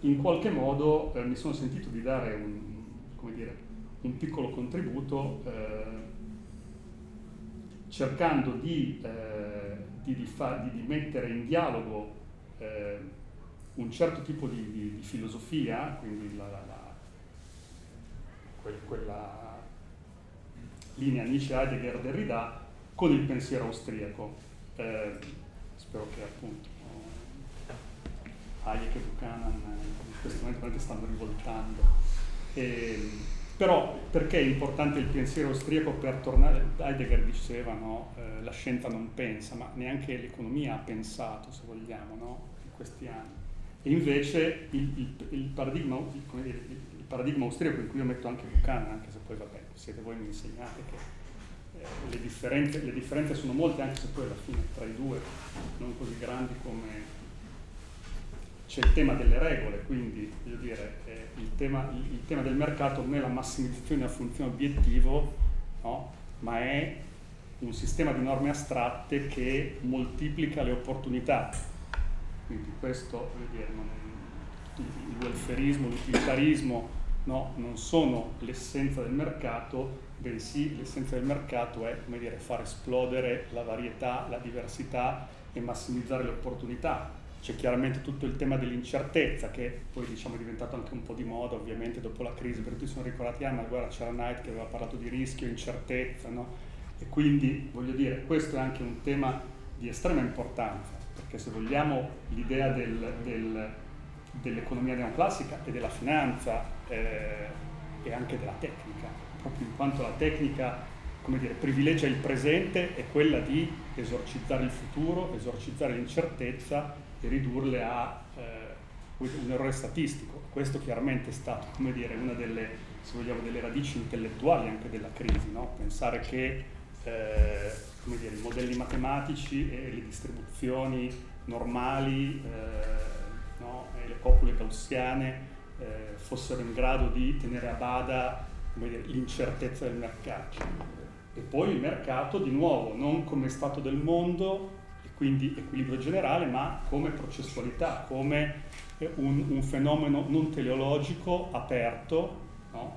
in qualche modo eh, mi sono sentito di dare un, dire, un piccolo contributo eh, cercando di, eh, di, di, fa, di, mettere in dialogo eh, un certo tipo di, filosofia quindi la, la quella linea Nietzsche, Heidegger, Derrida, con il pensiero austriaco. Eh, spero che appunto Hayek e Buchanan in questo momento stanno rivoltando. E, però perché è importante il pensiero austriaco per tornare? Heidegger diceva no? eh, la scienza non pensa, ma neanche l'economia ha pensato, se vogliamo, no? in questi anni. E invece il, il, il paradigma, il paradigma austriaco in cui io metto anche Buchanan, anche se poi vabbè, siete voi mi insegnate che eh, le, differenze, le, differenze, sono molte, anche se poi alla fine tra i due non così grandi come c'è il tema delle regole, quindi dire, eh, il, tema, il, il, tema, del mercato non è la massimizzazione della funzione obiettivo, no? ma è un sistema di norme astratte che moltiplica le opportunità. Quindi questo, dire, non il welfarismo, l'utilitarismo no, non sono l'essenza del mercato, bensì l'essenza del mercato è dire, far esplodere la varietà, la diversità e massimizzare le opportunità. C'è chiaramente tutto il tema dell'incertezza che poi diciamo, è diventato anche un po' di moda ovviamente dopo la crisi, per cui sono ricordati, ah ma guarda c'era Knight che aveva parlato di rischio, incertezza, no? e quindi voglio dire, questo è anche un tema di estrema importanza, perché se vogliamo l'idea del, del dell'economia neoclassica e della finanza eh, e anche della tecnica, proprio in quanto la tecnica come dire, privilegia il presente è quella di esorcizzare il futuro, esorcizzare l'incertezza e ridurle a eh, un errore statistico. Questo chiaramente è stato dire, una delle, vogliamo, delle radici intellettuali anche della crisi, no? pensare che eh, dire, i modelli matematici e le distribuzioni normali eh, no? e le popole gaussiane eh, fossero in grado di tenere a bada dire, l'incertezza del mercato. E poi il mercato, di nuovo, non come stato del mondo quindi equilibrio generale, ma come processualità, come eh, un, un fenomeno non teleologico aperto no?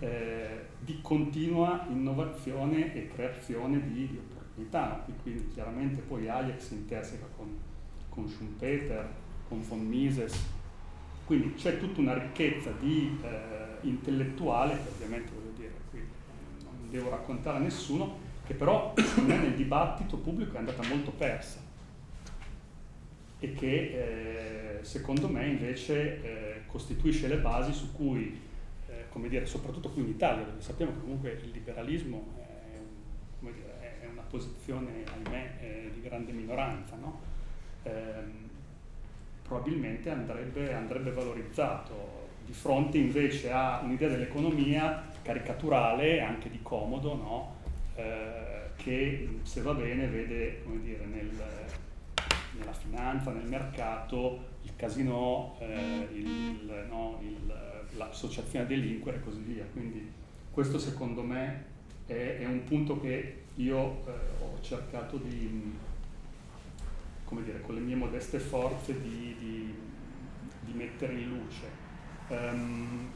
eh, di continua innovazione e creazione di, di opportunità. No? Quindi chiaramente poi Hayek si interseca con, con Schumpeter, con von Mises. Quindi c'è tutta una ricchezza di, eh, intellettuale, che ovviamente voglio dire, qui non devo raccontare a nessuno, che però nel dibattito pubblico è andata molto persa e che eh, secondo me invece eh, costituisce le basi su cui, eh, come dire, soprattutto qui in Italia, dove sappiamo che comunque il liberalismo è, dire, è una posizione, ahimè, eh, di grande minoranza, no? Ehm, probabilmente andrebbe, andrebbe valorizzato di fronte invece a un'idea dell'economia caricaturale, anche di comodo, no? Eh, che se va bene vede dire, nel, nella finanza, nel mercato, il casino, eh, il, no, il, l'associazione a delinquere e così via. Quindi questo secondo me è, è un punto che io eh, ho cercato di come dire, con le mie modeste forze di, di, di mettere in luce. Um,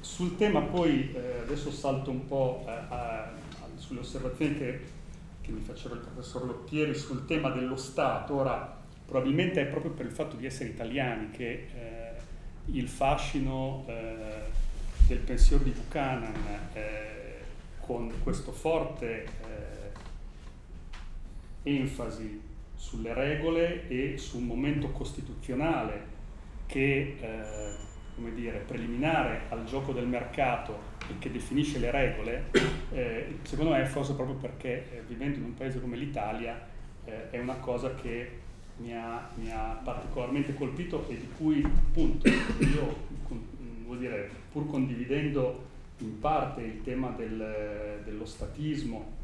sul tema poi, eh, adesso salto un po' eh, a, sulle osservazioni che, che, mi faceva il professor Lottieri sul tema dello Stato. Ora, probabilmente è proprio per il fatto di essere italiani che eh, il fascino eh, del pensiero di Buchanan eh, con questo forte eh, enfasi sulle regole e su un momento costituzionale che eh, come dire, preliminare al gioco del mercato e che definisce le regole, eh, secondo me forse proprio perché eh, vivendo in un paese come l'Italia eh, è una cosa che mi ha, mi ha, particolarmente colpito e di cui appunto io, vuol dire, pur condividendo in parte il tema del, dello statismo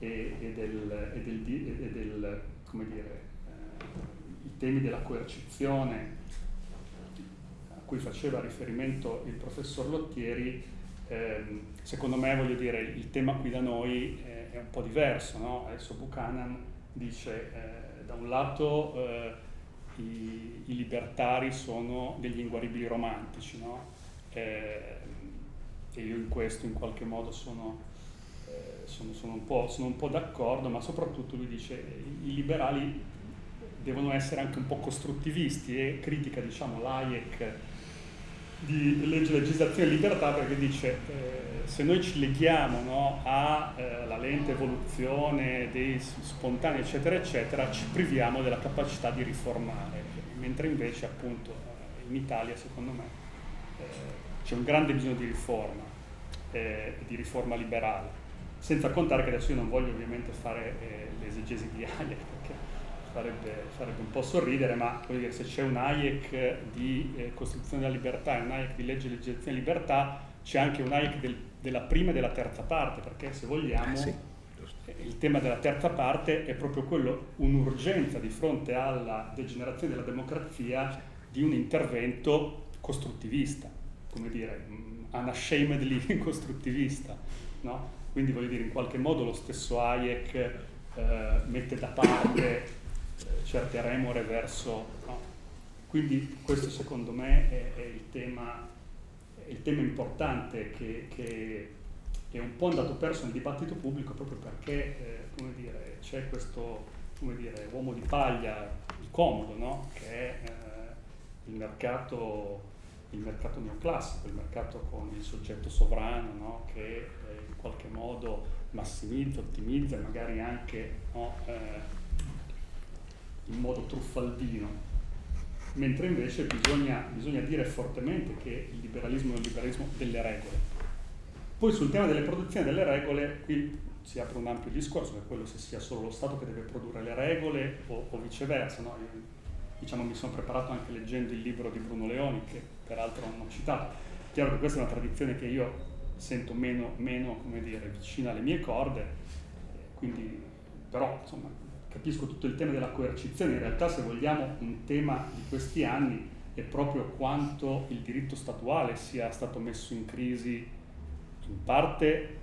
e, e, del, e, del, e del, come dire, eh, i temi della coercizione cui faceva riferimento il professor Lottieri, eh, secondo me voglio dire il tema qui da noi è, è un po' diverso, no? adesso Buchanan dice eh, da un lato eh, i, i, libertari sono degli inguaribili romantici, no? Eh, e io in questo in qualche modo sono, eh, sono, sono, un sono, un po', d'accordo, ma soprattutto lui dice i liberali devono essere anche un po' costruttivisti e critica diciamo l'AIEC di legge, legislazione e libertà perché dice eh, se noi ci leghiamo no, alla eh, lente evoluzione dei spontanei eccetera eccetera ci priviamo della capacità di riformare. Mentre invece appunto eh, in Italia secondo me eh, c'è un grande bisogno di riforma, eh, di riforma liberale, senza contare che adesso io non voglio ovviamente fare eh, l'esegesi di Hayek farebbe, farebbe, un po' sorridere, ma dire, se c'è un Hayek di eh, Costruzione della Libertà e un Hayek di Legge e Legislazione della Libertà, c'è anche un Hayek del, della prima e della terza parte, perché se vogliamo... Sì eh, il tema della terza parte è proprio quello, un'urgenza di fronte alla degenerazione della democrazia di un intervento costruttivista come dire, unashamedly costruttivista, no? Quindi voglio dire, in qualche modo lo stesso Hayek eh, mette da parte eh, certe remore verso... No? Quindi questo secondo me è, è, il, tema, è il, tema, importante che, che, è un po' andato perso nel dibattito pubblico proprio perché eh, dire, c'è questo dire, uomo di paglia, il comodo, no? che è eh, il mercato il mercato neoclassico, il mercato con il soggetto sovrano no? che eh, in qualche modo massimizza, ottimizza, magari anche no? In modo truffaldino. Mentre invece bisogna, bisogna, dire fortemente che il liberalismo è un liberalismo delle regole. Poi sul tema delle produzioni delle regole, qui si apre un ampio discorso, che è quello se sia solo lo Stato che deve produrre le regole o, o viceversa. No? Io, diciamo, mi sono preparato anche leggendo il libro di Bruno Leoni, che peraltro non ho citato. Chiaro che questa è una tradizione che io sento meno, meno dire, vicina alle mie corde, quindi, però insomma, capisco tutto il tema della coercizione. In realtà, se vogliamo, un tema di questi anni è proprio quanto il diritto statuale sia stato messo in crisi in parte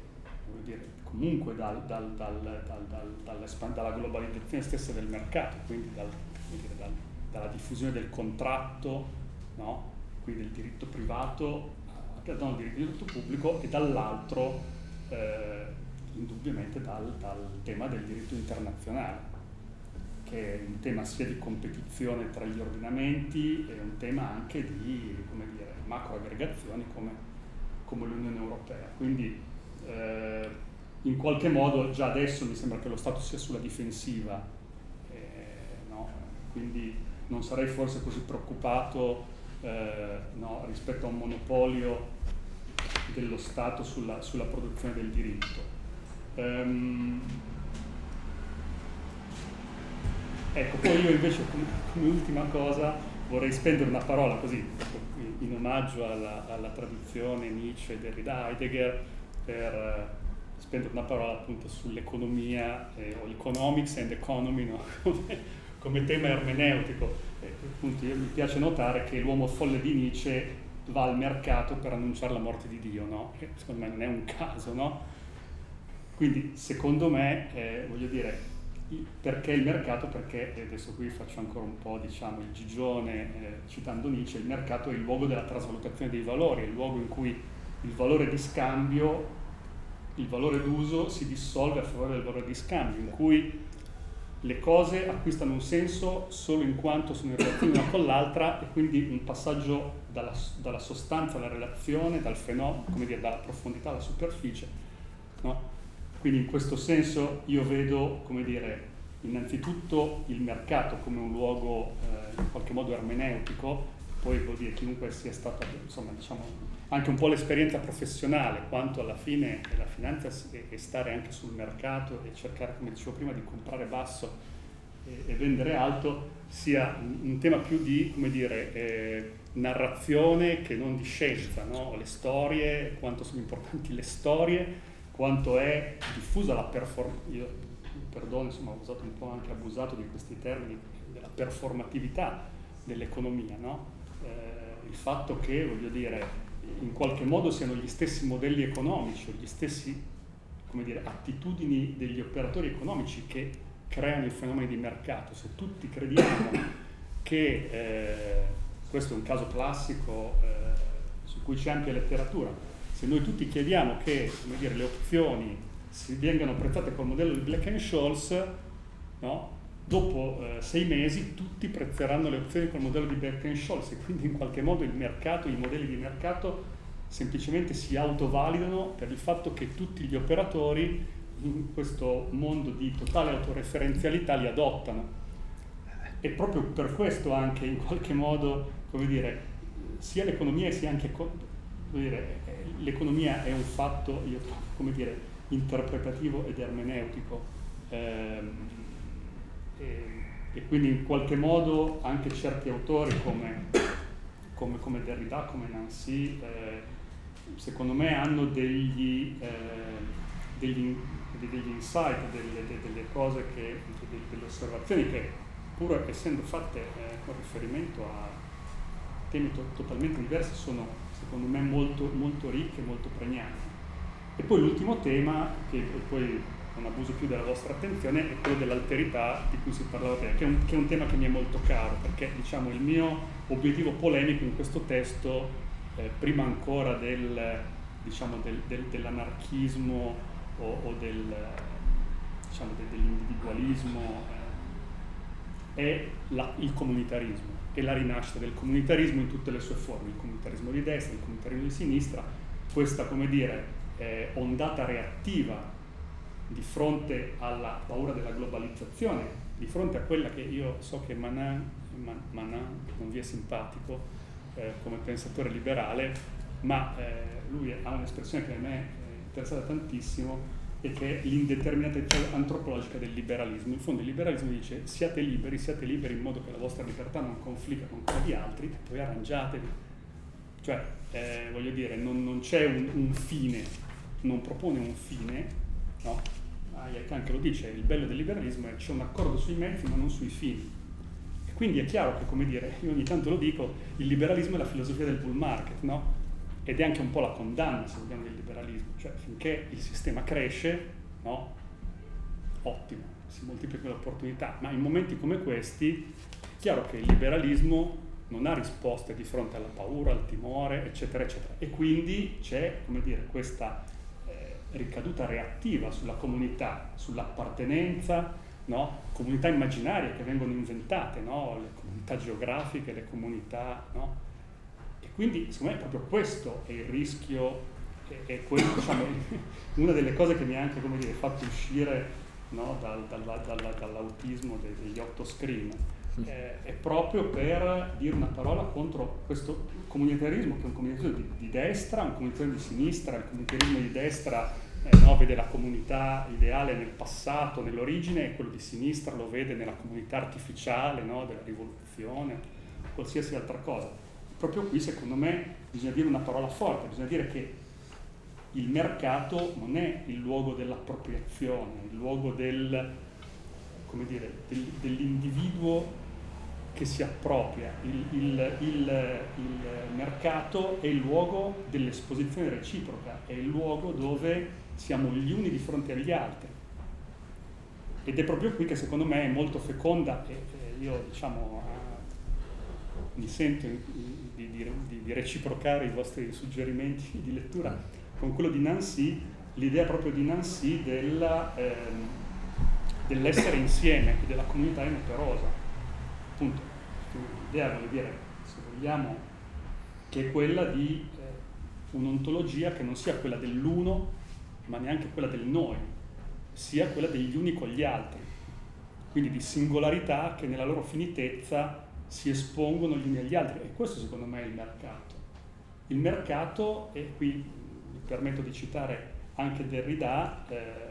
dire, comunque dal, dal, dal, dalla globalizzazione stessa del mercato, quindi dire, dalla diffusione del contratto, no? quindi del diritto privato eh, da un diritto pubblico e dall'altro eh, indubbiamente dal, tema del diritto internazionale, che è un tema sia di competizione tra gli ordinamenti e un tema anche di come dire, macro aggregazioni come, come l'Unione Europea. Quindi eh, in qualche modo già adesso mi sembra che lo Stato sia sulla difensiva, eh, no? quindi non sarei forse così preoccupato eh, no, rispetto a un monopolio dello Stato sulla, sulla produzione del diritto. Um, ecco, poi io invece come, come, ultima cosa vorrei spendere una parola così, in omaggio alla, alla tradizione Nietzsche, Derrida, Heidegger, per eh, spendere una parola appunto sull'economia eh, o economics and economy, no? come tema ermeneutico. Eh, appunto, mi piace notare che l'uomo folle di Nietzsche va al mercato per annunciare la morte di Dio, no? Che secondo me non è un caso, no? Quindi secondo me, eh, voglio dire, perché il mercato? Perché, adesso qui faccio ancora un po' diciamo il gigione, eh, citando Nietzsche, il mercato è il luogo della trasvalutazione dei valori, è il luogo in cui il valore di scambio, il valore d'uso si dissolve a favore del valore di scambio, in cui le cose acquistano un senso solo in quanto sono in relazione una con l'altra e quindi un passaggio dalla, dalla sostanza alla relazione, dal fenomeno, come dire, dalla profondità alla superficie. No? Quindi in questo senso io vedo, come dire, innanzitutto il mercato come un luogo eh, in qualche modo ermeneutico poi vuol dire chiunque sia stato, insomma, diciamo, anche un po' l'esperienza professionale, quanto alla fine la finanza è stare anche sul mercato e cercare, come dicevo prima, di comprare basso e, e vendere alto, sia un, un, tema più di, come dire, eh, narrazione che non di scienza, no? le storie, quanto sono importanti le storie, quanto è diffusa la performance, io perdono, insomma ho usato un po' anche abusato di questi termini, della performatività dell'economia, no? eh, il fatto che, voglio dire, in qualche modo siano gli stessi modelli economici o gli stessi dire, attitudini degli operatori economici che creano i fenomeni di mercato. Se tutti crediamo che eh, questo è un caso classico eh, su cui c'è ampia letteratura. Se noi tutti chiediamo che dire, le opzioni si vengano prezzate col modello di Black Scholes, no? dopo eh, sei mesi tutti prezzeranno le opzioni col modello di Black Scholes e quindi in qualche modo il mercato, i modelli di mercato semplicemente si autovalidano per il fatto che tutti gli operatori in questo mondo di totale autoreferenzialità li adottano. E proprio per questo anche in qualche modo come dire, sia l'economia sia anche, dire, l'economia è un fatto, io trovo, come dire, interpretativo ed ermeneutico. Ehm, e, e, quindi in qualche modo anche certi autori come, come, come Derrida, come Nancy, eh, secondo me hanno degli, eh, degli, degli insight, delle, delle, cose che, delle osservazioni che pur essendo fatte eh, con riferimento a temi to- totalmente diversi sono secondo me molto, molto ricchi e molto pregnanti. E poi l'ultimo tema, che poi non abuso più della vostra attenzione, è quello dell'alterità di cui si parlava prima, che è un, che è un tema che mi è molto caro, perché diciamo, il mio obiettivo polemico in questo testo, eh, prima ancora del, diciamo, del, del, dell'anarchismo o, o diciamo, dell'individualismo, eh, è la, il comunitarismo e la rinascita del comunitarismo in tutte le sue forme, il comunitarismo di destra, il comunitarismo di sinistra, questa, come dire, eh, ondata reattiva di fronte alla paura della globalizzazione, di fronte a quella che io so che Manan, Manan non vi è simpatico eh, come pensatore liberale, ma eh, lui ha un'espressione che a me è interessata tantissimo, e che è l'indeterminatezza antropologica del liberalismo. In fondo il liberalismo dice siate liberi, siate liberi in modo che la vostra libertà non confligga con quella di altri e poi arrangiatevi. Cioè, eh, voglio dire, non, non c'è un, un, fine, non propone un fine, no? Hayek anche lo dice, il bello del liberalismo è che c'è un accordo sui mezzi ma non sui fini. E quindi è chiaro che, come dire, io ogni tanto lo dico, il liberalismo è la filosofia del bull market, no? Ed è anche un po' la condanna, se vogliamo, del liberalismo, cioè finché il sistema cresce, no? ottimo, si moltiplicano le opportunità, ma in momenti come questi è chiaro che il liberalismo non ha risposte di fronte alla paura, al timore, eccetera, eccetera. E quindi c'è, come dire, questa eh, ricaduta reattiva sulla comunità, sull'appartenenza, no? comunità immaginarie che vengono inventate, no? le comunità geografiche, le comunità, no? Quindi secondo me proprio questo è il rischio, è, quello, diciamo, una delle cose che mi ha anche dire, fatto uscire no, dal, dal, dal, dall'autismo degli otto screen. Eh, è proprio per dire una parola contro questo comunitarismo, che è un comunitarismo di, di destra, un comunitarismo di sinistra, il comunitarismo di destra eh, no, vede la comunità ideale nel passato, nell'origine, e quello di sinistra lo vede nella comunità artificiale no, della rivoluzione, qualsiasi altra cosa proprio qui secondo me bisogna dire una parola forte, bisogna dire che il mercato non è il luogo dell'appropriazione, il luogo del, dire, del, dell'individuo che si appropria, il, il, il, il, mercato è il luogo dell'esposizione reciproca, è il luogo dove siamo gli uni di fronte agli altri. Ed è proprio qui che secondo me è molto feconda, e io diciamo mi sento di, di, reciprocare i vostri suggerimenti di lettura con quello di Nancy, l'idea proprio di Nancy della, ehm, dell'essere insieme e della comunità inoperosa. Appunto, l'idea, voglio dire, se vogliamo, che è quella di eh, un'ontologia che non sia quella dell'uno, ma neanche quella del noi, sia quella degli uni con gli altri. Quindi di singolarità che nella loro finitezza si espongono gli uni agli altri e questo secondo me è il mercato. Il mercato, e qui mi permetto di citare anche Derrida, eh,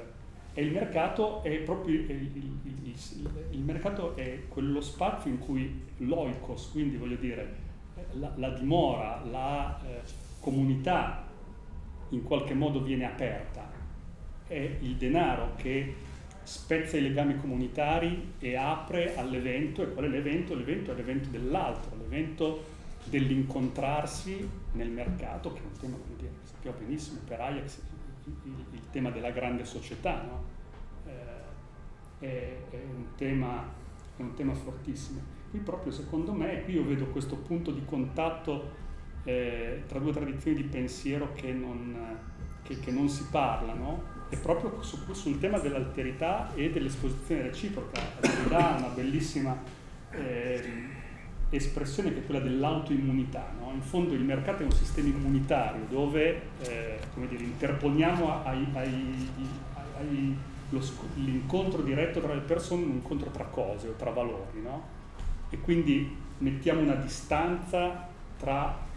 e il mercato è proprio il, il, il, il, mercato è quello spazio in cui l'oikos, quindi voglio dire la, la dimora, la eh, comunità in qualche modo viene aperta, è il denaro che spezza i legami comunitari e apre all'evento. E qual è l'evento? L'evento è l'evento dell'altro, l'evento dell'incontrarsi nel mercato, che è un tema, come dire, sappiamo benissimo, per Ajax il, il, il tema della grande società, no? eh, è, è, un tema, è un tema fortissimo. Qui proprio secondo me, qui io vedo questo punto di contatto eh, tra due tradizioni di pensiero che non, che, che non si parlano, è proprio su, sul tema dell'alterità e dell'esposizione reciproca. Derrida ha una bellissima eh, espressione che è quella dell'autoimmunità. No? In fondo il mercato è un sistema immunitario dove eh, dire, interponiamo ai, ai, ai, lo, l'incontro diretto tra le persone un incontro tra cose o tra valori. No? e quindi mettiamo una distanza tra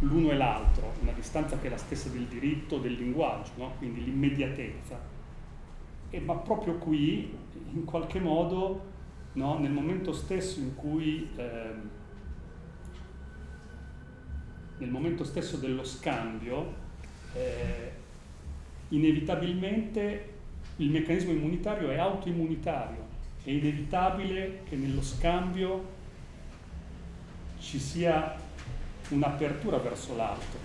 l'uno e l'altro, una distanza che è la stessa del diritto, del linguaggio, no? quindi l'immediatezza. E, ma proprio qui, in qualche modo, no? nel momento stesso in cui, eh, nel momento stesso dello scambio, eh, inevitabilmente il meccanismo immunitario è autoimmunitario, è inevitabile che nello scambio ci sia un'apertura verso l'altro.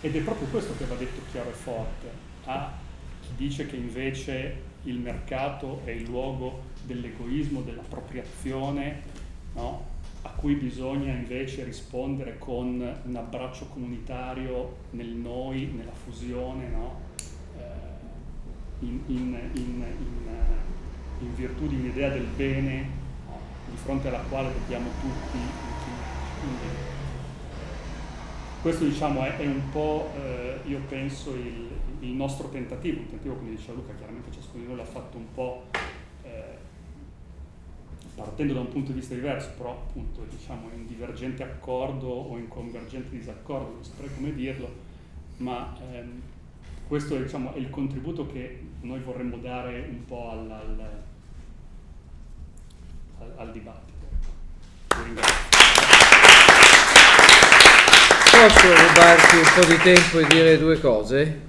Ed è proprio questo che va detto chiaro e forte a chi dice che invece il mercato è il luogo dell'egoismo, dell'appropriazione, no? a cui bisogna invece rispondere con un abbraccio comunitario nel noi, nella fusione, no? eh, in, in, in, in virtù di un'idea del bene di fronte alla quale dobbiamo tutti. Questo diciamo, è, è, un po', eh, io penso, il, il, nostro tentativo, un tentativo come diceva Luca, chiaramente ciascuno di noi l'ha fatto un po' eh, partendo da un punto di vista diverso, però appunto diciamo in divergente accordo o in convergente disaccordo, non saprei come dirlo, ma ehm, questo diciamo, è il contributo che noi vorremmo dare un po' al, al al, al dibattito. Vi ringrazio. Posso rubarti un po' di tempo e dire due cose?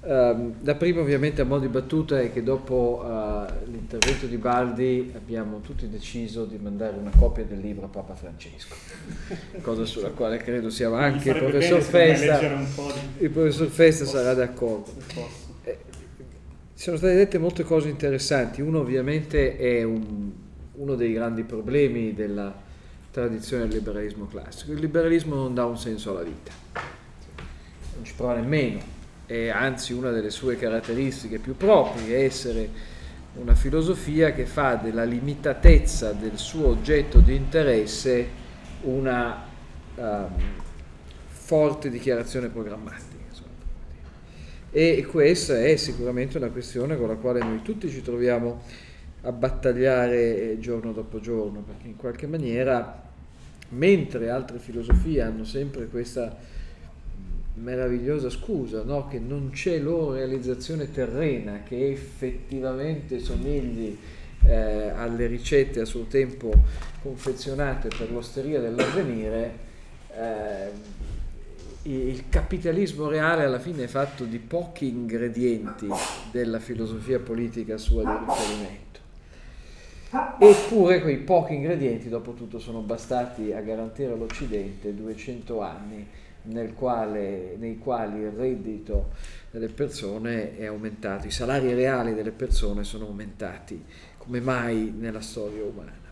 Uh, la prima ovviamente a modo di battuta è che dopo uh, l'intervento di Baldi abbiamo tutti deciso di mandare una copia del libro a Papa Francesco, cosa sulla quale credo siamo anche il professor Festa, il professor Festa sarà d'accordo. Eh, sono state dette molte cose interessanti, uno ovviamente è un, uno dei grandi problemi della tradizione del liberalismo classico. Il liberalismo non dà un senso alla vita, non ci prova nemmeno, e anzi una delle sue caratteristiche più proprie è essere una filosofia che fa della limitatezza del suo oggetto di interesse una um, forte dichiarazione programmatica. E questa è sicuramente una questione con la quale noi tutti ci troviamo a battagliare giorno dopo giorno, perché in qualche maniera, mentre altre filosofie hanno sempre questa meravigliosa scusa, no? che non c'è loro realizzazione terrena che effettivamente somigli eh, alle ricette a suo tempo confezionate per l'osteria dell'avvenire, eh, il capitalismo reale alla fine è fatto di pochi ingredienti della filosofia politica sua di riferimento Eppure quei pochi ingredienti, dopo tutto, sono bastati a garantire all'Occidente 200 anni quale, nei quali il reddito delle persone è aumentato, i salari reali delle persone sono aumentati come mai nella storia umana.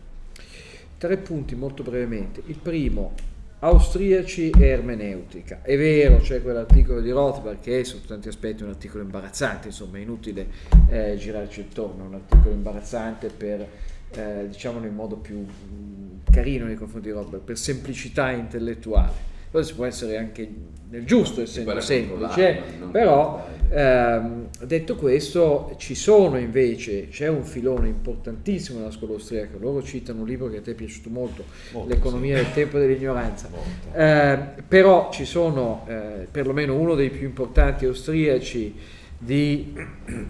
Tre punti molto brevemente. Il primo, austriaci e ermeneutica. È vero, c'è quell'articolo di Rothbard che è su tanti aspetti un articolo imbarazzante, insomma è inutile eh, girarci intorno, è un articolo imbarazzante per, eh, diciamolo in modo più mm, carino nei confronti di Rothbard, per semplicità intellettuale. Forse può essere anche nel giusto essendo semplice, però ehm, detto questo ci sono invece, c'è un filone importantissimo nella scuola austriaca, loro citano un libro che a te è piaciuto molto, Molto, L'economia sì. del tempo dell'ignoranza, Molto. eh, però ci sono eh, perlomeno uno dei più importanti austriaci di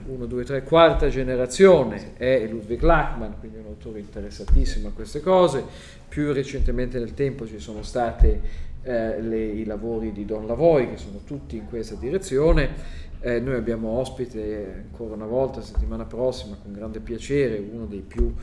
1, 2, 3, quarta generazione è Ludwig Lachmann, quindi un autore interessatissimo a queste cose. Più recentemente nel tempo ci sono stati i lavori di Don Lavoie che sono tutti in questa direzione. Eh, noi abbiamo ospite ancora una volta settimana prossima con grande piacere uno dei più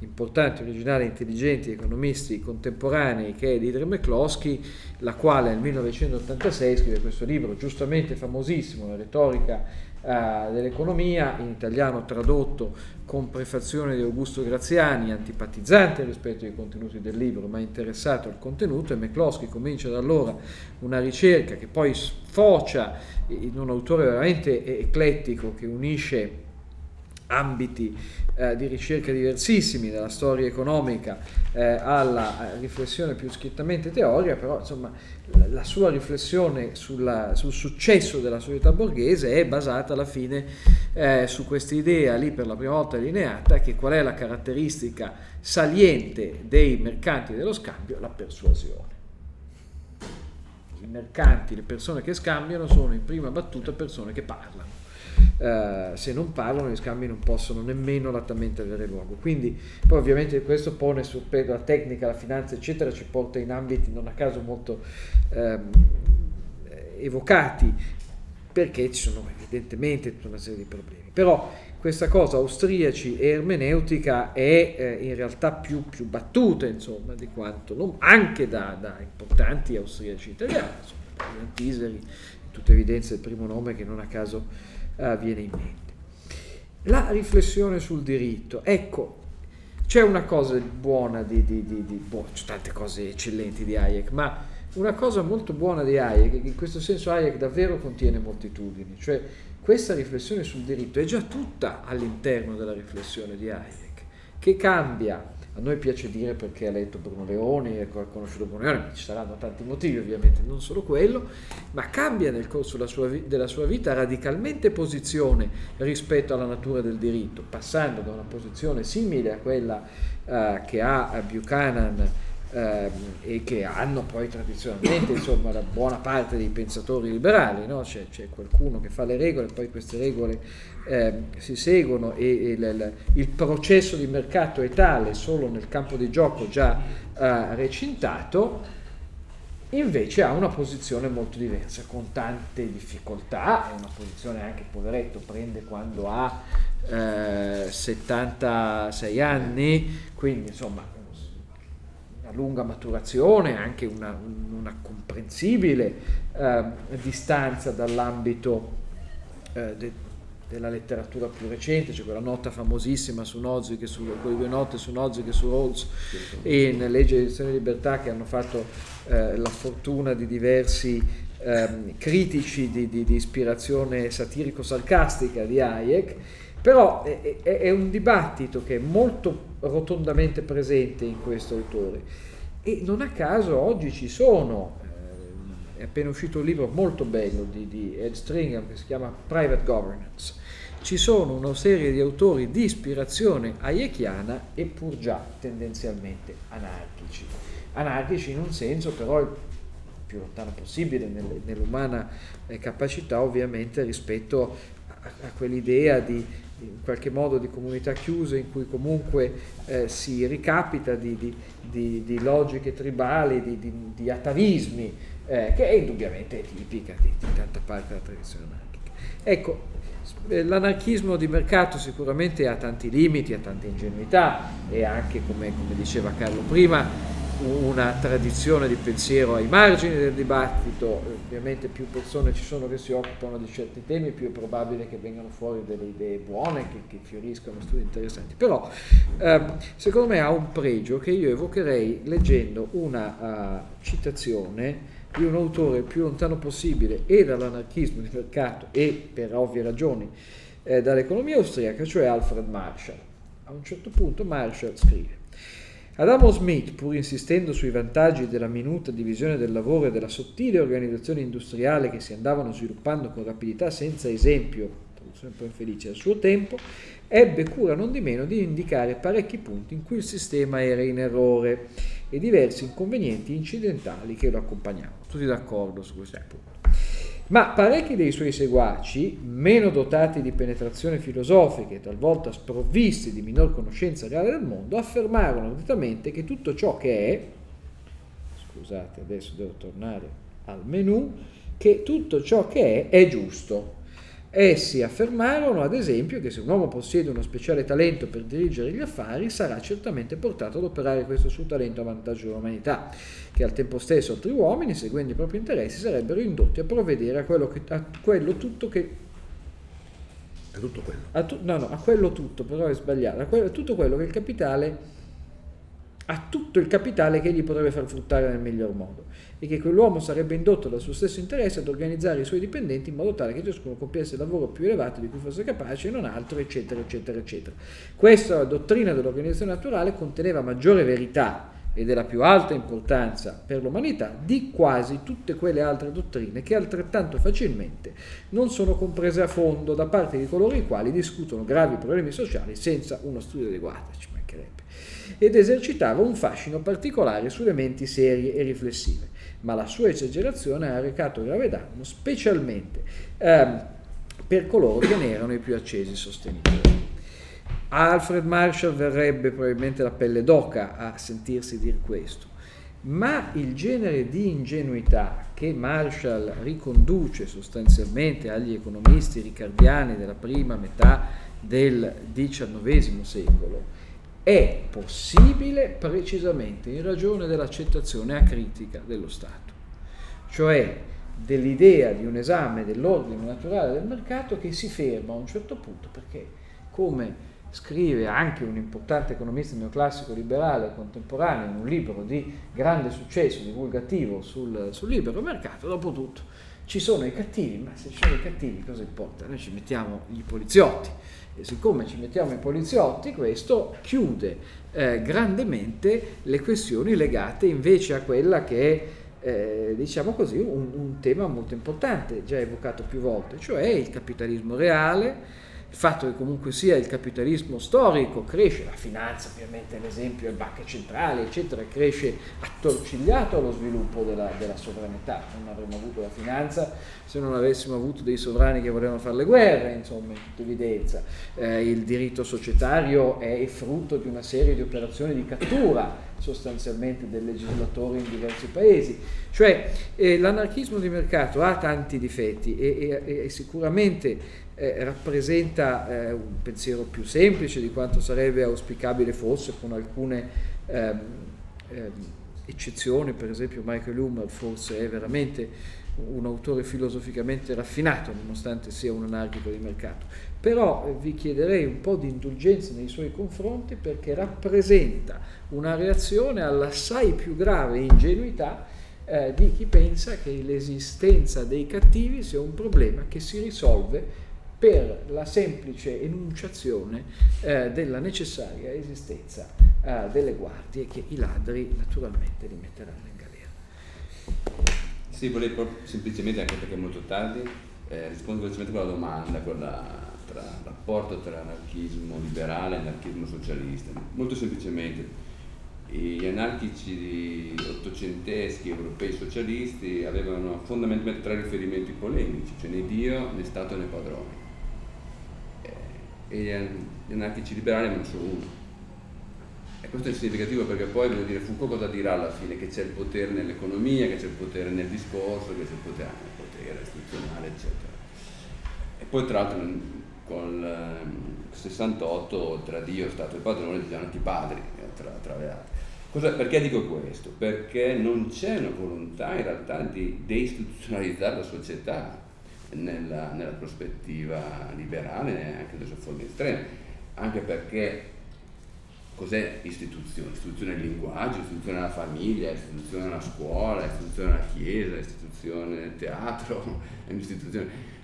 importanti, originali, intelligenti economisti contemporanei che è Dieter McCloskey, la quale nel 1986 scrive questo libro giustamente famosissimo, La retorica eh, dell'economia, in italiano tradotto con prefazione di Augusto Graziani, antipatizzante rispetto ai contenuti del libro, ma interessato al contenuto, e McCloskey comincia da allora una ricerca che poi sfocia in un autore veramente eclettico che unisce ambiti eh, di ricerca diversissimi, dalla storia economica eh, alla riflessione più scrittamente teorica, però insomma la, la sua riflessione sulla, sul successo della società borghese è basata alla fine eh, su questa idea lì per la prima volta delineata che qual è la caratteristica saliente dei mercanti dello scambio? La persuasione. I mercanti, le persone che scambiano sono in prima battuta persone che parlano. Uh, se non parlano gli scambi non possono nemmeno lattamente avere luogo. Quindi poi ovviamente questo pone sul peso la tecnica, la finanza eccetera ci porta in ambiti non a caso molto um, evocati perché ci sono evidentemente tutta una serie di problemi. Però questa cosa austriaci e ermeneutica è eh, in realtà più, più, battuta insomma di quanto non, anche da, da, importanti austriaci italiani insomma Tiseri in tutta evidenza il primo nome che non a caso Uh, viene in mente. La riflessione sul diritto, ecco, c'è una cosa buona di, di, di, di boh, tante cose eccellenti di Hayek, ma una cosa molto buona di Hayek, in questo senso Hayek davvero contiene moltitudini, cioè questa riflessione sul diritto è già tutta all'interno della riflessione di Hayek, che cambia a noi piace dire perché ha letto Bruno Leoni ha conosciuto Bruno Leoni, ci saranno tanti motivi ovviamente, non solo quello, ma cambia nel corso della sua, della sua vita radicalmente posizione rispetto alla natura del diritto, passando da una posizione simile a quella uh, che ha Buchanan Uh, e che hanno poi tradizionalmente insomma la buona parte dei pensatori liberali, no? c'è, c'è, qualcuno che fa le regole, poi queste regole eh, si seguono e, e il, il, processo di mercato è tale solo nel campo di gioco già uh, recintato, invece ha una posizione molto diversa, con tante difficoltà, è una posizione anche poveretto, prende quando ha eh, 76 anni, quindi insomma lunga maturazione, anche una, una comprensibile eh, distanza dall'ambito eh, de, della letteratura più recente, c'è quella nota famosissima su Nozick su quelle due note su Nozick e su Rawls e nelle leggi di edizione di libertà che hanno fatto eh, la fortuna di diversi ehm, critici di, di, di ispirazione satirico-sarcastica di Hayek, però è, è, è, un dibattito che è molto rotondamente presente in questo autore e non a caso oggi ci sono, eh, è appena uscito un libro molto bello di, di Ed Stringham che si chiama Private Governance, ci sono una serie di autori di ispirazione hayekiana e pur già tendenzialmente anarchici. Anarchici in un senso però il più lontano possibile nell'umana eh, capacità ovviamente rispetto a, a quell'idea di in qualche modo di comunità chiuse in cui comunque eh, si ricapita di, di, di, di, logiche tribali, di, atavismi, eh, che è indubbiamente tipica di, tanta parte della tradizione anarchica. Ecco, l'anarchismo di mercato sicuramente ha tanti limiti, ha tante ingenuità e anche, come, come diceva Carlo prima, una tradizione di pensiero ai margini del dibattito, ovviamente più persone ci sono che si occupano di certi temi, più è probabile che vengano fuori delle idee buone, che, che fioriscano studi interessanti. Però ehm, secondo me ha un pregio che io evocherei leggendo una uh, citazione di un autore il più lontano possibile e dall'anarchismo di mercato e per ovvie ragioni eh, dall'economia austriaca, cioè Alfred Marshall. A un certo punto Marshall scrive Adamo Smith, pur insistendo sui vantaggi della minuta divisione del lavoro e della sottile organizzazione industriale che si andavano sviluppando con rapidità senza esempio, traduzione un po' infelice, al suo tempo, ebbe cura non di meno di indicare parecchi punti in cui il sistema era in errore e diversi inconvenienti incidentali che lo accompagnavano. Tutti d'accordo su questo punto. Ma parecchi dei suoi seguaci, meno dotati di penetrazione filosofica e talvolta sprovvisti di minor conoscenza reale del mondo, affermarono arditamente che tutto ciò che è, scusate adesso devo tornare al menu, che tutto ciò che è è giusto. Essi affermarono, ad esempio, che se un uomo possiede uno speciale talento per dirigere gli affari, sarà certamente portato ad operare questo suo talento a vantaggio dell'umanità che al tempo stesso altri uomini, seguendo i propri interessi, sarebbero indotti a provvedere a quello, che, a quello tutto che... A tutto quello. A tu, no, no, a quello tutto, però è sbagliato, a, quello, a tutto quello che il capitale a tutto il capitale che gli potrebbe far fruttare nel miglior modo e che quell'uomo sarebbe indotto dal suo stesso interesse ad organizzare i suoi dipendenti in modo tale che ciascuno compiesse il lavoro più elevato di cui fosse capace e non altro, eccetera, eccetera, eccetera. Questa dottrina dell'organizzazione naturale conteneva maggiore verità e della più alta importanza per l'umanità di quasi tutte quelle altre dottrine che altrettanto facilmente non sono comprese a fondo da parte di coloro i quali discutono gravi problemi sociali senza uno studio adeguato, ci mancherebbe, ed esercitava un fascino particolare sulle menti serie e riflessive, ma la sua esagerazione ha recato grave danno specialmente ehm, per coloro che ne erano i più accesi sostenitori. Alfred Marshall verrebbe probabilmente la pelle d'oca a sentirsi dire questo, ma il genere di ingenuità che Marshall riconduce sostanzialmente agli economisti ricardiani della prima metà del XIX secolo è possibile precisamente in ragione dell'accettazione acritica dello Stato, cioè dell'idea di un esame dell'ordine naturale del mercato che si ferma a un certo punto perché come scrive anche un importante economista neoclassico liberale contemporaneo in un libro di grande successo divulgativo sul, sul libero mercato, dopo tutto ci sono i cattivi, ma se ci sono i cattivi cosa importa? Noi ci mettiamo i poliziotti e siccome ci mettiamo i poliziotti questo chiude eh, grandemente le questioni legate invece a quella che è eh, diciamo così un, un tema molto importante, già evocato più volte, cioè il capitalismo reale, il fatto che comunque sia il capitalismo storico cresce, la finanza ovviamente è l'esempio, le banche centrali eccetera, cresce attorcigliato allo sviluppo della, della, sovranità, non avremmo avuto la finanza se non avessimo avuto dei sovrani che volevano fare le guerre, insomma in tutta evidenza, eh, il diritto societario è frutto di una serie di operazioni di cattura sostanzialmente del legislatore in diversi paesi, cioè eh, l'anarchismo di mercato ha tanti difetti e, e, e sicuramente eh, rappresenta eh, un pensiero più semplice di quanto sarebbe auspicabile fosse con alcune ehm, ehm, eccezioni, per esempio Michael Hummer forse è veramente un autore filosoficamente raffinato nonostante sia un anarchico di mercato, però eh, vi chiederei un po' di indulgenza nei suoi confronti perché rappresenta una reazione all'assai più grave ingenuità eh, di chi pensa che l'esistenza dei cattivi sia un problema che si risolve per la semplice enunciazione eh, della necessaria esistenza eh, delle guardie che i ladri naturalmente li metteranno in galera. Sì, volevo semplicemente, anche perché è molto tardi, eh, rispondere velocemente con la domanda, con la, tra, rapporto tra anarchismo liberale e anarchismo socialista. Molto semplicemente, gli anarchici ottocenteschi europei socialisti avevano fondamentalmente tre riferimenti polemici, cioè né Dio, né Stato né padroni e gli anarchici liberali hanno solo uno. E questo è significativo perché poi voglio dire, Foucault cosa dirà alla fine? Che c'è il potere nell'economia, che c'è il potere nel discorso, che c'è il potere, il potere istituzionale, eccetera. E poi tra l'altro con il 68 tra Dio, Stato e padrone ci sono anche i padri, tra, tra le altre. Cosa, perché dico questo? Perché non c'è una volontà in realtà di deistituzionalizzare la società, nella, nella prospettiva liberale anche delle sue forme estreme, anche perché cos'è istituzione? Istituzione del linguaggio, istituzione della famiglia, istituzione della scuola, istituzione della chiesa, istituzione del teatro,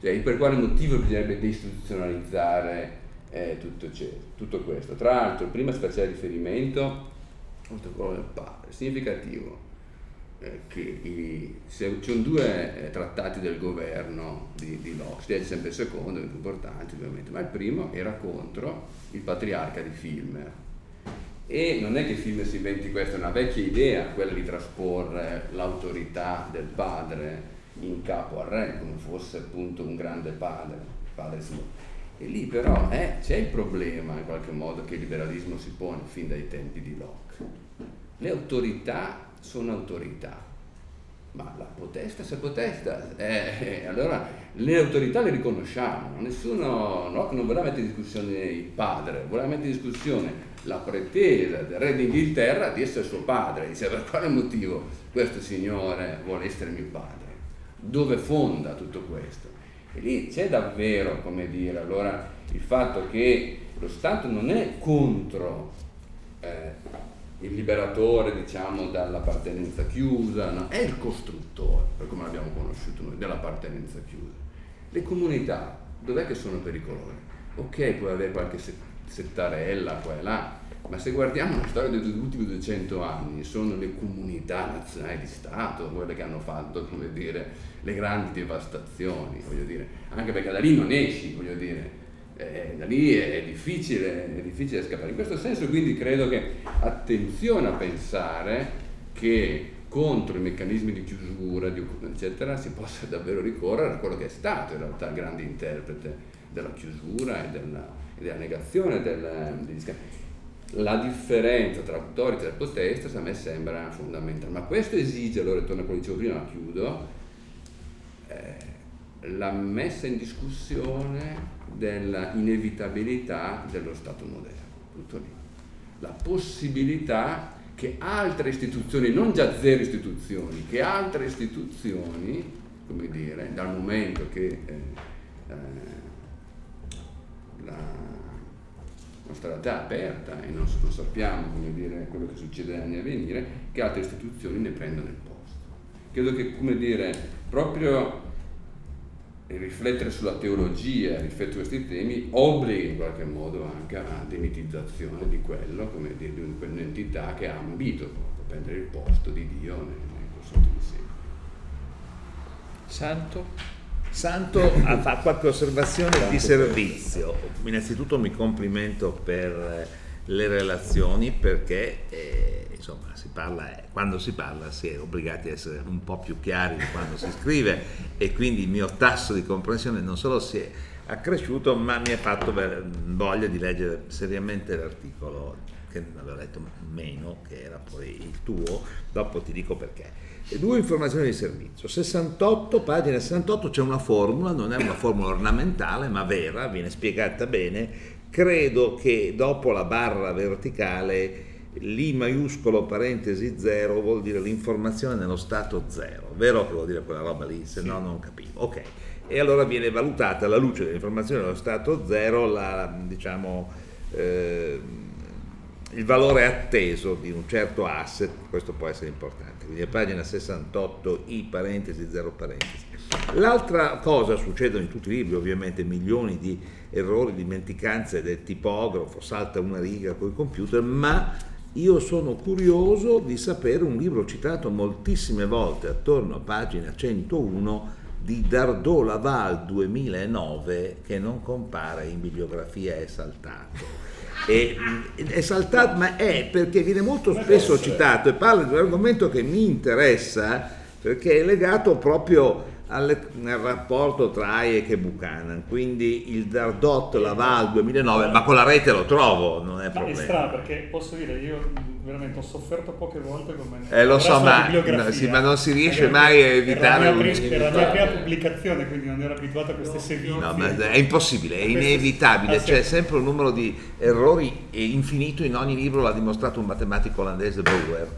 cioè, per quale motivo bisognerebbe deistituzionalizzare eh, tutto, tutto, questo? Tra l'altro, prima si faceva riferimento questo ruolo del padre, significativo. Eh, che ci sono due eh, trattati del governo di, di Locke, sempre il secondo, il più importante ovviamente, ma il primo era contro il patriarca di Filmer. E non è che Filmer si inventi questo, è una vecchia idea quella di trasporre l'autorità del padre in capo al re, come fosse appunto un grande padre, padre suo. E lì però eh, c'è il problema in qualche modo che il liberalismo si pone fin dai tempi di Locke. Le autorità sono autorità, ma la potestà se potestà, eh, eh, allora le autorità le riconosciamo, nessuno Locke non voleva mettere in discussione il padre, voleva mettere in discussione la pretesa del re d'Inghilterra di essere suo padre, dice per quale motivo questo signore vuole essere mio padre? Dove fonda tutto questo? E lì c'è davvero, come dire, allora il fatto che lo Stato non è contro eh, il liberatore, diciamo, dall'appartenenza chiusa, no? è il costruttore, per come l'abbiamo conosciuto noi, dell'appartenenza chiusa. Le comunità, dov'è che sono pericolose? Ok, puoi avere qualche se- settarella qua e là, ma se guardiamo la storia degli ultimi 200 anni, sono le comunità nazionali di Stato quelle che hanno fatto, come dire, le grandi devastazioni, voglio dire, anche perché da lì non esci, voglio dire, eh, da lì è difficile, è difficile scappare. In questo senso quindi credo che attenzione a pensare che contro i meccanismi di chiusura, di, eccetera, si possa davvero ricorrere a quello che è stato in realtà il grande interprete della chiusura e della, e della negazione del, degli scambi. La differenza tra autority e potestas a me sembra fondamentale, ma questo esige, allora torno a quello che dicevo prima, ma chiudo, eh, la messa in discussione della inevitabilità dello Stato moderno, tutto lì. La possibilità che altre istituzioni, non già zero istituzioni, che altre istituzioni, come dire, dal momento che eh, eh, la nostra realtà è aperta e non, non sappiamo come dire, quello che succede negli anni a venire, che altre istituzioni ne prendano il posto. Credo che, come dire, proprio riflettere sulla teologia, riflettere su questi temi, obbliga in qualche modo anche alla demitizzazione di quello, come dire, di un'entità che ha ambito proprio prendere il posto di Dio nel, nel corso dei secoli. Santo? Santo ha fatto qualche osservazione di servizio. Innanzitutto mi complimento per le relazioni perché eh, insomma si parla, eh, quando si parla si è obbligati a essere un po' più chiari di quando si scrive e quindi il mio tasso di comprensione non solo si è accresciuto ma mi ha fatto voglia di leggere seriamente l'articolo che avevo letto meno, che era poi il tuo, dopo ti dico perché. E due informazioni di servizio. 68, pagina 68, c'è una formula, non è una formula ornamentale, ma vera, viene spiegata bene. Credo che dopo la barra verticale l'I maiuscolo parentesi 0 vuol dire l'informazione nello stato 0. Vero che vuol dire quella roba lì? Se no non capivo. Ok. E allora viene valutata alla luce dell'informazione nello stato 0 la, diciamo, eh, il valore atteso di un certo asset, questo può essere importante, quindi a pagina 68 i parentesi 0 parentesi. L'altra cosa succede in tutti i libri, ovviamente milioni di errori, dimenticanze del tipografo, salta una riga con il computer, ma io sono curioso di sapere un libro citato moltissime volte, attorno a pagina 101, di Dardot Laval 2009, che non compare in bibliografia, è saltato. E, è saltato, ma è perché viene molto spesso citato e parla di un argomento che mi interessa perché è legato proprio alle- al rapporto tra Hayek e Buchanan, quindi il Dardot Laval 2009, ma con la rete lo trovo, non è Ma è problema. strano perché posso dire, io veramente ho sofferto poche volte come Eh, lo so, la ma- no, sì, ma non si riesce Perché mai a era la evitare mia un- pri- Era la mia prima pubblicazione, quindi non ero abituato a queste sevizie. No, ma è impossibile, è inevitabile, Ah, sì. c'è sempre un numero di errori infinito in ogni libro, l'ha dimostrato un matematico olandese Bauer.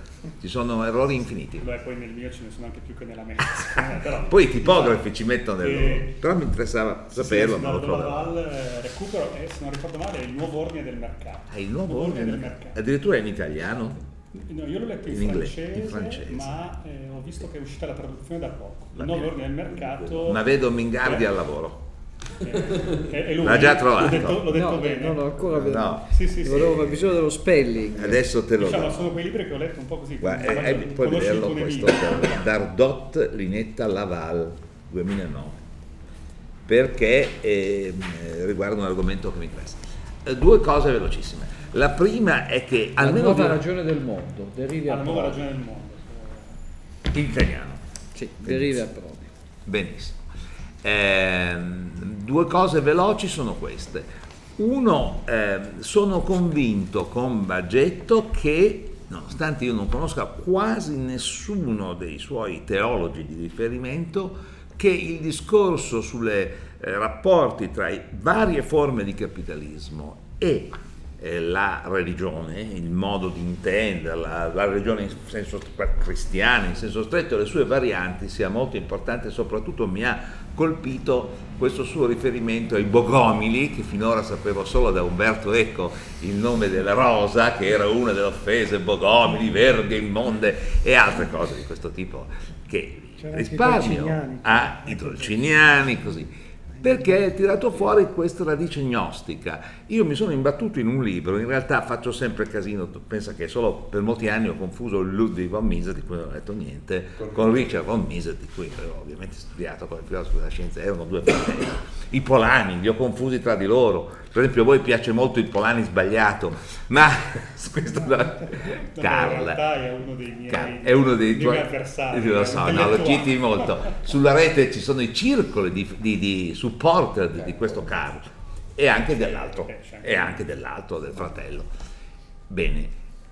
Ci sono errori infiniti. Beh, poi nel mio ce ne sono anche più che nella mezza. però- Poi i tipografi ci mettono Eh, loro. Però mi interessava saperlo, sì, ma lo. Laval, eh, recupero e se non ricordo male è il nuovo ordine del mercato. È il nuovo ordine del mercato. Addirittura in italiano? No, io l'ho letto in, In inglese, francese, in francese. ma eh, ho visto che è uscita la traduzione da poco. Il nuovo ordine del mercato. Ma vedo Mingardi al lavoro. Eh, lui. L'ha già trovato. L'ho detto, l'ho detto no, bene. no, no, ancora bene. No. Sì, sì, sì. Volevo bisogno dello spelling. Adesso te lo Diciamo, do. sono quei libri che ho letto un po' così. Guarda, come eh, eh, puoi vederlo questo. Dardot Linetta Laval 2009 perché eh, riguarda un argomento che mi interessa. Eh, Due cose velocissime. La prima è che La almeno nuova ragione del mondo, derivi a Ha la nuova ragione del mondo. in italiano. Sì, derivi a Prodi. Benissimo. Ehm, due cose veloci sono queste. Uno, ehm, sono convinto con Baggetto che, nonostante io non conosca quasi nessuno dei suoi teologi di riferimento, che il discorso sui rapporti tra varie forme di capitalismo e eh, la religione, il modo di intenderla, la religione in senso cristiano, in senso stretto, le sue varianti sia molto importante soprattutto mi ha colpito questo suo riferimento ai Bogomili, che finora sapevo solo da Umberto Eco il nome della rosa, che era una delle offese, Bogomili, verghe immonde e altre cose di questo tipo che risparmio a i dolciniani, così perché è tirato fuori questa radice gnostica. Io mi sono imbattuto in un libro, in realtà faccio sempre casino, pensa che solo per molti anni ho confuso Ludwig von Mises, di cui non ho letto niente, con Richard von Mises, di cui avevo ovviamente studiato come filosofo della scienza, erano due fratelli. I Polani, li ho confusi tra di loro. Per esempio a voi piace molto il Polani sbagliato, ma questo da No, in Carla. realtà è uno dei miei, Car- è uno dei tuoi avversari. Lo so, no, lo citi molto. Sulla rete ci sono i circoli di, di, di supporter di, di questo Carl e anche dell'altro, Eh, e anche dell'altro, del fratello. Bene,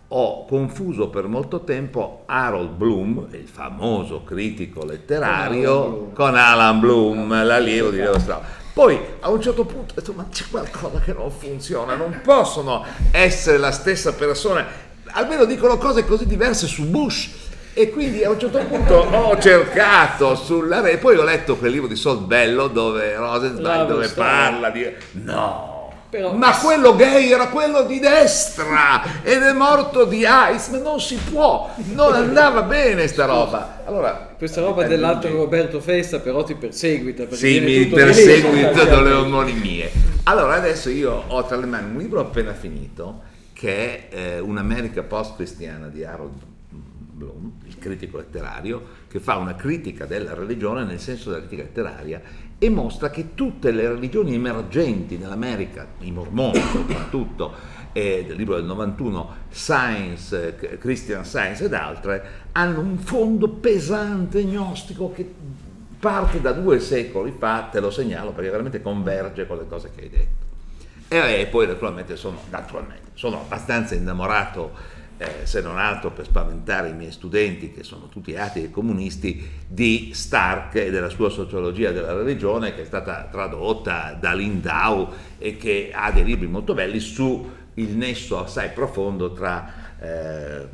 ho confuso per molto tempo Harold Bloom, il famoso critico letterario, con Alan Bloom, l'allievo di Leo Strauss. Poi a un certo punto ho detto ma c'è qualcosa che non funziona, non possono essere la stessa persona, almeno dicono cose così diverse su Bush. E quindi a un certo punto ho cercato sulla rete, poi ho letto quel libro di Sol Bello dove Rosenstein dove parla di... No! Però- ma quello gay era quello di destra ed è morto di AIDS, ma non si può, non andava bene sta roba. Allora, Questa roba eh, dell'altro Roberto Festa però ti perseguita. perché sì, mi tutto perseguitano benissimo. le ormoni mie. Allora, adesso io ho tra le mani un libro appena finito che è eh, Un'America post-cristiana di Harold Bloom, il critico letterario, che fa una critica della religione nel senso della critica letteraria e mostra che tutte le religioni emergenti nell'America, i mormoni soprattutto, e del libro del 91, Science, eh, Christian Science ed altre, hanno un fondo pesante gnostico che parte da due secoli fa, te lo segnalo perché veramente converge con le cose che hai detto. E eh, poi naturalmente sono, naturalmente, sono abbastanza innamorato, eh, se non altro per spaventare i miei studenti, che sono tutti atei e comunisti, di Stark e della sua sociologia della religione, che è stata tradotta da Lindau e che ha dei libri molto belli su il nesso assai profondo tra eh,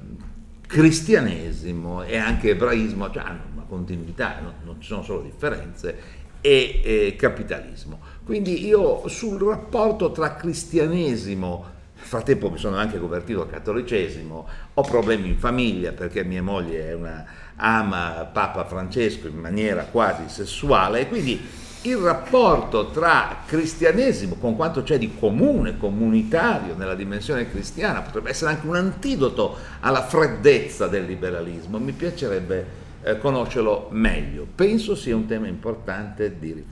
cristianesimo e anche ebraismo, cioè hanno una continuità, no? non ci sono solo differenze, e eh, capitalismo. Quindi io sul rapporto tra cristianesimo, nel frattempo mi sono anche convertito al cattolicesimo, ho problemi in famiglia perché mia moglie una, ama Papa Francesco in maniera quasi sessuale e quindi il rapporto tra cristianesimo, con quanto c'è di comune, comunitario nella dimensione cristiana, potrebbe essere anche un antidoto alla freddezza del liberalismo. Mi piacerebbe eh, conoscerlo meglio. Penso sia un tema importante di riflessione.